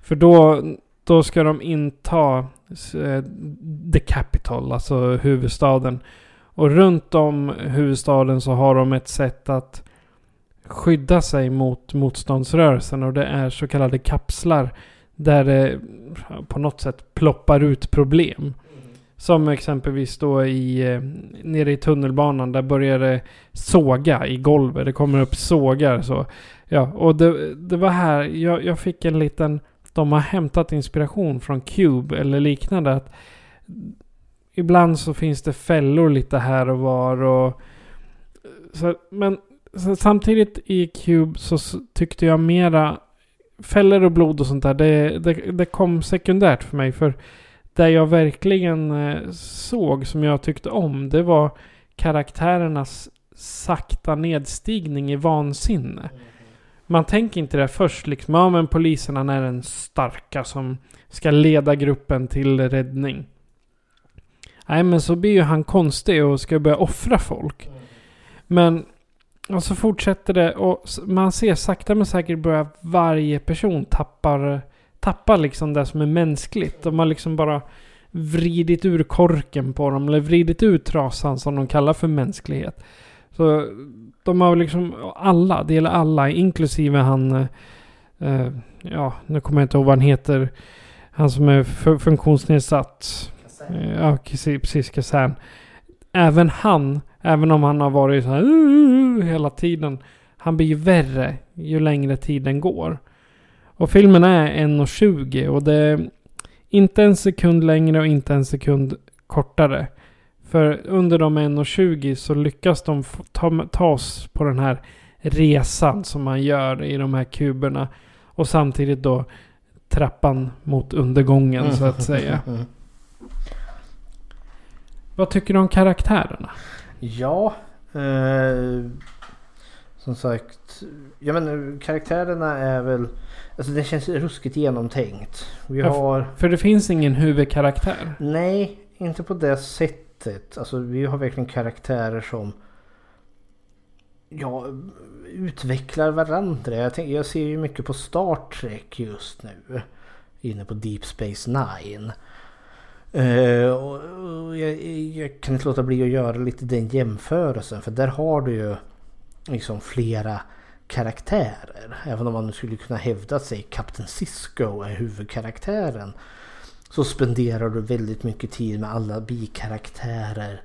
För då, då ska de inta eh, The Capital, alltså huvudstaden. Och runt om huvudstaden så har de ett sätt att skydda sig mot motståndsrörelsen och det är så kallade kapslar där det på något sätt ploppar ut problem. Som exempelvis då i, eh, nere i tunnelbanan. Där börjar det såga i golvet. Det kommer upp sågar så. Ja, och det, det var här jag, jag fick en liten... De har hämtat inspiration från Cube eller liknande. Att ibland så finns det fällor lite här och var och... Så, men så samtidigt i Cube så tyckte jag mera... Fällor och blod och sånt där, det, det, det kom sekundärt för mig. För det jag verkligen eh, såg som jag tyckte om, det var karaktärernas sakta nedstigning i vansinne. Man tänker inte det först liksom, ja men polisen han är den starka som ska leda gruppen till räddning. Nej men så blir ju han konstig och ska börja offra folk. Men och så fortsätter det och man ser sakta men säkert börja varje person tappar, tappar liksom det som är mänskligt. De har liksom bara vridit ur korken på dem eller vridit ut trasan som de kallar för mänsklighet. Så de har liksom alla, det gäller alla, inklusive han, eh, eh, ja nu kommer jag inte ihåg vad han heter, han som är fu- funktionsnedsatt. Eh, Ja, precis, Kazan. Även han, även om han har varit så här "Uh", hela tiden. Han blir ju värre ju längre tiden går. Och filmen är 1.20 och det är inte en sekund längre och inte en sekund kortare. För under de 1.20 så lyckas de ta, ta oss på den här resan som man gör i de här kuberna. Och samtidigt då trappan mot undergången så att säga. Mm. Vad tycker du om karaktärerna? Ja, eh, som sagt. Ja men karaktärerna är väl... Alltså det känns ruskigt genomtänkt. Vi Ja, har... För det finns ingen huvudkaraktär. Nej, inte på det sättet. Alltså vi har verkligen karaktärer som... Ja, utvecklar varandra. Jag, tänk, jag ser ju mycket på Star Trek just nu. Inne på Deep Space Nine. Eh, och, och jag, jag kan inte låta bli att göra lite den jämförelsen. För där har du ju liksom flera karaktärer. Även om man nu skulle kunna hävda sig Kapten Cisco är huvudkaraktären. Så spenderar du väldigt mycket tid med alla bikaraktärer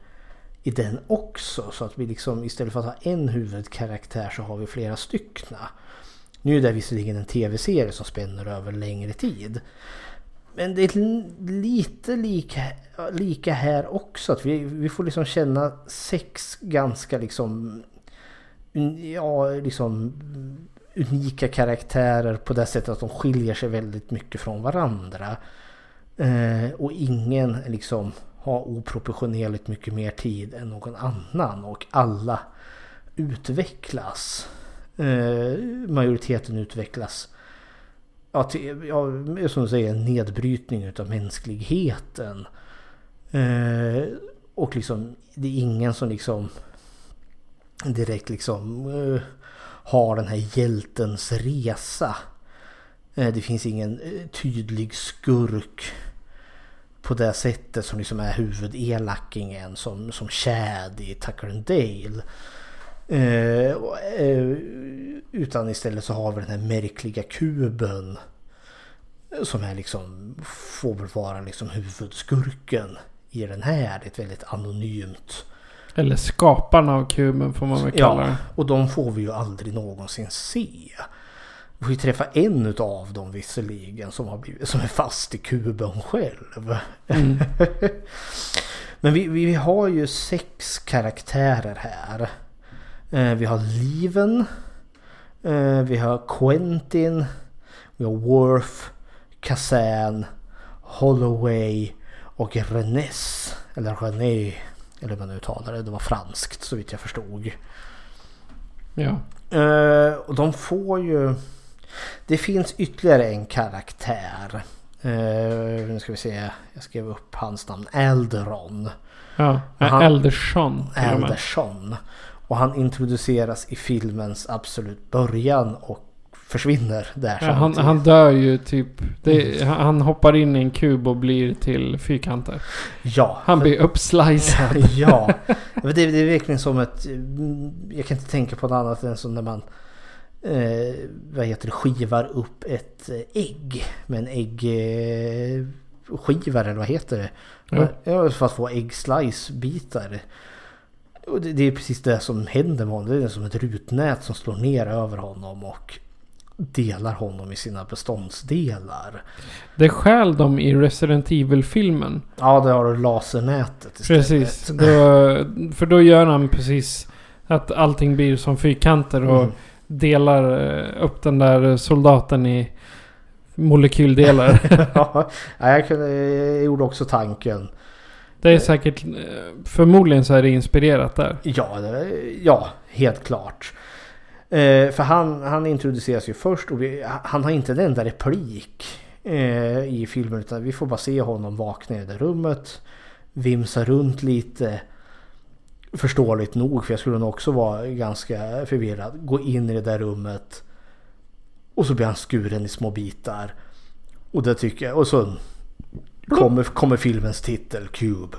i den också. Så att vi liksom istället för att ha en huvudkaraktär så har vi flera styckna. Nu är det visserligen en tv-serie som spänner över längre tid. Men det är lite lika, lika här också. Att vi, vi får liksom känna sex ganska liksom... Ja, liksom unika karaktärer på det sättet att de skiljer sig väldigt mycket från varandra. Eh, och ingen liksom har oproportionerligt mycket mer tid än någon annan. Och alla utvecklas. Eh, majoriteten utvecklas ja, till, ja, som du säger, en nedbrytning utav mänskligheten. Eh, och liksom, det är ingen som liksom direkt liksom eh, har den här hjältens resa. Eh, det finns ingen eh, tydlig skurk på det sättet som liksom är huvudelakingen som, som Chad i Tucker and Dale. Eh, eh, utan istället så har vi den här märkliga kuben. Som är liksom, får väl vara liksom huvudskurken i den här. Ett väldigt anonymt. Eller skaparna av kuben får man väl kalla Ja, det. och de får vi ju aldrig någonsin se. Vi får ju träffa en utav dem visserligen som, har blivit, som är fast i kuben själv. Mm. Men vi, vi har ju sex karaktärer här. Eh, vi har Liven. Eh, vi har Quentin. Vi har Worf. Kazan. Holloway. Och Reness. Eller René. Eller hur man nu uttalar det. Det var franskt så vitt jag förstod. Ja. Eh, och de får ju... Det finns ytterligare en karaktär. Eh, nu ska vi se. Jag skrev upp hans namn. Alderon. Ja, han- Alderson till och han introduceras i filmens absolut början och försvinner där Ja, han, han dör ju typ. Det, han hoppar in i en kub och blir till fyrkanter. Ja. Han blir uppslicead. ja. Det, det är verkligen som ett... Jag kan inte tänka på något annat än som när man... Eh, vad heter det? Skivar upp ett eh, ägg. Med en äggskivare eh, eller vad heter det? Ja. För att få äggslice-bitar. Och det, det är precis det som händer med honom. Det är som ett rutnät som slår ner över honom och delar honom i sina beståndsdelar. Det stjäl de i Resident Evil-filmen. Ja, det har du lasernätet istället. Precis. Då, för då gör han precis att allting blir som fyrkanter och Mm. delar eh, upp den där soldaten i molekyldelar. ja, jag, kunde, jag gjorde också tanken det är säkert... Eh, förmodligen så är det inspirerat där. Ja, ja helt klart. Eh, för han, han introduceras ju först och vi, han har inte en enda replik eh, i filmen utan vi får bara se honom vakna i det rummet. Vimsa runt lite. Förståeligt nog för jag skulle nog också vara ganska förvirrad. Gå in i det där rummet. Och så blir han skuren i små bitar. Och det tycker jag. Och så kommer, kommer filmens titel Cube.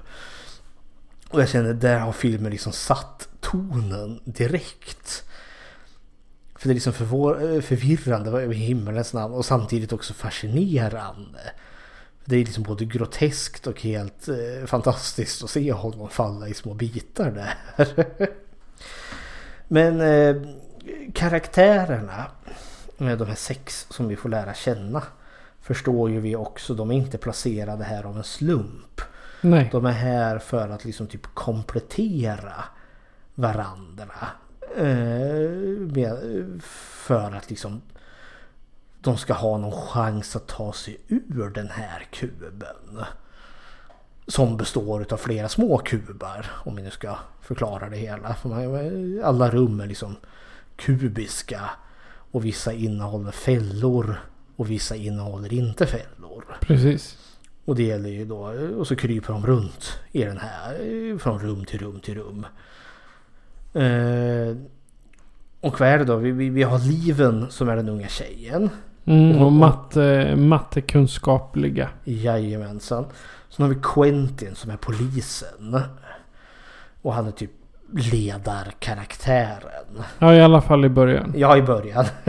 Och jag känner där har filmen liksom satt tonen direkt. För det är liksom förvår- eh, förvirrande i himmelens namn och samtidigt också fascinerande. Det är liksom både groteskt och helt eh, fantastiskt att se honom falla i små bitar där. Men eh, karaktärerna, med de här sex som vi får lära känna, förstår ju vi också, de är inte placerade här av en slump. Nej. De är här för att liksom typ komplettera varandra. Eh, för att liksom de ska ha någon chans att ta sig ur den här kuben. Som består av flera små kubar om vi nu ska förklara det hela. Alla rum är liksom kubiska och vissa innehåller fällor och vissa innehåller inte fällor. Precis. Och det gäller ju då, och så kryper de runt i den här, från rum till rum till rum. Eh, och vad är det då? Vi, vi, vi har Liven som är den unga tjejen. Mm, och matte, mattekunskapliga. Jajamensan. Sen har vi Quentin som är polisen. Och han är typ ledarkaraktären. Ja, i alla fall i början. Ja, i början.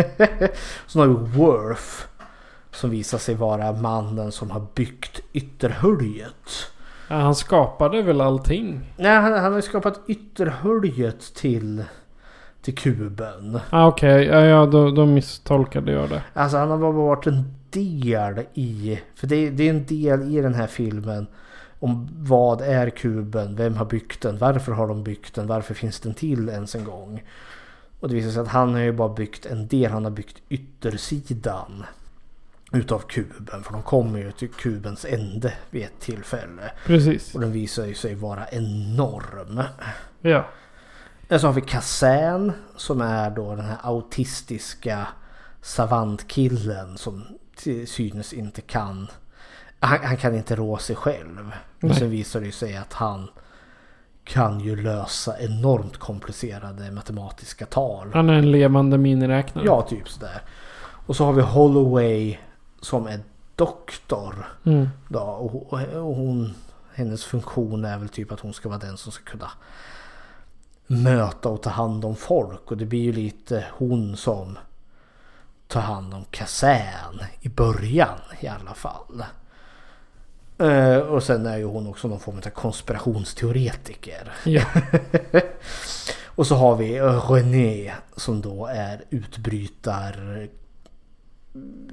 Sen har vi Worth. Som visar sig vara mannen som har byggt ytterhöljet. Ja, han skapade väl allting? Nej, han, han har skapat ytterhöljet till, till kuben. Ah, Okej, ja, ja då, då misstolkade jag det. Alltså han har bara varit en del i... För det, det är en del i den här filmen. Om vad är kuben? Vem har byggt den? Varför har de byggt den? Varför finns den till ens en gång? Och det visar sig att han har ju bara byggt en del. Han har byggt yttersidan. Utav kuben. För de kommer ju till kubens ände vid ett tillfälle. Precis. Och den visar ju sig vara enorm. Ja. Sen så har vi Kazan som är då den här autistiska savantkillen som till synes inte kan... Han, han kan inte rå sig själv. Men sen visar det sig att han kan ju lösa enormt komplicerade matematiska tal. Han är en levande miniräknare. Ja, typ sådär. Och så har vi Holloway som är doktor. Mm. Då, och, och hon, hennes funktion är väl typ att hon ska vara den som ska kunna möta och ta hand om folk. Och det blir ju lite hon som tar hand om Kazan i början i alla fall. Eh, och sen är ju hon också någon form av konspirationsteoretiker. Ja. och så har vi René som då är utbrytar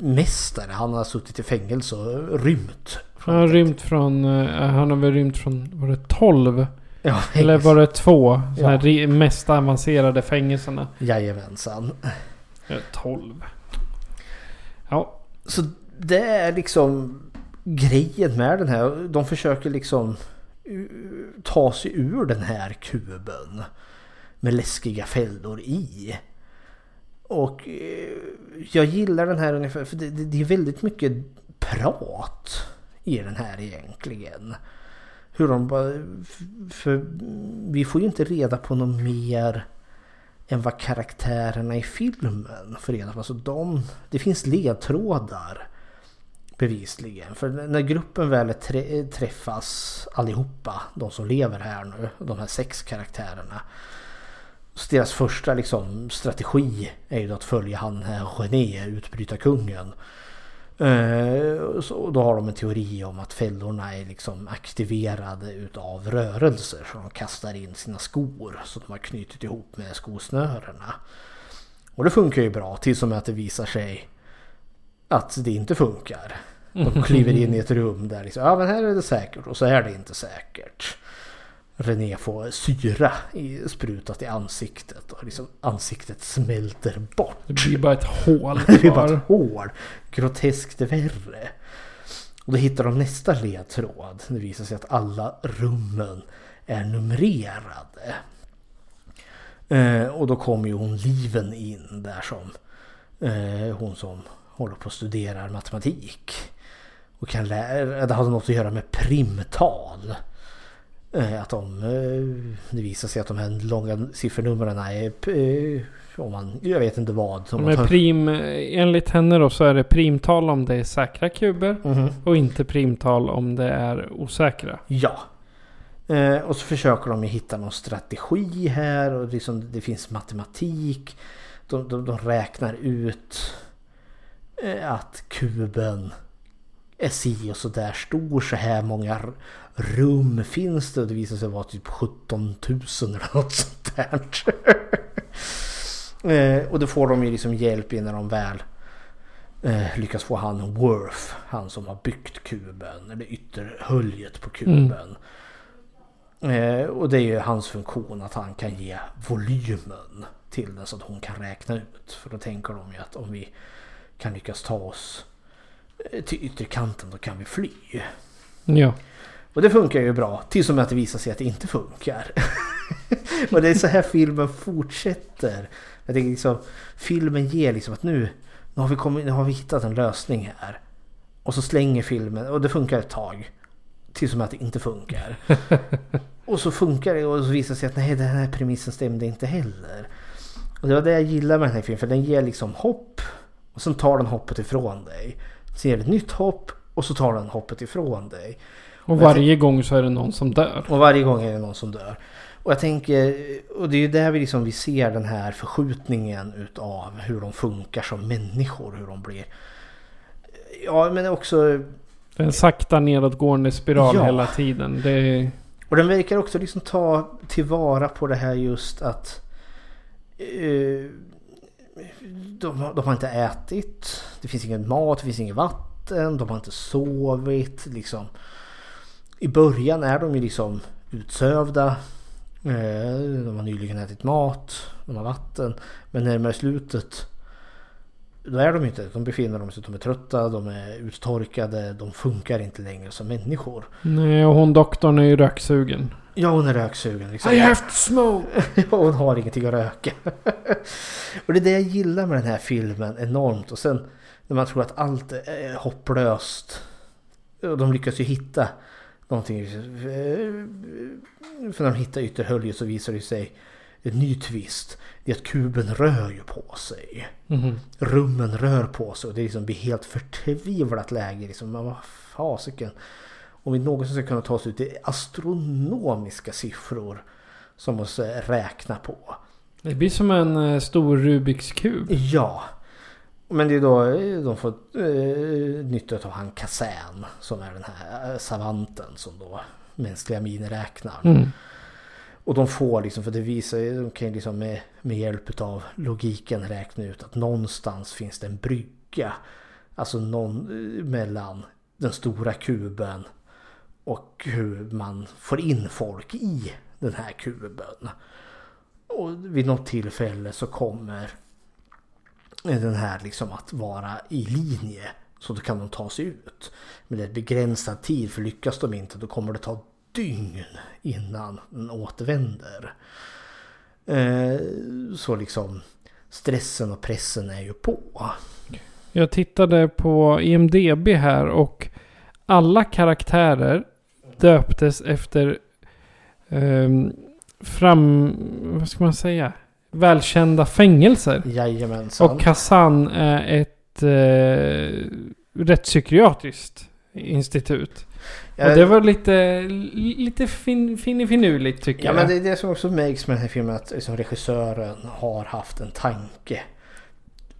mästare. Han har suttit i fängelse och rymt. Han har rymt från... eh, Han har väl rymt från... Var det 12? Ja, Eller var det två? Ja. här mest avancerade fängelserna. Jajamensan. Ja, 12. Ja. Så det är liksom grejen med den här. De försöker liksom uh, ta sig ur den här kuben. Med läskiga fällor i. Och eh, jag gillar den här ungefär för det, det, det är väldigt mycket prat i den här egentligen. Hur de bara... För vi får ju inte reda på något mer än vad karaktärerna i filmen får reda på. Alltså de, det finns ledtrådar bevisligen. För när gruppen väl trä, träffas allihopa, de som lever här nu, de här sex karaktärerna. Så deras första liksom, strategi är ju att följa han här René, utbrytarkungen. Eh, så då har de en teori om att fällorna är liksom aktiverade utav rörelser. Så de kastar in sina skor som de har knutit ihop med skosnörena. Och det funkar ju bra tills och med att det visar sig att det inte funkar. De kliver in i ett rum där liksom, ja men här är det säkert och så är det inte säkert. René får syra i, sprutat i ansiktet och liksom ansiktet smälter bort. Det blir bara ett hål Det blir bara ett hål. Groteskt värre. Och då hittar de nästa ledtråd. Det visar sig att alla rummen är numrerade. Eh, och då kommer ju hon Liven in där som eh, hon som håller på att studera matematik. Och kan lära, det hade något att göra med primtal. Eh, att de, eh, det visar sig att de här långa siffernumren är, eh, om man, jag vet inte vad. Om Men tar- prim, enligt henne då så är det primtal om det är säkra kuber. Mhm. Och inte primtal om det är osäkra. Ja. Eh, och så försöker de ju hitta någon strategi här och liksom, det finns matematik. De, de, de räknar ut eh, att kuben är si och så där stor. Så här många rum finns det. Det visar sig vara typ 17 000 eller något sånt där. eh, och då får de ju liksom hjälp innan de väl eh, lyckas få han Worth, han som har byggt kuben, eller ytterhöljet på kuben. Eh, och det är ju hans funktion att han kan ge volymen till den så att hon kan räkna ut. För då tänker de ju att om vi kan lyckas ta oss till ytterkanten då kan vi fly. Ja. Och det funkar ju bra tills och med att det visar sig att det inte funkar. och det är så här filmen fortsätter. Jag tänker liksom, filmen ger liksom att nu, nu, har vi kommit, nu har vi hittat en lösning här. Och så slänger filmen, och det funkar ett tag. Tills och med att det inte funkar. och så funkar det och så visar det sig att nej den här premissen stämde inte heller. Och det var det jag gillar med den här filmen, för den ger liksom hopp. Och sen tar den hoppet ifrån dig. Det ett nytt hopp och så tar den hoppet ifrån dig. Och varje gång så är det någon som dör. och varje gång är det någon som dör. Och jag tänker, och det är ju där vi liksom vi ser den här förskjutningen utav hur de funkar som människor. Hur de blir... Ja men också... En sakta nedåtgående spiral Ja. hela tiden. Det. Och den verkar också liksom ta tillvara på det här just att... Eh, de, har- de har inte ätit. Det finns ingen mat, det finns inget vatten. De har inte sovit. Liksom. I början är de ju liksom utsövda. Eh, de har nyligen ätit mat. De har vatten. Men närmare slutet då är de inte. De befinner de sig, de är trötta, de är uttorkade, de funkar inte längre som människor. Nej, och hon doktorn är ju röksugen. Ja, hon är röksugen. Liksom. I have to smoke! ja, hon har ingenting att röka. och det är det jag gillar med den här filmen enormt. Och sen när man tror att allt är hopplöst. Och de lyckas ju hitta någonting. För när de hittar ytterhöljet så visar det sig en ny twist. Det är att kuben rör ju på sig. Mhm. Rummen rör på sig och det liksom blir helt förtvivlat läge. Liksom, men vad fasiken. Om vi någonsin ska kunna ta oss ut i astronomiska siffror som måste räkna på. Det blir som en eh, stor Rubiks kub. Ja. Men det är då eh, de får eh, nytta av han Kazan som är den här eh, savanten som då mänskliga miniräknaren. Mm. Och de får liksom, för det visar ju, de kan ju liksom med, med hjälp av logiken räkna ut att någonstans finns det en brygga. Alltså någon eh, mellan den stora kuben och hur man får in folk i den här kuben. Och vid något tillfälle så kommer den här liksom att vara i linje. Så då kan de ta sig ut. Men det är begränsad tid för lyckas de inte då kommer det ta dygn innan den återvänder. Eh, Så liksom stressen och pressen är ju på. Jag tittade på IMDB här och alla karaktärer döptes efter ehm, fram... Vad ska man säga? välkända fängelser. Jajamensan. Och Kazan är ett eh, rättspsykiatriskt institut. Ja, och det var lite, lite fin, finurligt tycker Ja jag. men det är det som också märks med den här filmen att liksom, regissören har haft en tanke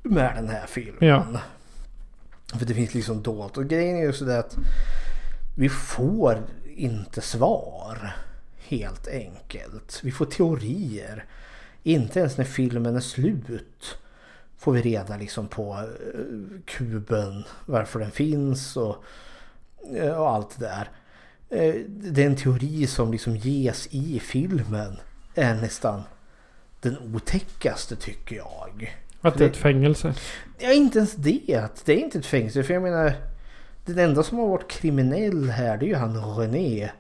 med den här filmen. Ja. För det finns liksom dolt. Och grejen är ju sådär att vi får inte svar helt enkelt. Vi får teorier. Inte ens när filmen är slut får vi reda liksom på eh, kuben, varför den finns och, och allt det där. Eh, Den teori som liksom ges i filmen är nästan den otäckaste tycker jag. Att det är ett fängelse. Ja, inte ens det. Att Det är inte ett fängelse. För jag menar, den enda som har varit kriminell här det är ju han René.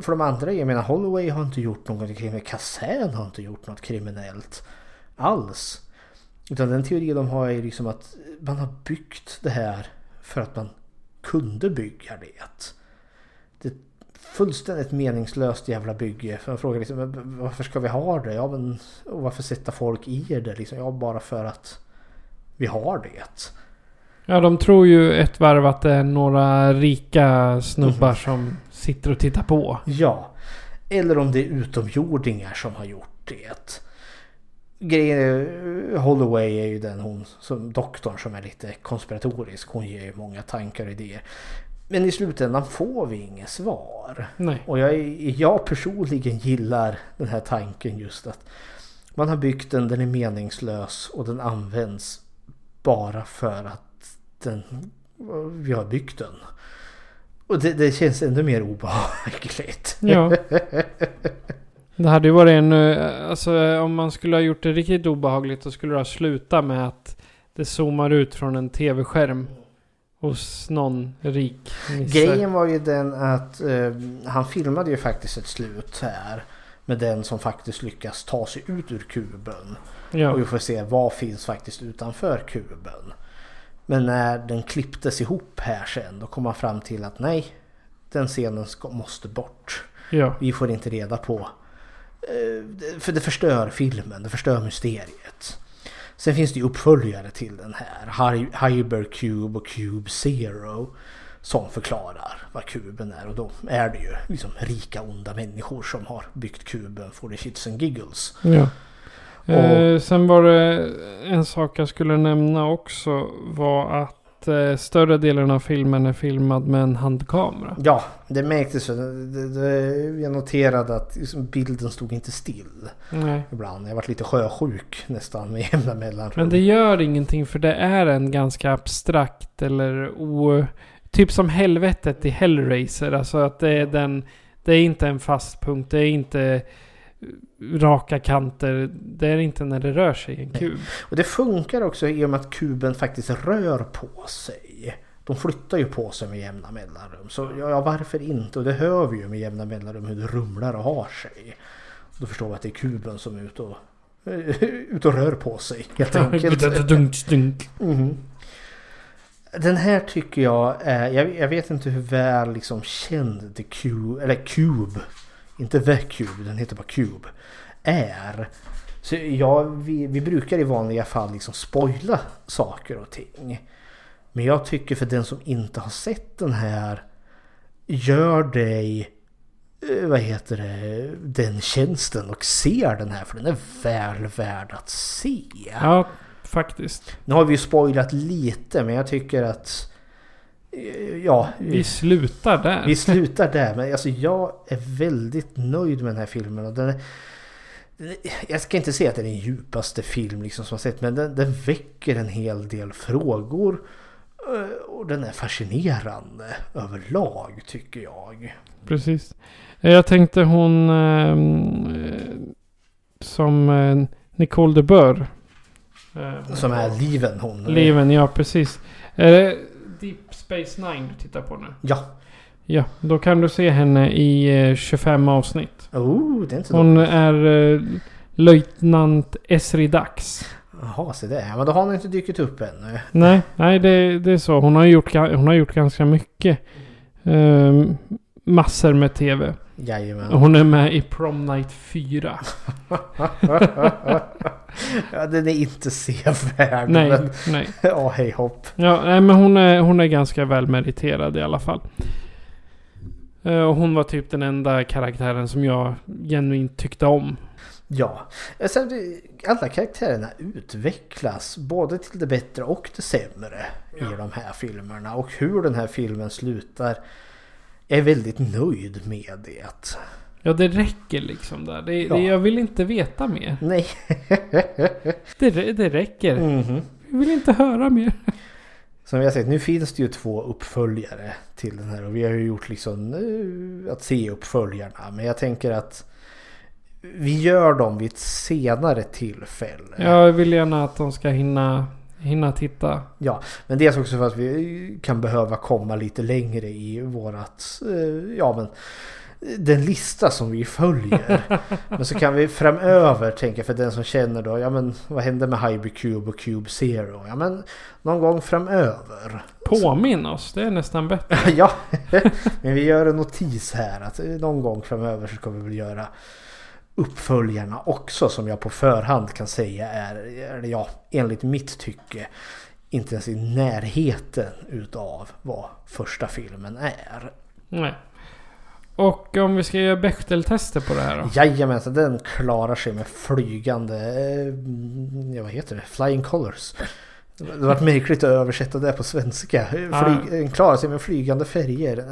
För de andra, jag menar Holloway har inte gjort något kriminellt. Kazan har inte gjort något kriminellt alls. Utan den teori de har är liksom att man har byggt det här för att man kunde bygga det. Det är fullständigt meningslöst jävla bygge. För man frågar liksom "Men varför ska vi ha det? Ja men och varför sätta folk i det? Liksom, ja bara för att vi har det. Ja, de tror ju ett varv att det är några rika snubbar Mhm. som sitter och tittar på. Ja. Eller om det är utomjordingar som har gjort det. Grejen är, Holloway är ju den hon som doktorn som är lite konspiratorisk. Hon ger ju många tankar och idéer. Men i slutändan får vi inget svar. Nej. Och jag, jag personligen gillar den här tanken just att man har byggt den, den är meningslös och den används bara för att den, vi har byggt den. Och det, det känns ännu mer obehagligt. Ja. Det hade ju varit en... eh, Alltså om man skulle ha gjort det riktigt obehagligt så skulle det ha slutat med att det zoomar ut från en tv-skärm. Hos någon rik nisse. Grejen var ju den att eh, han filmade ju faktiskt ett slut här. Med den som faktiskt lyckas ta sig ut ur kuben. Ja. Och vi får se vad finns faktiskt utanför kuben. Men när den klipptes ihop här sen då kom man fram till att nej. Den scenen ska, måste bort. Ja. Vi får inte reda på. Eh, För det förstör filmen, det förstör mysteriet. Sen finns det ju uppföljare till den här. Hy- Hypercube och Cube Zero. Som förklarar vad kuben är. Och då är det ju liksom rika onda människor som har byggt kuben for the shits and giggles. Ja. Och- Eh, sen var det en sak jag skulle nämna också var att eh, större delen av filmen är filmad med en handkamera. Ja, det märktes. jag noterade att liksom bilden stod inte still. Nej. Ibland. Jag varit lite sjösjuk nästan med jämna mellanrum. Men det gör ingenting för det är en ganska abstrakt eller o... Typ som helvetet i Hellraiser. Alltså att det är den... Det är inte en fast punkt. Det är inte raka kanter. Det är inte när det rör sig i en kub. Och det funkar också i och med att kuben faktiskt rör på sig. De flyttar ju på sig med jämna mellanrum. Så ja, varför inte? Och det hör vi ju med jämna mellanrum hur det rumlar och har sig. Då förstår vi att det är kuben som är ute och, ute och rör på sig helt enkelt. Mhm. Den här tycker jag är, jag, jag vet inte hur väl liksom känd The Cube, eller Cube, inte The Cube, den heter bara Cube, är. Så ja, vi, vi brukar i vanliga fall liksom spoila saker och ting. Men jag tycker för den som inte har sett den här gör dig eh, vad heter det, den tjänsten och ser den här för den är väl värd att se. Ja, faktiskt. Nu har vi ju spoilat lite men jag tycker att Ja, Vi slutar där. vi slutar där. Men alltså jag är väldigt nöjd med den här filmen. Och den är, jag ska inte säga att det är den djupaste film liksom som jag sett. Men den, den väcker en hel del frågor. eh, Och den är fascinerande överlag tycker jag. Precis. Jag tänkte hon ehm, eh, som eh, Nicole de Boer. Eh, Som är Liven hon. Liven, ja precis. Space Nine du tittar på nu? Ja. Ja, då kan du se henne i eh, 25 avsnitt. Oh, det är inte så Hon dåligt. är eh, löjtnant Esri Dax. Jaha, så det. Men då har hon inte dykt upp ännu. Nej, nej det, det är så. Hon har gjort, ga- hon har gjort ganska mycket. Ehm, massor med tv. Jajamän. Hon är med i Prom Night 4. ja, den är inte sevärd. Nej, men... nej. ja, hej hopp. Ja, nej, men hon är, hon är ganska välmeriterad i alla fall. Eh, Och hon var typ den enda karaktären som jag genuint tyckte om. Ja, Sen, det- alla karaktärerna utvecklas både till det bättre och det sämre i de här filmerna. Och hur den här filmen slutar är väldigt nöjd med det. Ja, det räcker liksom där. Det, Ja. det, jag vill inte veta mer. Nej. Det, det räcker. Mhm. Jag vill inte höra mer. Som vi har sett, nu finns det ju två uppföljare till den här och vi har ju gjort liksom eh, att se uppföljarna. Men jag tänker att vi gör dem vid ett senare tillfälle. Jag vill gärna att de ska hinna, hinna titta. Ja, men dels också för att vi kan behöva komma lite längre i vårat, eh, ja men den lista som vi följer. men så kan vi framöver tänka för den som känner då, ja men vad hände med Hybrid Cube och Cube Zero? Ja men någon gång framöver. Påminn oss, det är nästan bättre. ja, men vi gör en notis här att eh, någon gång framöver så ska vi väl göra uppföljarna också som jag på förhand kan säga är, ja, enligt mitt tycke inte ens i närheten utav vad första filmen är. Nej. Och om vi ska göra Bechdel-tester på det här då? Jajamensan, den klarar sig med flygande, eh, vad heter det, flying colors. Det har varit märkligt att översätta det på svenska. Flyg, Den klarar sig med flygande färger.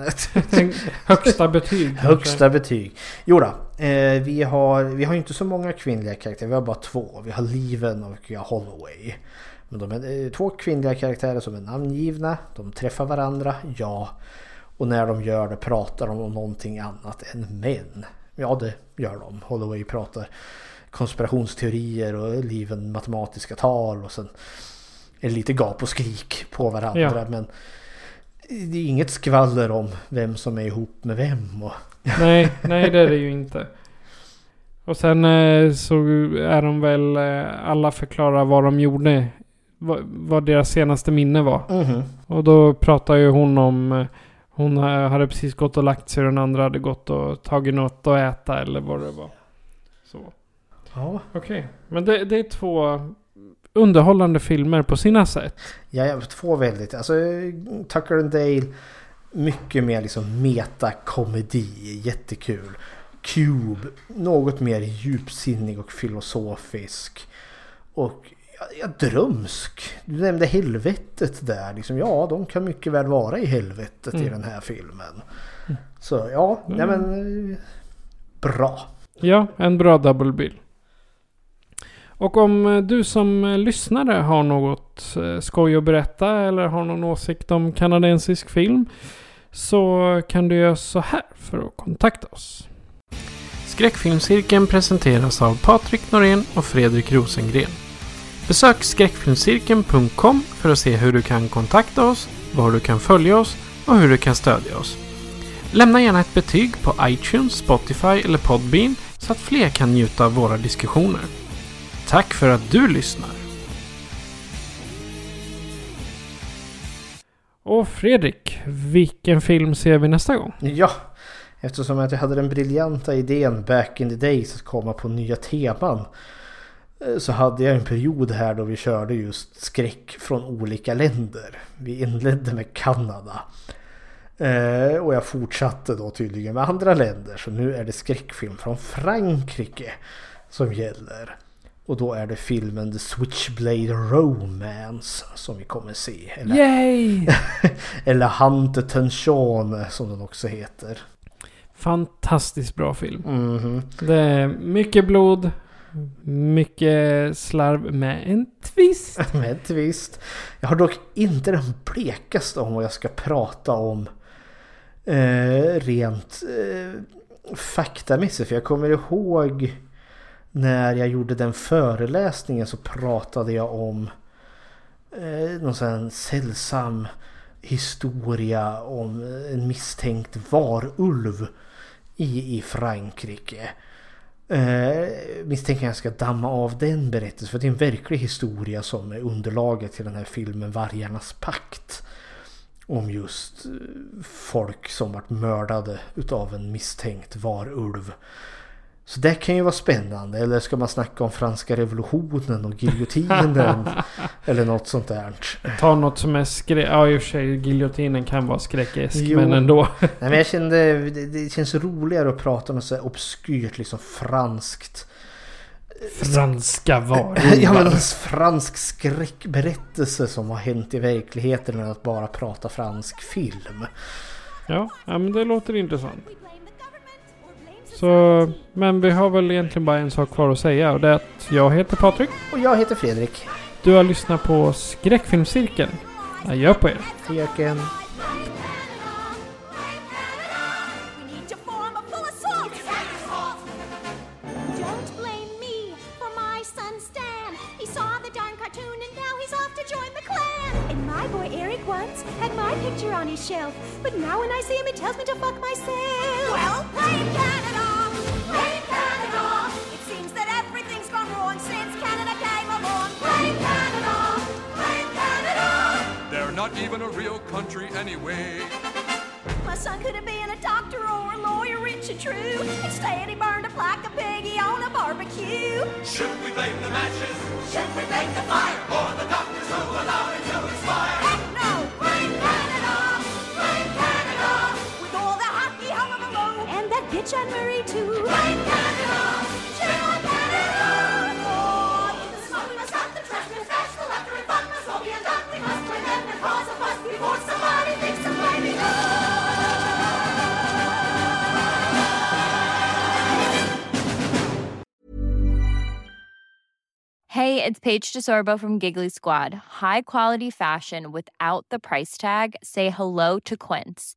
Högsta betyg. Högsta betyg. Jo då, eh, vi, har, vi har inte så många kvinnliga karaktärer. Vi har bara två. Vi har Liven och vi har Holloway. Men de är eh, två kvinnliga karaktärer som är namngivna. De träffar varandra, ja. Och när de gör det pratar de om någonting annat än män. Ja, det gör de. Holloway pratar konspirationsteorier och Liven matematiska tal och sen lite gap och skrik på varandra. Ja. Men det är inget skvaller om vem som är ihop med vem. Och... Nej, nej det är det ju inte. Och sen eh, så är de väl eh, alla förklarar vad de gjorde. Vad, vad deras senaste minne var. Mhm. Och då pratar ju hon om... eh, Hon hade precis gått och lagt sig och den andra hade gått och tagit något att äta eller vad det var. Så. Ja. Okej. Men det, det är två underhållande filmer på sina sätt. Ja, två väldigt. Alltså Tucker and Dale. Mycket mer liksom metakomedi. Jättekul. Cube. Något mer djupsinnig och filosofisk. Och ja, drömsk. Du nämnde helvetet där. Liksom, ja, de kan mycket väl vara i helvetet i Mm. den här filmen. Så ja, nej men... Bra. Ja, en bra double bill. Och om eh, du som eh, lyssnare har något eh, skoj att berätta eller har någon åsikt om kanadensisk film så kan du göra så här för att kontakta oss. Skräckfilmscirkeln presenteras av Patrik Norén och Fredrik Rosengren. Besök skräckfilmscirkeln.com för att se hur du kan kontakta oss, var du kan följa oss och hur du kan stödja oss. Lämna gärna ett betyg på iTunes, Spotify eller Podbean så att fler kan njuta av våra diskussioner. Tack för att du lyssnar! Och Fredrik, vilken film ser vi nästa gång? Ja, eftersom att jag hade den briljanta idén back in the days att komma på nya teman. Eh, så hade jag en period här då vi körde just skräck från olika länder. Vi inledde med Kanada. Eh, och jag fortsatte då tydligen med andra länder. Så nu är det skräckfilm från Frankrike som gäller. Och då är det filmen The Switchblade Romance som vi kommer se. Eller, Yay! eller Hunter Tension som den också heter. Fantastiskt bra film. Mhm. Det är mycket blod, mycket slarv med en twist. Med en twist. Jag har dock inte den blekaste om vad jag ska prata om eh, rent eh, faktamässigt. För jag kommer ihåg när jag gjorde den föreläsningen så pratade jag om eh, någon sån här sällsam historia om eh, en misstänkt varulv i, i Frankrike. Eh, misstänker jag ska damma av den berättelsen för det är en verklig historia som är underlaget till den här filmen Vargarnas pakt. om just eh, folk som varit mördade utav en misstänkt varulv. Så det kan ju vara spännande. Eller ska man snacka om franska revolutionen och giljotinen? eller något sånt där. Ta något som är skräck... Ja i och för sig giljotinen kan vara skräckesk Jo. men ändå. Nej men jag kände det, det känns roligare att prata om något så här obskyrt liksom franskt. Franska varulvar. Ja men en fransk skräckberättelse som har hänt i verkligheten än att bara prata fransk film. Ja, ja men det låter intressant. Så, men vi har väl egentligen bara en sak kvar att säga och det är att jag heter Patrik. Och jag heter Fredrik. Du har lyssnat på Skräckfilmscirkeln. Adjö på er. For my boy once had my picture on his shelf, but now when I see him, it tells me to fuck myself. Well, blame Canada, blame Canada. It seems that everything's gone wrong since Canada came along. Blame Canada, blame Canada. They're not even a real country anyway. My son could have been a doctor or a lawyer, rich and true. Instead, he burned up like a piggy on a barbecue. Should we blame the matches? Should we blame the fire or the doctors who allowed it to expire? And too. Oh, smoke must stop the trash, the we fun must all be undone. We must them and cause a fuss before somebody thinks of blaming us. Hey, it's Paige DeSorbo from Giggly Squad. High quality fashion without the price tag. Say hello to Quince.